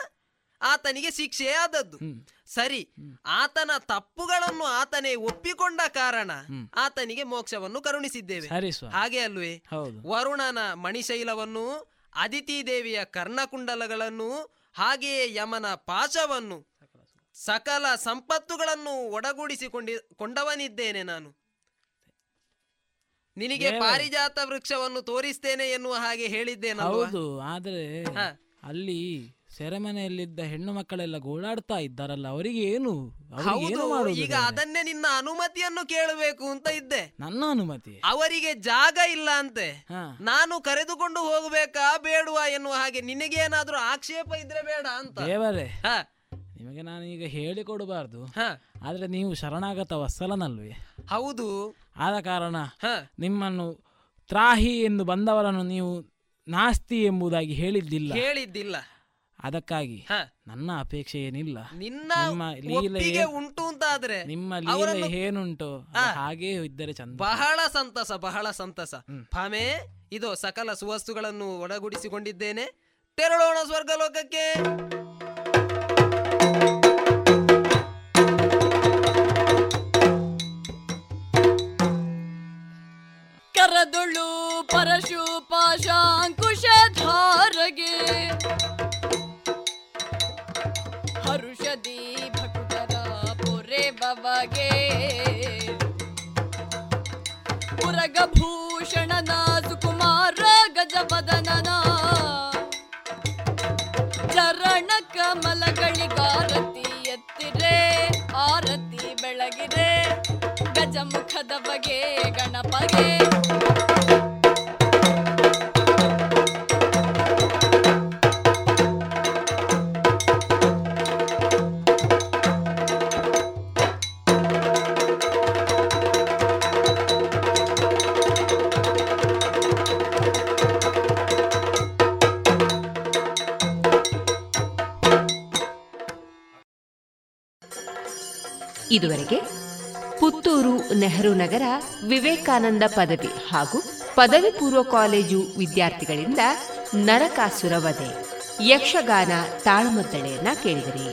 ಆತನಿಗೆ ಶಿಕ್ಷೆ ಆದದ್ದು. ಸರಿ ಆತನ ತಪ್ಪುಗಳನ್ನು ಆತನೇ ಒಪ್ಪಿಕೊಂಡ ಕಾರಣ ಆತನಿಗೆ ಮೋಕ್ಷವನ್ನು ಕರುಣಿಸಿದ್ದೇವೆ. ಹಾಗೆ ಅಲ್ವೇ? ವರುಣನ ಮಣಿಶೈಲವನ್ನು ಅದಿತಿ ದೇವಿಯ ಕರ್ಣಕುಂಡಲಗಳನ್ನು ಹಾಗೆಯೇ ಯಮನ ಪಾಶವನ್ನು ಸಕಲ ಸಂಪತ್ತುಗಳನ್ನು ಒಡಗೂಡಿಸಿಕೊಂಡಿ ಕೊಂಡವನಿದ್ದೇನೆ ನಾನು. ನಿನಗೆ. ಪಾರಿಜಾತ ವೃಕ್ಷವನ್ನು ತೋರಿಸ್ತೇನೆ ಎನ್ನುವ ಹಾಗೆ ಹೇಳಿದ್ದೇನೆ ಹೌದು ಆದ್ರೆ ಅಲ್ಲಿ ಸೆರೆಮನೆಯಲ್ಲಿದ್ದ ಹೆಣ್ಣು ಮಕ್ಕಳೆಲ್ಲ ಗೋಳಾಡ್ತಾ ಇದ್ದಾರಲ್ಲ ಅವರಿಗೆ ಏನು? ಈಗ ಅದನ್ನೇ ನಿನ್ನ ಅನುಮತಿಯನ್ನು ಕೇಳಬೇಕು ಅಂತ ಇದ್ದೆ. ನನ್ನ ಅನುಮತಿ. ಅವರಿಗೆ ಜಾಗ ಇಲ್ಲ ಅಂತೆ. ನಾನು ಕರೆದುಕೊಂಡು ಹೋಗಬೇಕಾ ಬೇಡುವ ಎನ್ನುವ ಹಾಗೆ ನಿನಗೇನಾದ್ರೂ ಆಕ್ಷೇಪ ಇದ್ರೆ ಬೇಡ ಅಂತ. ದೇವರೇ. ನಿಮಗೆ ನಾನು ಈಗ ಹೇಳಿಕೊಡಬಾರ್ದು ಆದ್ರೆ ನೀವು ಶರಣಾಗತ ವತ್ಸಲನಲ್ವೇ? ಹೌದು. ಆದ ಕಾರಣ ನಿಮ್ಮನ್ನು ತ್ರಾಹಿ ಎಂದು ಬಂದವರನ್ನು ನೀವು ನಾಸ್ತಿ ಎಂಬುದಾಗಿ ಹೇಳಿದ್ದಿಲ್ಲ. ಹೇಳಿದ್ದಿಲ್ಲ. ಅದಕ್ಕಾಗಿ ನನ್ನ ಅಪೇಕ್ಷೆ ಏನಿಲ್ಲ. ನಿನ್ನ ನಿಮ್ಮ ಲೀಲೆ ಉಂಟು ಅಂತ ಆದ್ರೆ ನಿಮ್ಮ ಲೀಲೆ ಏನುಂಟು? ಹಾಗೆ ಇದ್ದರೆ ಚಂದ. ಬಹಳ ಸಂತಸ ಬಹಳ ಸಂತಸ. ಭಾಮೆ ಇದು ಸಕಲ ಸುವಸ್ತುಗಳನ್ನು ಒಡಗೂಡಿಸಿಕೊಂಡಿದ್ದೇನೆ. ತೆರಳೋಣ ಸ್ವರ್ಗಲೋಕಕ್ಕೆ. ಕರದುಳು ಪರಶು ಪಾಶಾಂಕುಶಧಾರಗೆ ಹರುಷದಿ ಗಜಮುಖದ ಬಗೆ ಗಣಪಗೆ. ನೆಹರು ನಗರ ವಿವೇಕಾನಂದ ಪದವಿ ಹಾಗೂ ಪದವಿ ಪೂರ್ವ ಕಾಲೇಜು ವಿದ್ಯಾರ್ಥಿಗಳಿಂದ ನರಕಾಸುರ ವಧೆ, ಯಕ್ಷಗಾನ ತಾಳ್ಮದ್ದಳೆಯನ್ನ ಕೇಳಿದಿರಿ.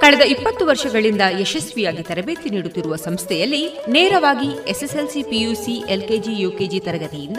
ಕಳೆದ ಇಪ್ಪತ್ತು ವರ್ಷಗಳಿಂದ ಯಶಸ್ವಿಯಾಗಿ ತರಬೇತಿ ನೀಡುತ್ತಿರುವ ಸಂಸ್ಥೆಯಲ್ಲಿ ನೇರವಾಗಿ ಎಸ್ಎಸ್ಎಲ್ಸಿ ಪಿಯುಸಿ ಎಲ್ಕೆಜಿ ಯುಕೆಜಿ ತರಗತಿಯಿಂದ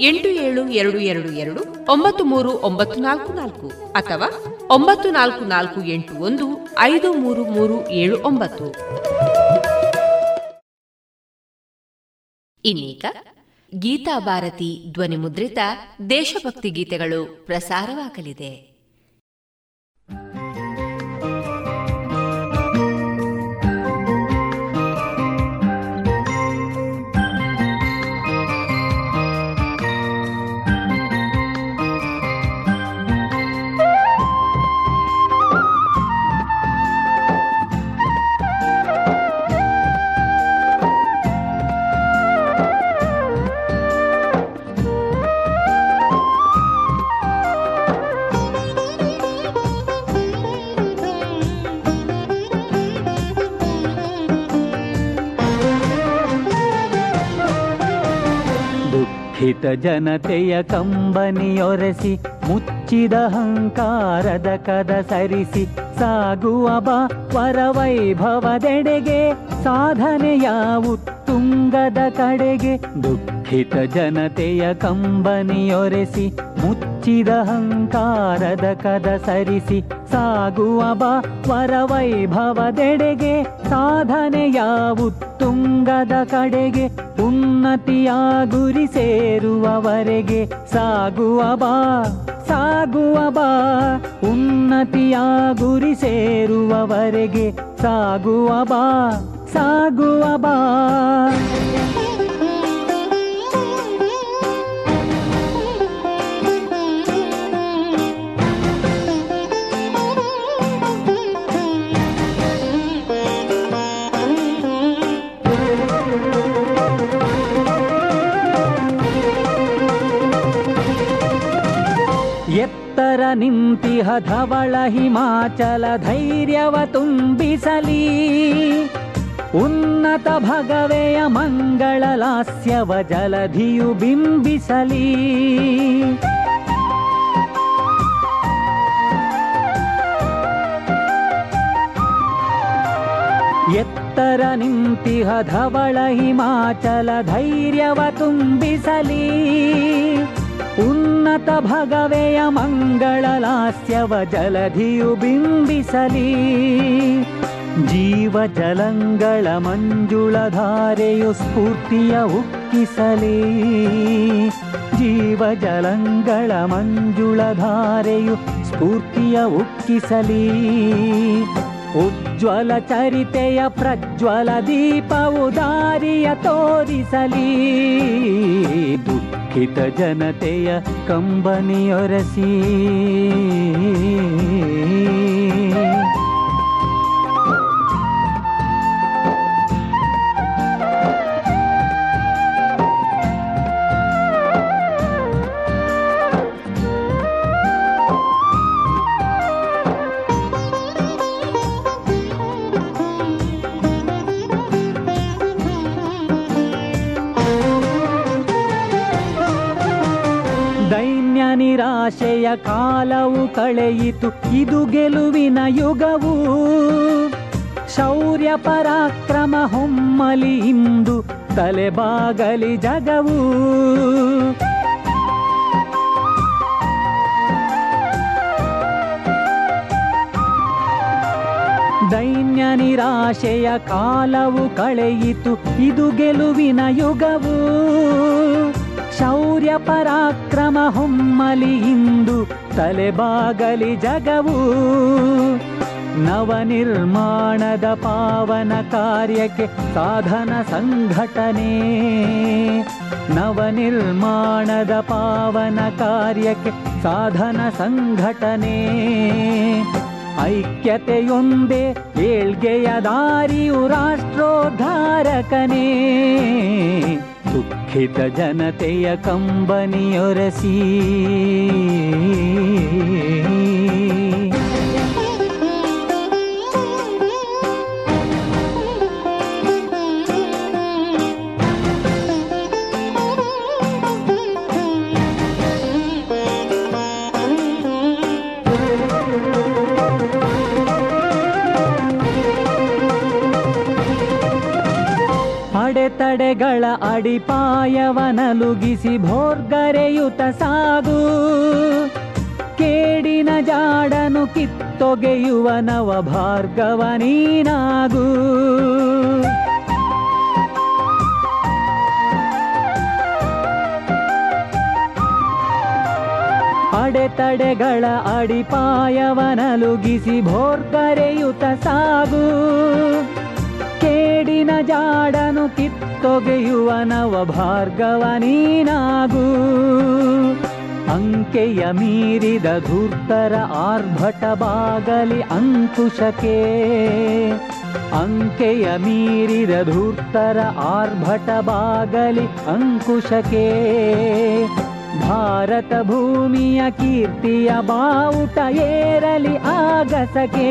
ಎಂಟು ಏಳು ಎರಡು ಎರಡು ಎರಡು, ಒಂಬತ್ತು ಮೂರು ಒಂಬತ್ತು ನಾಲ್ಕು ನಾಲ್ಕು ಅಥವಾ ಒಂಬತ್ತು ನಾಲ್ಕು ನಾಲ್ಕು ಎಂಟು ಒಂದು ಐದು ಮೂರು ಮೂರು ಏಳು ಒಂಬತ್ತು. ಇನ್ನೀಗ ಗೀತಾ ಭಾರತಿ ಧ್ವನಿ ಮುದ್ರಿತ ದೇಶಭಕ್ತಿ ಗೀತೆಗಳು ಪ್ರಸಾರವಾಗಲಿದೆ. ಹಿತ ಜನತೆಯ ಕಂಬನಿಯೊರೆಸಿ ಮುಚ್ಚಿದ ಅಹಂಕಾರದ ಕದ ಸರಿಸಿ ಸಾಗುವ ಬಾ ವರವೈಭವದೆಡೆಗೆ ಸಾಧನೆಯ ಉತ್ತುಂಗದ ಕಡೆಗೆ ದುಃಖಿತ ಜನತೆಯ ಕಂಬನಿಯೊರೆಸಿ, ಮುಚ್ಚಿದ ಹಂಕಾರದ ಕದ ಸರಿಸಿ, ಸಾಗುವ ಬಾ ವರವೈಭವದೆಡೆಗೆ, ಸಾಧನೆಯ ಉತ್ತುಂಗದ ಕಡೆಗೆ ಉನ್ನತಿಯ ಗುರಿ ಸೇರುವವರೆಗೆ, ಸಾಗುವ ಬಾ ಸಾಗುವ ಬಾ ಉನ್ನತಿಯ ಗುರಿ ಸೇರುವವರೆಗೆ, ಸಾಗುವ ಬಾ ಸಾಗುವ ಬಾ. ಎತ್ತರ ನಿಂತಿಹ ಧವಳ ಹಿಮಾಚಲ ಧೈರ್ಯವ ತುಂಬಿಸಲಿ. ಉನ್ನತ ಭಗವೆಯ ಮಂಗಳ ಲಾಸ್ಯವ ಜಲಧಿಯು ಬಿಂಬಿಸಲಿ. ಎತ್ತರ ನಿಂತಿಹ ಧವಳ ಹಿಮಾಚಲ ಧೈರ್ಯವ ತುಂಬಿಸಲಿ. ಉನ್ನತ ಭಗವೆಯ ಮಂಗಳ ಲಾಸ್ಯವ ಜಲಧಿಯು ಬಿಂಬಿಸಲಿ. ಜೀವ ಜಲಂಗಳ ಮಂಜುಳಧಾರೆಯು ಸ್ಫೂರ್ತಿಯ ಉಕ್ಕಿಸಲಿ. ಜೀವ ಜಲಂಗಳ ಮಂಜುಳಧಾರೆಯು ಸ್ಫೂರ್ತಿಯ ಉಕ್ಕಿಸಲಿ. ಉಜ್ವಲ ಚರಿತೆಯ ಪ್ರಜ್ವಲ ದೀಪವು ದಾರಿಯ ತೋರಿಸಲಿ. ದುಃಖಿತ ಜನತೆಯ ಕಂಬನಿಯೊರಸಿ. ನಿರಾಶೆಯ ಕಾಲವು ಕಳೆಯಿತು, ಇದು ಗೆಲುವಿನ ಯುಗವು. ಶೌರ್ಯ ಪರಾಕ್ರಮ ಹೊಮ್ಮಲಿ ಇಂದು, ತಲೆಬಾಗಲಿ ಜಗವು. ದೈನ್ಯ ನಿರಾಶೆಯ ಕಾಲವು ಕಳೆಯಿತು, ಇದು ಗೆಲುವಿನ ಯುಗವು. ಶೌರ್ಯ ಪರಾಕ್ರಮ ಹೊಮ್ಮಲಿ ಇಂದು ತಲೆಬಾಗಲಿ ಜಗವು. ನವನಿರ್ಮಾಣದ ಪಾವನ ಕಾರ್ಯಕ್ಕೆ ಸಾಧನ ಸಂಘಟನೆ. ನವನಿರ್ಮಾಣದ ಪಾವನ ಕಾರ್ಯಕ್ಕೆ ಸಾಧನ ಸಂಘಟನೆ. ಐಕ್ಯತೆಯೊಂದೇ ಏಳ್ಗೆಯ ದಾರಿಯು ರಾಷ್ಟ್ರೋದ್ಧಾರಕನೇ. ದುಃಖಿತ ಜನತೆಯ ಕಂಬನಿಯೊರಸಿ. ಅಡೆತಡೆಗಳ ಅಡಿಪಾಯವನಲುಗಿಸಿ ಭೋರ್ಗರೆಯುತ ಸಾಗು ಕೇಡಿನ ಜಾಡನು ಕಿತ್ತೊಗೆಯುವ ನವ ಭಾರ್ಗವ ನೀನಾಗು. ಅಡೆತಡೆಗಳ ಅಡಿಪಾಯವನಲುಗಿಸಿ ಭೋರ್ಗರೆಯುತ ಸಾಗು ಕೇಡಿನ ಜಾಡನು ಕಿತ್ತೊಗೆಯುವ ನವ ಭಾರ್ಗವ ನೀನಾಗು. ಅಂಕೆಯ ಮೀರಿದ ಧೂರ್ತರ ಆರ್ಭಟ ಬಾಗಲಿ ಅಂಕುಶಕ್ಕೆ. ಅಂಕೆಯ ಮೀರಿದ ಧೂರ್ತರ ಆರ್ಭಟ ಬಾಗಲಿ ಅಂಕುಶಕ್ಕೆ. ಭಾರತ ಭೂಮಿಯ ಕೀರ್ತಿಯ ಬಾವುಟ ಏರಲಿ ಆಗಸಕ್ಕೆ.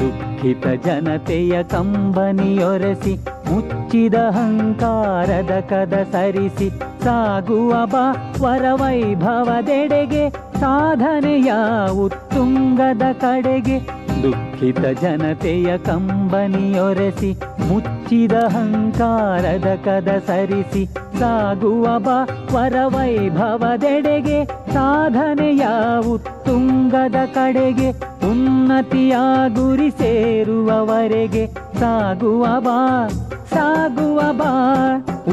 ದುಃಖಿತ ಜನತೆಯ ಕಂಬನಿಯೊರೆಸಿ ಮುಚ್ಚಿದ ಅಹಂಕಾರದ ಕದ ಸರಿಸಿ ಸಾಗುವ ಬಾ ವರವೈಭವದೆಡೆಗೆ ಸಾಧನೆಯ ಉತ್ತುಂಗದ ಕಡೆಗೆ ದುಃಖಿತ ಜನತೆಯ ಕಂಬನಿಯೊರೆಸಿ ಮುಚ್ಚಿದ ಅಹಂಕಾರದ ಕದ ಸರಿಸಿ ಸಾಗುವ ಬಾ ವರವೈಭವದೆಡೆಗೆ ಸಾಧನೆಯ ಉತ್ತುಂಗದ ಕಡೆಗೆ ಉನ್ನತಿಯ ಗುರಿ ಸೇರುವವರೆಗೆ ಸಾಗುವ ಬಾ ಸಾಗುವ ಬಾ.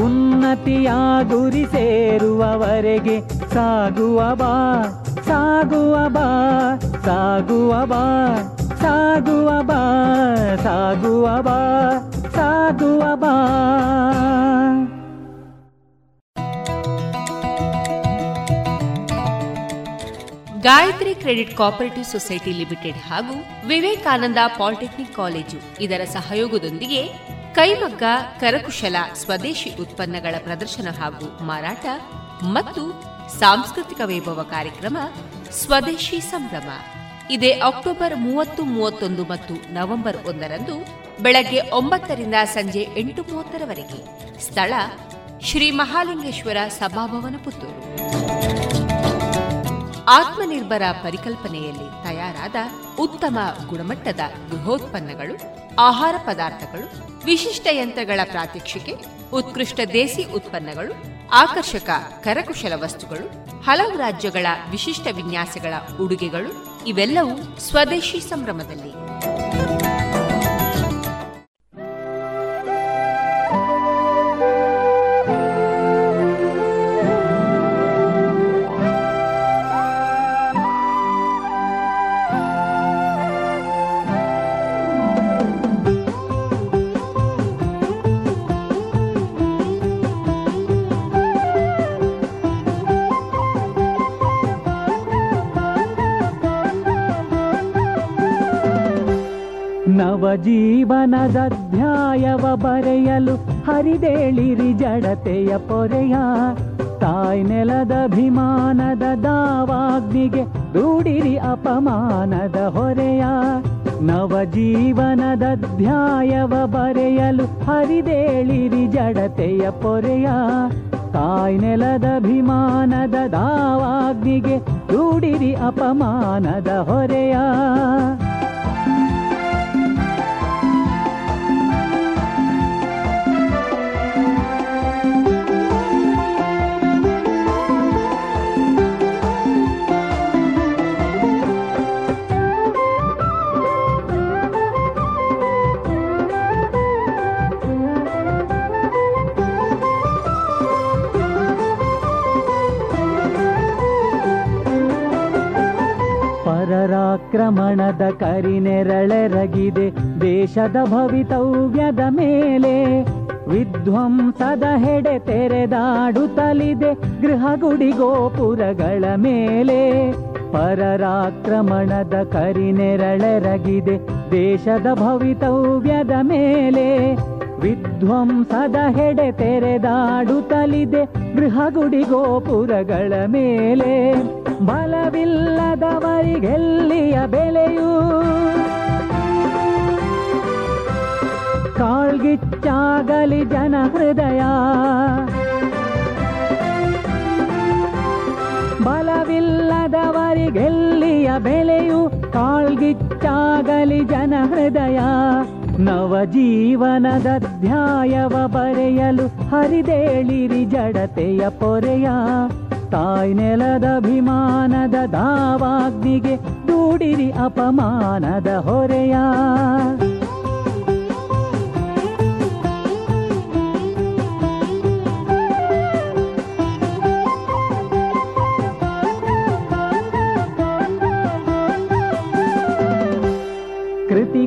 ಉನ್ನತಿಯ ಗುರಿ ಸೇರುವವರೆಗೆ ಸಾಗುವ ಬಾ ಸಾಗುವ ಬಾ ಸಾಗುವ ಬಾ ಸಾಗುವ ಬಾ ಸಾಗುವ ಬಾ ಸಾಗುವ ಬಾ. Gayatri credit cooperative society limited ಹಾಗೂ ವಿವೇಕಾನಂದ ಪಾಲಿಟೆಕ್ನಿಕ್ ಕಾಲೇಜು ಇದರ ಸಹಯೋಗದೊಂದಿಗೆ ಕೈಮಗ್ಗ, ಕರಕುಶಲ, ಸ್ವದೇಶಿ ಉತ್ಪನ್ನಗಳ ಪ್ರದರ್ಶನ ಹಾಗೂ ಮಾರಾಟ ಮತ್ತು ಸಾಂಸ್ಕೃತಿಕ ವೈಭವ ಕಾರ್ಯಕ್ರಮ ಸ್ವದೇಶಿ ಸಂಭ್ರಮ. ಇದೇ ಅಕ್ಟೋಬರ್ ಮೂವತ್ತು, ಮೂವತ್ತೊಂದು ಮತ್ತು ನವೆಂಬರ್ ಒಂದರಂದು ಬೆಳಗ್ಗೆ ಒಂಬತ್ತರಿಂದ ಸಂಜೆ ಎಂಟು ಮೂವತ್ತರವರೆಗೆ. ಸ್ಥಳ ಶ್ರೀ ಮಹಾಲಿಂಗೇಶ್ವರ ಸಭಾಭವನ ಪುತ್ತೂರು. ಆತ್ಮನಿರ್ಭರ ಪರಿಕಲ್ಪನೆಯಲ್ಲಿ ತಯಾರಾದ ಉತ್ತಮ ಗುಣಮಟ್ಟದ ಗೃಹೋತ್ಪನ್ನಗಳು, ಆಹಾರ ಪದಾರ್ಥಗಳು, ವಿಶಿಷ್ಟ ಯಂತ್ರಗಳ ಪ್ರಾತ್ಯಕ್ಷಿಕೆ, ಉತ್ಕೃಷ್ಟ ದೇಸಿ ಉತ್ಪನ್ನಗಳು, ಆಕರ್ಷಕ ಕರಕುಶಲ ವಸ್ತುಗಳು, ಹಲವು ರಾಜ್ಯಗಳ ವಿಶಿಷ್ಟ ವಿನ್ಯಾಸಗಳ ಉಡುಗೆಗಳು ಇವೆಲ್ಲವೂ ಸ್ವದೇಶಿ ಸಂಭ್ರಮದಲ್ಲಿ. ಜೀವನದಧ್ಯಾಯವ ಬರೆಯಲು ಹರಿದೇಳಿರಿ ಜಡತೆಯ ಪೊರೆಯ. ತಾಯ್ ನೆಲದಭಿಮಾನದ ದಾವಾಗ್ನಿಗೆ ದೂಡಿರಿ ಅಪಮಾನದ ಹೊರೆಯ. ನವ ಜೀವನದಧ್ಯಾಯವ ಬರೆಯಲು ಹರಿದೇಳಿರಿ ಜಡತೆಯ ಪೊರೆಯ. ತಾಯ್ ನೆಲದಭಿಮಾನದ ದಾವಾಗ್ನಿಗೆ ದೂಡಿರಿ ಅಪಮಾನದ ಹೊರೆಯ. ಪರರಾಕ್ರಮಣದ ಕರಿನೆರಳೆರಗಿದೆ ದೇಶದ ಭವಿತವ್ಯದ ಮೇಲೆ. ವಿಧ್ವಂಸದ ಹೆಡೆ ತೆರೆದಾಡುತ್ತಲಿದೆ ಗೃಹಗುಡಿ ಗೋಪುರಗಳ ಮೇಲೆ. ಪರರಾಕ್ರಮಣದ ಕರಿನೆರಳೆರಗಿದೆ ದೇಶದ ಭವಿತವ್ಯದ ಮೇಲೆ. ವಿಧ್ವಂಸದ ಹೆಡೆ ತೆರೆದಾಡುತ್ತಲಿದೆ ಗೃಹಗುಡಿ ಗೋಪುರಗಳ ಮೇಲೆ. ಬಲವಿಲ್ಲದವರಿಗೆಲ್ಲಿಯ ಬೆಲೆಯೂ? ಕಾಳ್ಗಿಚ್ಚಾಗಲಿ ಜನ ಹೃದಯ. ಬಲವಿಲ್ಲದವರಿಗೆಲ್ಲಿಯ ಬೆಲೆಯು? ಕಾಳ್ಗಿಚ್ಚಾಗಲಿ ಜನ ಹೃದಯ. ನವಜೀವನದ ಅಧ್ಯಾಯವ ಬರೆಯಲು ಹರಿದೇಳಿರಿ ಜಡತೆಯ ಪೊರೆಯ. ತಾಯ್ ನೆಲದಭಿಮಾನದ ದಾವಾಗ್ನಿಗೆ ದೂಡಿರಿ ಅಪಮಾನದ ಹೊರೆಯ.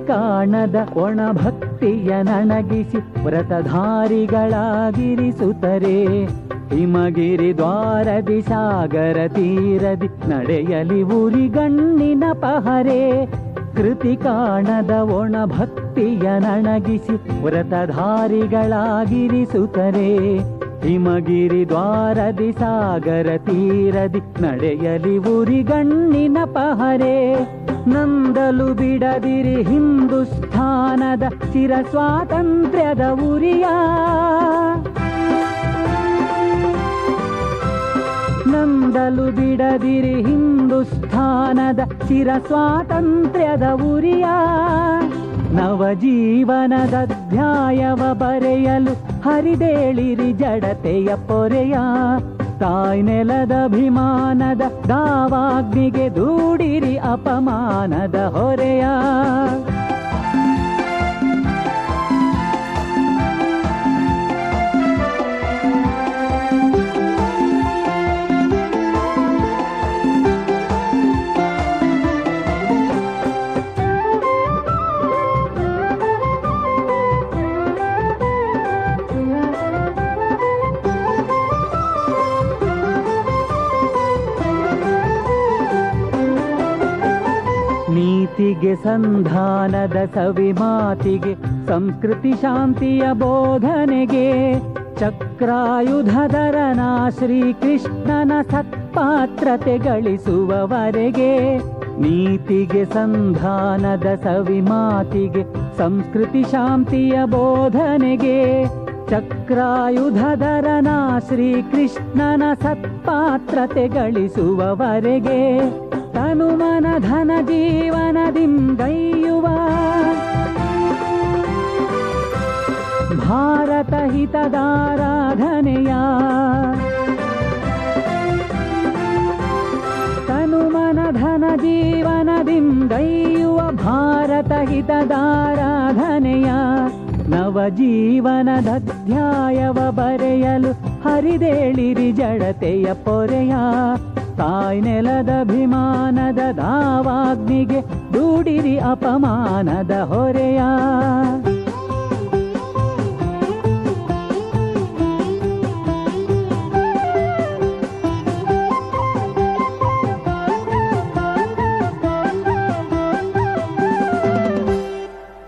ಕಾಣದ ಒಣ ಭಕ್ತಿಯ ನನಗಿಸಿ ವ್ರತಧಾರಿಗಳಾಗಿರಿಸುತ್ತರೆ. ಹಿಮಗಿರಿ ದ್ವಾರದಿ ಸಾಗರ ತೀರದಿ ನಡೆಯಲಿ ಉರಿಗಣ್ಣಿನ ಪಹರೆ. ಕೃತಿ ಕಾಣದ ಒಣ ಭಕ್ತಿಯ ನನಗಿಸಿ ವ್ರತಧಾರಿಗಳಾಗಿರಿಸುತ್ತರೆ. ಹಿಮಗಿರಿ ದ್ವಾರದಿ ಸಾಗರ ತೀರದಿ ನಡೆಯಲಿ ಉರಿಗಣ್ಣಿನ ಪಹರೆ. ನಂದಲು ಬಿಡದಿರಿ ಹಿಂದೂಸ್ಥಾನದ ಚಿರ ಸ್ವಾತಂತ್ರ್ಯದ ಉರಿಯ. ನಂದಲು ಬಿಡದಿರಿ ಹಿಂದೂಸ್ಥಾನದ ಚಿರ ಸ್ವಾತಂತ್ರ್ಯದ ಉರಿಯ. ನವಜೀವನದ ಧ್ಯಾಯವ ಬರೆಯಲು ಹರಿದೇಳಿರಿ ಜಡತೆಯ ಪೊರೆಯ. ತಾಯ್ ನೆಲದಭಿಮಾನದ ದಾವಾಗ್ನಿಗೆ ದೂಡಿರಿ ಅಪಮಾನದ ಹೊರೆಯ. ನೀತಿಗೆ ಸಂಧಾನದ ಸವಿ ಮಾತಿಗೆ, ಸಂಸ್ಕೃತಿ ಶಾಂತಿಯ ಬೋಧನೆಗೆ ಚಕ್ರಾಯುಧರನ ಶ್ರೀಕೃಷ್ಣನ ಸತ್ಪಾತ್ರತೆ ಗಳಿಸುವವರೆಗೆ, ನೀತಿಗೆ ಸಂಧಾನದ ಸವಿ ಮಾತಿಗೆ, ಸಂಸ್ಕೃತಿ ಶಾಂತಿಯ ಬೋಧನೆಗೆ ಚಕ್ರಾಯುಧರನ ಶ್ರೀಕೃಷ್ಣನ ಸತ್ಪಾತ್ರತೆ ಗಳಿಸುವವರೆಗೆ. ತನುಮನ ಧನ ಜೀವನದಿಂದೈಯುವ ಭಾರತ ಹಿತದಾರಾಧನೆಯ. ತನುಮನ ಧನ ಜೀವನದಿಂದೈಯುವ ಭಾರತ ಹಿತದಾರಾಧನೆಯ. ನವಜೀವನದ ಧ್ಯಾಯವ ಬರೆಯಲು ಹರಿದೇಳಿರಿ ಜಡತೆಯ ಪೊರೆಯ. ತಾಯ್ ನೆಲದಭಿಮಾನದ ದಾವಾಗ್ನಿಗೆ ದೂಡಿರಿ ಅಪಮಾನದ ಹೊರೆಯ.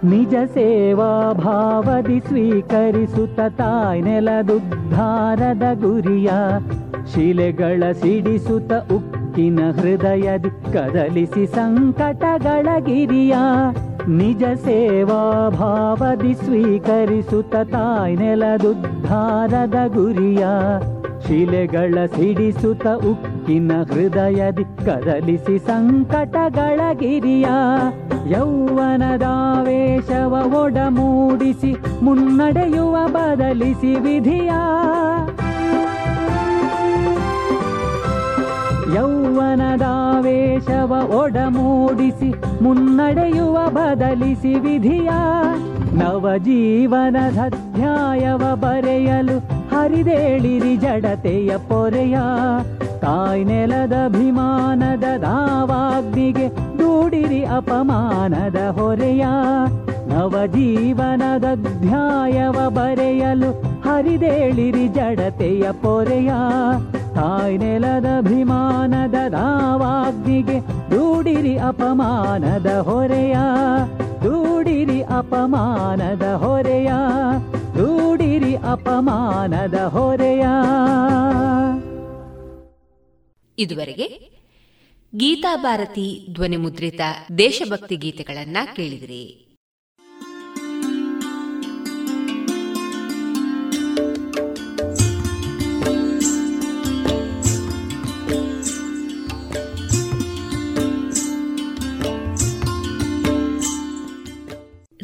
ನಿಜ ಸೇವಾ ಭಾವದಿ ಸ್ವೀಕರಿಸುತ್ತ ತಾಯ್ ನೆಲದುದ್ಧಾರದ ಗುರಿಯ ಶಿಲೆಗಳ ಸಿಡಿಸುತ್ತ ಉಕ್ಕಿನ ಹೃದಯದಿ ಕದಲಿಸಿ ಸಂಕಟಗಳ ಗಿರಿಯ ನಿಜ ಸೇವಾ ಭಾವದಿ ಸ್ವೀಕರಿಸುತ್ತ ತಾಯ್ ನೆಲದುದ್ಧಾರದ ಗುರಿಯ ಶಿಲೆಗಳ ಸಿಡಿಸುತ್ತ ಉಕ್ಕಿನ ಹೃದಯದಿ ಕದಲಿಸಿ ಸಂಕಟಗಳ ಗಿರಿಯ ಯೌವನದಾವೇಶವ ಒಡ ಮೂಡಿಸಿ ಮುನ್ನಡೆಯುವ ಬದಲಿಸಿ ವಿಧಿಯ ಯೌವನದಾವೇಶವ ಒಡ ಮೂಡಿಸಿ ಮುನ್ನಡೆಯುವ ಬದಲಿಸಿ ವಿಧಿಯ ನವ ಜೀವನದ ಅಧ್ಯಾಯವ ಬರೆಯಲು ಹರಿದೇಳಿರಿ ಜಡತೆಯ ಪೊರೆಯ. ತಾಯ್ ನೆಲದ ಅಭಿಮಾನದ ದಾವಾಗ್ನಿಗೆ ದೂಡಿರಿ ಅಪಮಾನದ ಹೊರೆಯ. ನವಜೀವನದ ಅಧ್ಯಾಯವ ಬರೆಯಲು ಹರಿದೇಳಿರಿ ಜಡತೆಯ ಪೊರೆಯ. ತಾಯ್ ನೆಲದ ಅಭಿಮಾನದ ದಾವಾಗ್ನಿಗೆ ದೂಡಿರಿ ಅಪಮಾನದ ಹೊರೆಯ, ದೂಡಿರಿ ಅಪಮಾನದ ಹೊರೆಯ, ದೂಡಿರಿ ಅಪಮಾನದ ಹೊರೆಯ. ಇದುವರೆಗೆ ಗೀತಾ ಭಾರತಿ ಧ್ವನಿ ಮುದ್ರಿತ ದೇಶಭಕ್ತಿ ಗೀತೆಗಳನ್ನ ಕೇಳಿದಿರಿ.